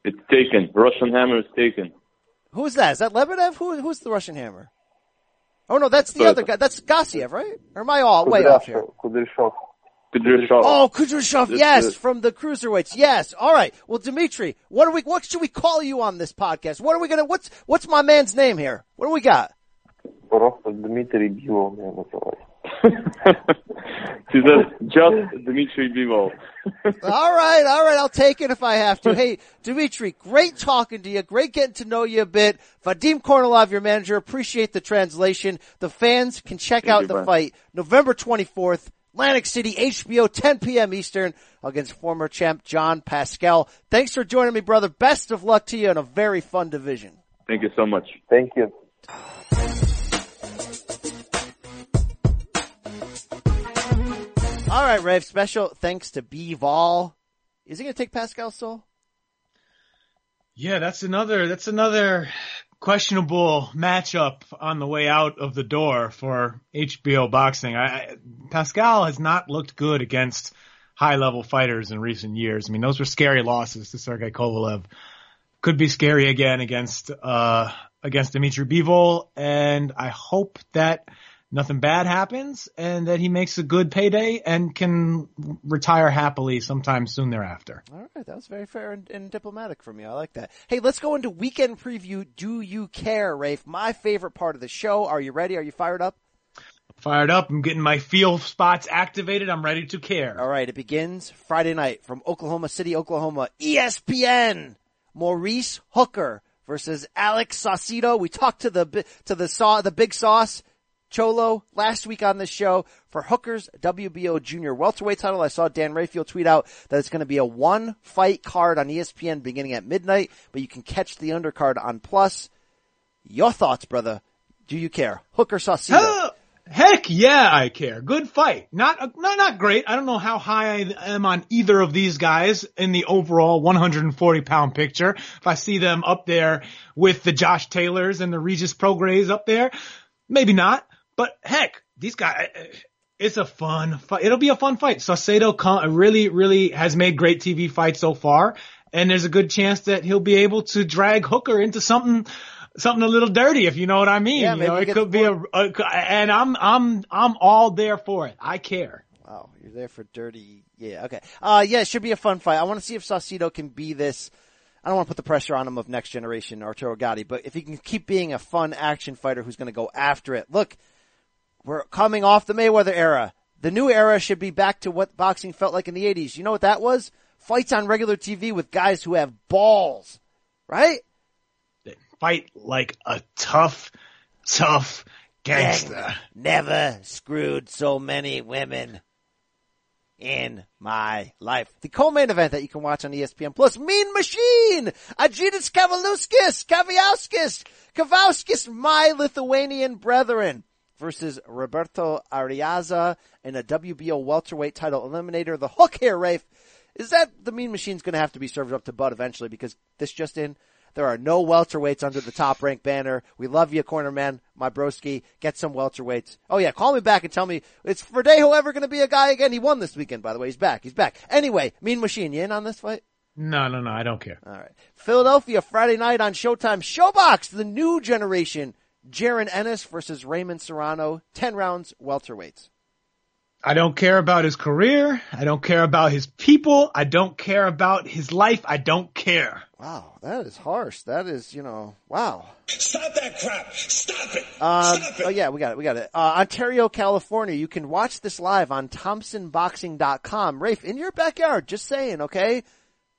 It's taken. Russian Hammer is taken. Who's that? Is that Lebedev? Who, who's the Russian Hammer? Oh no, that's the other guy. That's Gassiev, right? Or am I all way off here? Kudryashov. Oh, Kudryashov, yes, the, from the cruiserweights. Yes. All right. Well, Dimitri, what are we? What should we call you on this podcast? What are we gonna? What's What's my man's name here? What do we got? Просто Дмитрий Бивол says, just Dimitri Bivol. all right, all right, I'll take it if I have to. Hey, Dimitri, great talking to you. Great getting to know you a bit. Vadim Kornilov, your manager, appreciate the translation. The fans can check Thank out the man. fight November 24th Atlantic City, HBO, 10 p.m. Eastern against former champ John Pascal. Thanks for joining me, brother. Best of luck to you in a very fun division. Thank you so much. Thank you. All right, Rev. Special thanks to Bivol. Is he going to take Pascal's soul? Yeah, that's another that's another questionable matchup on the way out of the door for HBO boxing. I, Pascal has not looked good against high level fighters in recent years. I mean, those were scary losses to Sergey Kovalev. Could be scary again against uh against Dmitry Bivol, and I hope that nothing bad happens and that he makes a good payday and can retire happily sometime soon thereafter. All right, that was very fair and, and diplomatic from you. I like that. Hey, let's go into weekend preview. Do you care, Rafe? My favorite part of the show. Are you ready? Are you fired up? Fired up. I'm getting my feel spots activated. I'm ready to care. All right, it begins Friday night from Oklahoma City, Oklahoma. ESPN. Maurice Hooker versus Alex Saucedo. We talked to the to the saw the big sauce Cholo last week on this show for Hooker's WBO junior welterweight title. I saw Dan Rafael tweet out that it's going to be a one fight card on ESPN beginning at midnight, but you can catch the undercard on Plus. Your thoughts, brother? Do you care? Hooker Saucedo. Heck yeah, I care. Good fight. Not, not, not great. I don't know how high I am on either of these guys in the overall 140 pound picture. If I see them up there with the Josh Taylors and the Regis Prograys up there, maybe not. But heck, these guys, it's a fun fight. It'll be a fun fight. Saucedo really, really has made great TV fights so far. And there's a good chance that he'll be able to drag Hooker into something something a little dirty, if you know what I mean. Yeah, you know, it could be a, a, and I'm, I'm, I'm all there for it. I care. Wow, you're there for dirty. Yeah, okay. Uh, yeah, it should be a fun fight. I want to see if Saucedo can be this. I don't want to put the pressure on him of next generation Arturo Gatti, but if he can keep being a fun action fighter who's going to go after it, look, we're coming off the Mayweather era. The new era should be back to what boxing felt like in the 80s. You know what that was? Fights on regular TV with guys who have balls, right? They fight like a tough, tough gangster. Never screwed so many women in my life. The co-main event that you can watch on ESPN Plus, Mean Machine, Agitas Kavaluskis, Kaviauskis, Kavauskis, my Lithuanian brethren versus Roberto Arriaza in a WBO welterweight title eliminator. The hook here, Rafe, is that the Mean Machine's going to have to be served up to Bud eventually because this just in, there are no welterweights under the top rank banner. We love you, corner man, my broski. Get some welterweights. Oh yeah, call me back and tell me it's Verdejo ever going to be a guy again? He won this weekend, by the way. He's back. He's back. Anyway, Mean Machine, you in on this fight? No, no, no, I don't care. All right. Philadelphia Friday night on Showtime. Showbox, the new generation. Jaron Ennis versus Raymond Serrano. 10 rounds, welterweights. I don't care about his career. I don't care about his people. I don't care about his life. I don't care. Wow, that is harsh. That is, you know, wow. Stop that crap. Stop it. Um, Stop it. oh yeah, we got it. We got it. Uh, Ontario, California. You can watch this live on ThompsonBoxing.com. Rafe, in your backyard. Just saying, okay?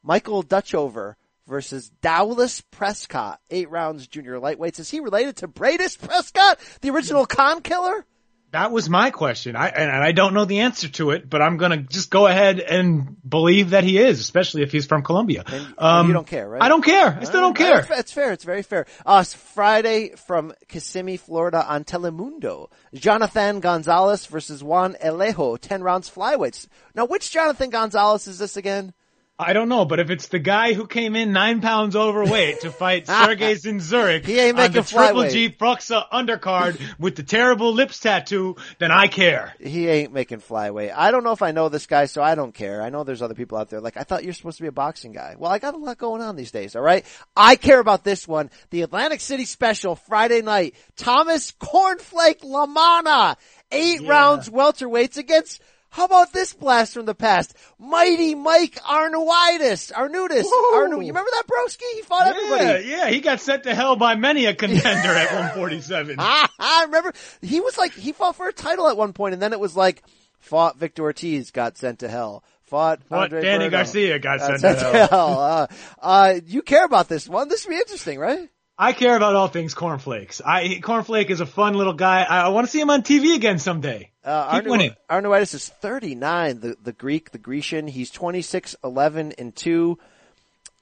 Michael Dutchover versus Dowless Prescott. Eight rounds, junior lightweights. Is he related to Breidis Prescott, the original Khan killer? That was my question. I and I don't know the answer to it, but I'm gonna just go ahead and believe that he is, especially if he's from Colombia. And, Um, you don't care, right? I don't care. I still don't care. It's, it's fair. It's very fair. Uh, Friday from Kissimmee, Florida on Telemundo. Jonathan Gonzalez versus Juan Alejo. 10 rounds flyweights. Now, which Jonathan Gonzalez is this again? I don't know, but if it's the guy who came in nine pounds overweight to fight Sergey Zinzurek He ain't on the making Triple flyweight. G Proxa undercard with the terrible lips tattoo, then I care. He ain't making flyweight. I don't know if I know this guy, so I don't care. I know there's other people out there like, I thought you're supposed to be a boxing guy. Well, I got a lot going on these days, alright? I care about this one. The Atlantic City special Friday night. Thomas Cornflake LaManna. Eight rounds welterweights against how about this blast from the past? Mighty Mike Arnaoutis. Arnudis. Arnu, you remember that broski? He fought everybody. Yeah, yeah, he got sent to hell by many a contender at 147. Ah, I remember he was like he fought for a title at one point, and then it was like fought Victor Ortiz, got sent to hell. Fought Andre Danny Berto, Garcia, got sent to hell. Uh, uh, you care about this one? This would be interesting, right? I care about all things cornflakes. I Cornflake is a fun little guy. I, I want to see him on TV again someday. Uh, Arnu- Arnaoutis is 39, the, the Greek, the Grecian. He's 26, 11, and 2.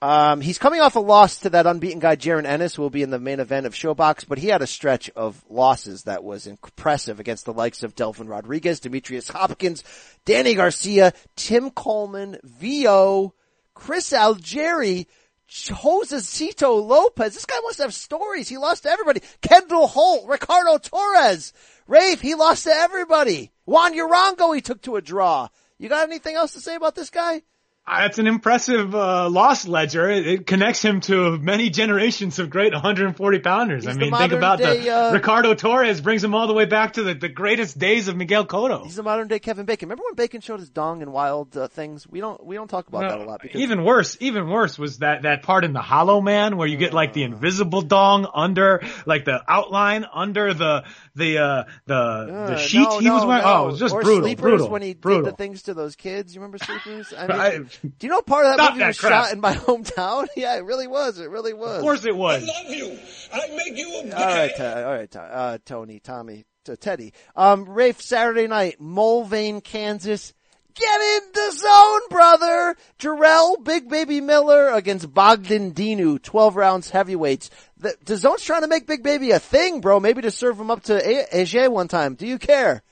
Um, he's coming off a loss to that unbeaten guy, Jaron Ennis, who will be in the main event of Showbox, but he had a stretch of losses that was impressive against the likes of Delvin Rodriguez, Demetrius Hopkins, Danny Garcia, Tim Coleman, VO, Chris Algieri, Josecito Lopez. This guy must have stories. He lost to everybody. Kendall Holt, Ricardo Torres, Rafe, he lost to everybody. Juan Urango he took to a draw. You got anything else to say about this guy? Uh, That's an impressive uh, loss ledger. It, connects him to many generations of great 140 pounders. I He's the mean, think about day, the uh, Ricardo Torres brings him all the way back to the, the greatest days of Miguel Cotto. He's the modern day Kevin Bacon. Remember when Bacon showed his dong and wild uh, things? We don't we don't talk about that a lot because Even worse, even worse was that, that part in the Hollow Man where you get like the invisible dong under, like the outline under the, the, uh, the, Uh, the sheet no, he was no, wearing. no. Oh, it was just or brutal, sleepers brutal, when he brutal. did the things to those kids. You remember sleepers? I mean, I- do you know part of that Stop movie that was crap. shot in my hometown? yeah, it really was. It really was. Of course it was. I love you. I make you a All right, uh, all right, uh, Tony, Tommy, t- Teddy. Um, Rafe, Saturday night, Mulvane, Kansas. Get in the zone, brother! Jarrell, Big Baby Miller against Bogdan Dinu, 12 rounds heavyweights. The, the zone's trying to make Big Baby a thing, bro. Maybe to serve him up to A- Ajay one time. Do you care?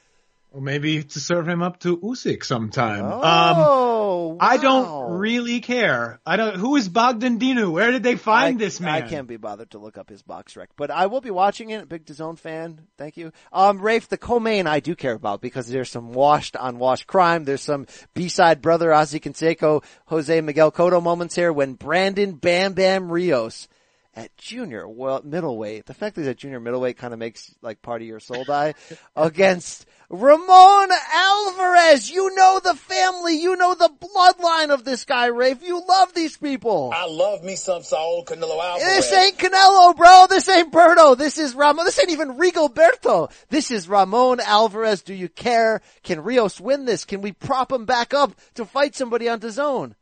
Or maybe to serve him up to Usyk sometime. Oh, um, I don't really care. I don't. Who is Bogdan Dinu? Where did they find I, this man? I can't be bothered to look up his box rec, but I will be watching it. Big DAZN fan. Thank you. Um, Rafe, the co-main I do care about because there's some washed on washed crime. There's some B-side brother Ozzie Canseco, Jose Miguel Cotto moments here when Brandon Bam Bam Rios at junior well middleweight. The fact that he's at junior middleweight kind of makes like part of your soul die against Ramon Alvarez. You know the family. You know the bloodline of this guy, Rafe. You love these people. I love me some Saul Canelo Alvarez. This ain't Canelo, bro. This ain't Berto. This is Ramon. This ain't even Rigoberto. This is Ramon Alvarez. Do you care? Can Rios win this? Can we prop him back up to fight somebody on zone?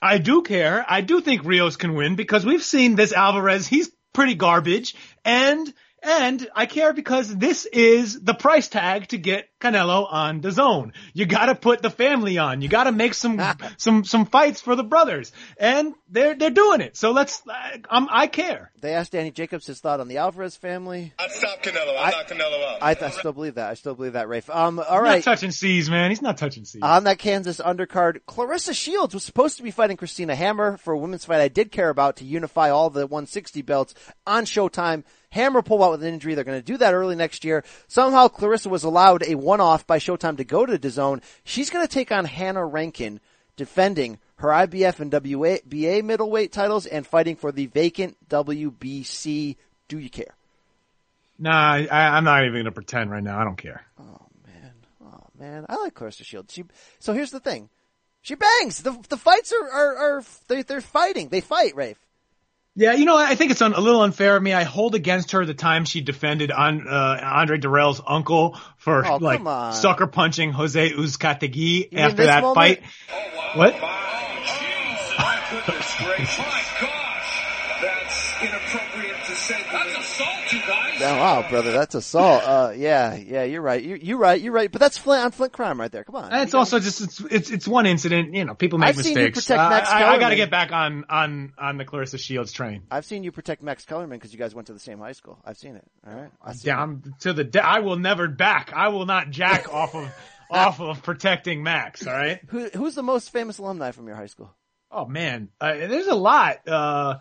I do care. I do think Rios can win because we've seen this Alvarez. He's pretty garbage and and I care because this is the price tag to get Canelo on the zone. You gotta put the family on. You gotta make some, some, some fights for the brothers. And they're, they're doing it. So let's, um, I care. They asked Danny Jacobs his thought on the Alvarez family. I'd stop Canelo. I'd knock Canelo out. I, I, still believe that. I still believe that, Rafe. Um, all right. Not touching C's, man. He's not touching C's. On that Kansas undercard, Claressa Shields was supposed to be fighting Christina Hammer for a women's fight I did care about to unify all the 160 belts on Showtime. Hammer pulled out with an injury. They're going to do that early next year. Somehow Claressa was allowed a one-off by Showtime to go to the zone. She's going to take on Hannah Rankin, defending her IBF and WBA middleweight titles and fighting for the vacant WBC. Do you care? Nah, I, am not even going to pretend right now. I don't care. Oh man, oh man, I like Claressa Shields. She, so here's the thing, she bangs. The the fights are are, are they, they're fighting. They fight, Rafe. Yeah, you know, I think it's a little unfair of me. I hold against her the time she defended on uh, Andre Dirrell's uncle for oh, like sucker punching Jose Uzcategui after that moment? fight. What? Oh, wow, brother, that's assault. Uh, yeah, yeah, you're right. You're, you're right. You're right. But that's Flint on Flint crime right there. Come on. And it's also just it's, it's it's one incident. You know, people make I've mistakes. seen you protect Max I, I, I got to get back on on on the Claressa Shields train. I've seen you protect Max Kellerman because you guys went to the same high school. I've seen it. All right. I've seen Down to the de- I will never back. I will not jack off of off of protecting Max. All right. Who, who's the most famous alumni from your high school? Oh man, uh, there's a lot. Uh,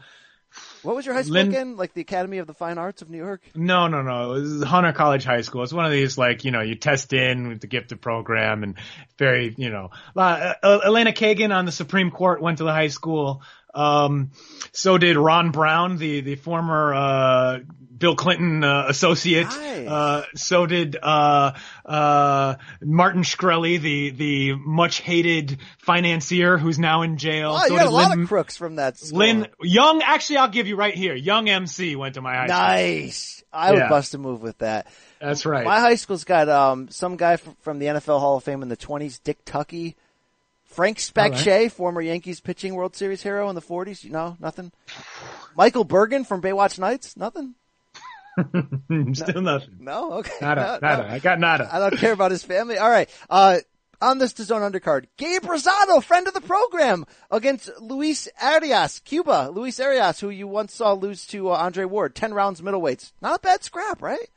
What was your high school Lynn- again? Like the Academy of the Fine Arts of New York? No, no, no. It was Hunter College High School. It's one of these like you know you test in with the gifted program and very you know. Uh, uh, Elena Kagan on the Supreme Court went to the high school. Um, so did Ron Brown, the the former uh, Bill Clinton uh, associate. Nice. Uh, so did uh, uh, Martin Shkreli, the the much hated financier who's now in jail. Oh, so you did a lot Lynn- of crooks from that school. Lynn Young. Actually, I'll give you right here. Young MC went to my high school. Nice. I would Yeah. bust a move with that. That's right. My high school's got um some guy from the NFL Hall of Fame in the 20s, Dick Tuckey. Frank Specche, former Yankees pitching World Series hero in the 40s. You know, nothing. Michael Bergin from Baywatch Nights, nothing. Still nothing. No, okay. Nada, No, nada. no. I got nada. I don't care about his family. All right. Uh, on this to zone undercard, Gabe Rosado, friend of the program, against Luis Arias, Cuba. Luis Arias, who you once saw lose to uh, Andre Ward, 10 rounds middleweights. Not a bad scrap, right?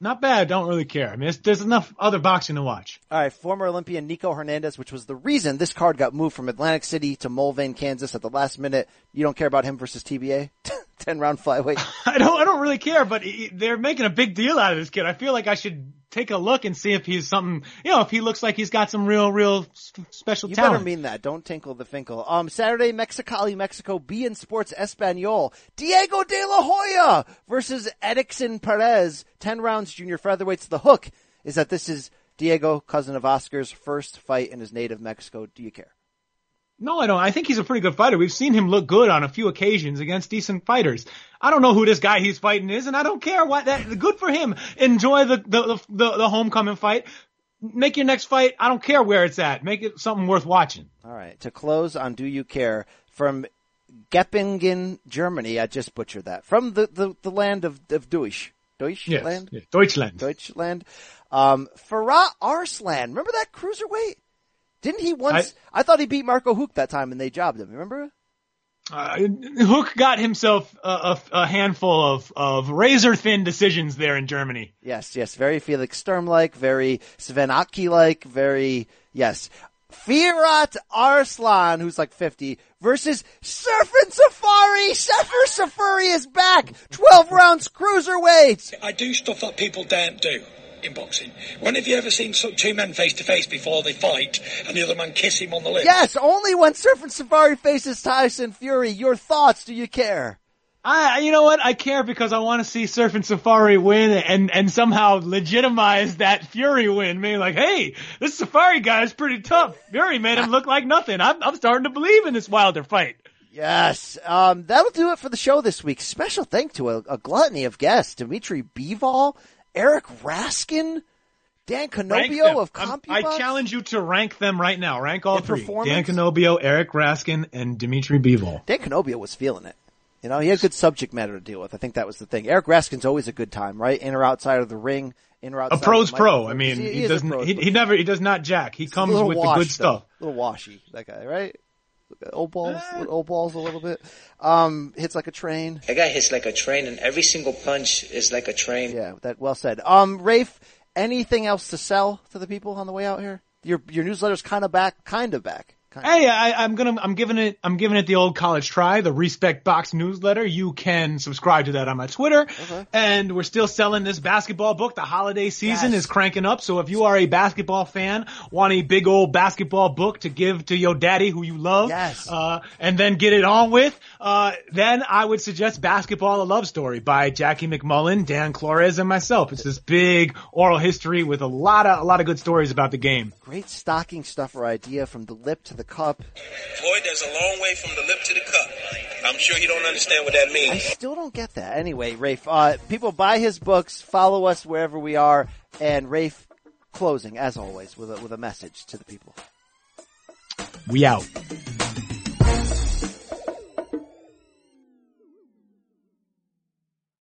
Not bad. Don't really care. I mean, there's enough other boxing to watch. All right, former Olympian Nico Hernandez, which was the reason this card got moved from Atlantic City to Mulvane, Kansas at the last minute. You don't care about him versus TBA? 10 round flyweight. I don't. I don't really care. But he- they're making a big deal out of this kid. I feel like I should take a look and see if he's something. You know, if he looks like he's got some real, real special You talent. better mean that. Don't tinkle the finkle. Um, Saturday, Mexicali, Mexico, beIN Sports Espanol. Diego de la Hoya versus Edixon Perez. 10 rounds junior featherweights. The hook is that this is Diego, cousin of Oscar's first fight in his native Mexico. Do you care? No, I don't. I think he's a pretty good fighter. We've seen him look good on a few occasions against decent fighters. I don't know who this guy he's fighting is, and I don't care what that. Good for him. Enjoy the the the, the homecoming fight. Make your next fight. I don't care where it's at. Make it something worth watching. All right. To close on Do You Care from Geppingen, Germany. I just butchered that. From the, the, the land of, of Deutsch. Deutschland? Yes, Deutschland. Deutschland. Um, Farah Arslan. Remember that cruiserweight? Didn't he once? I, thought he beat Marco Huck that time and they jobbed him. Remember? Uh, Huck got himself a, a, a handful of, of razor thin decisions there in Germany. Yes, yes. Very Felix Sturm like, very Sven Ottke like, very, yes. Firat Arslan, who's like 50, versus Surfing Safari. Sefer Seferi is back. 12 rounds cruiserweight. I do stuff that people daren't do in boxing. When have you ever seen two men face to face before they fight and the other man kiss him on the lips? Yes, only when Surfing Safari faces Tyson Fury. Your thoughts, do you care? I, you know what? I care because I want to see Surf and Safari win and, and somehow legitimize that Fury win. Maybe like, hey, this Safari guy is pretty tough. Fury made him look like nothing. I'm, I'm starting to believe in this Wilder fight. Yes, um, that'll do it for the show this week. Special thank to a, a gluttony of guests: Dimitri Bivol, Eric Raskin, Dan Canobbio of um, I'm- CompuBox. I challenge you to rank them right now. Rank all In three. Dan Canobbio, Eric Raskin, and Dimitri Bivol. Dan Canobbio was feeling it. You know, he had good subject matter to deal with. I think that was the thing. Eric Raskin's always a good time, right? In or outside of the ring, in or outside. A pro's pro. I mean, he, he, a doesn't. He, he never. He does not jack. He He's comes with the good stuff. A little washy, that guy, right? Old balls, old balls a little bit. Um, hits like a train. That guy hits like a train, and every single punch is like a train. Yeah, that well said. Um, Rafe, anything else to sell to the people on the way out here? Your your newsletter's kind of back, kind of back. Hey, I, I'm gonna, I'm giving it, I'm giving it the old college try, the Respect Box newsletter. You can subscribe to that on my Twitter. And we're still selling this basketball book. The holiday season is cranking up. So if you are a basketball fan, want a big old basketball book to give to your daddy who you love, uh, and then get it on with, uh, then I would suggest Basketball: A Love Story by Jackie MacMullan, Dan Klores, and myself. It's this big oral history with a lot of, a lot of good stories about the game. Great stocking stuffer idea from the lip to the cup. Floyd, there's a long way from the lip to the cup. I'm sure you don't understand what that means. I still don't get that. Anyway, Rafe, uh, people buy his books, follow us wherever we are, and Rafe, closing as always with a with a message to the people. We out.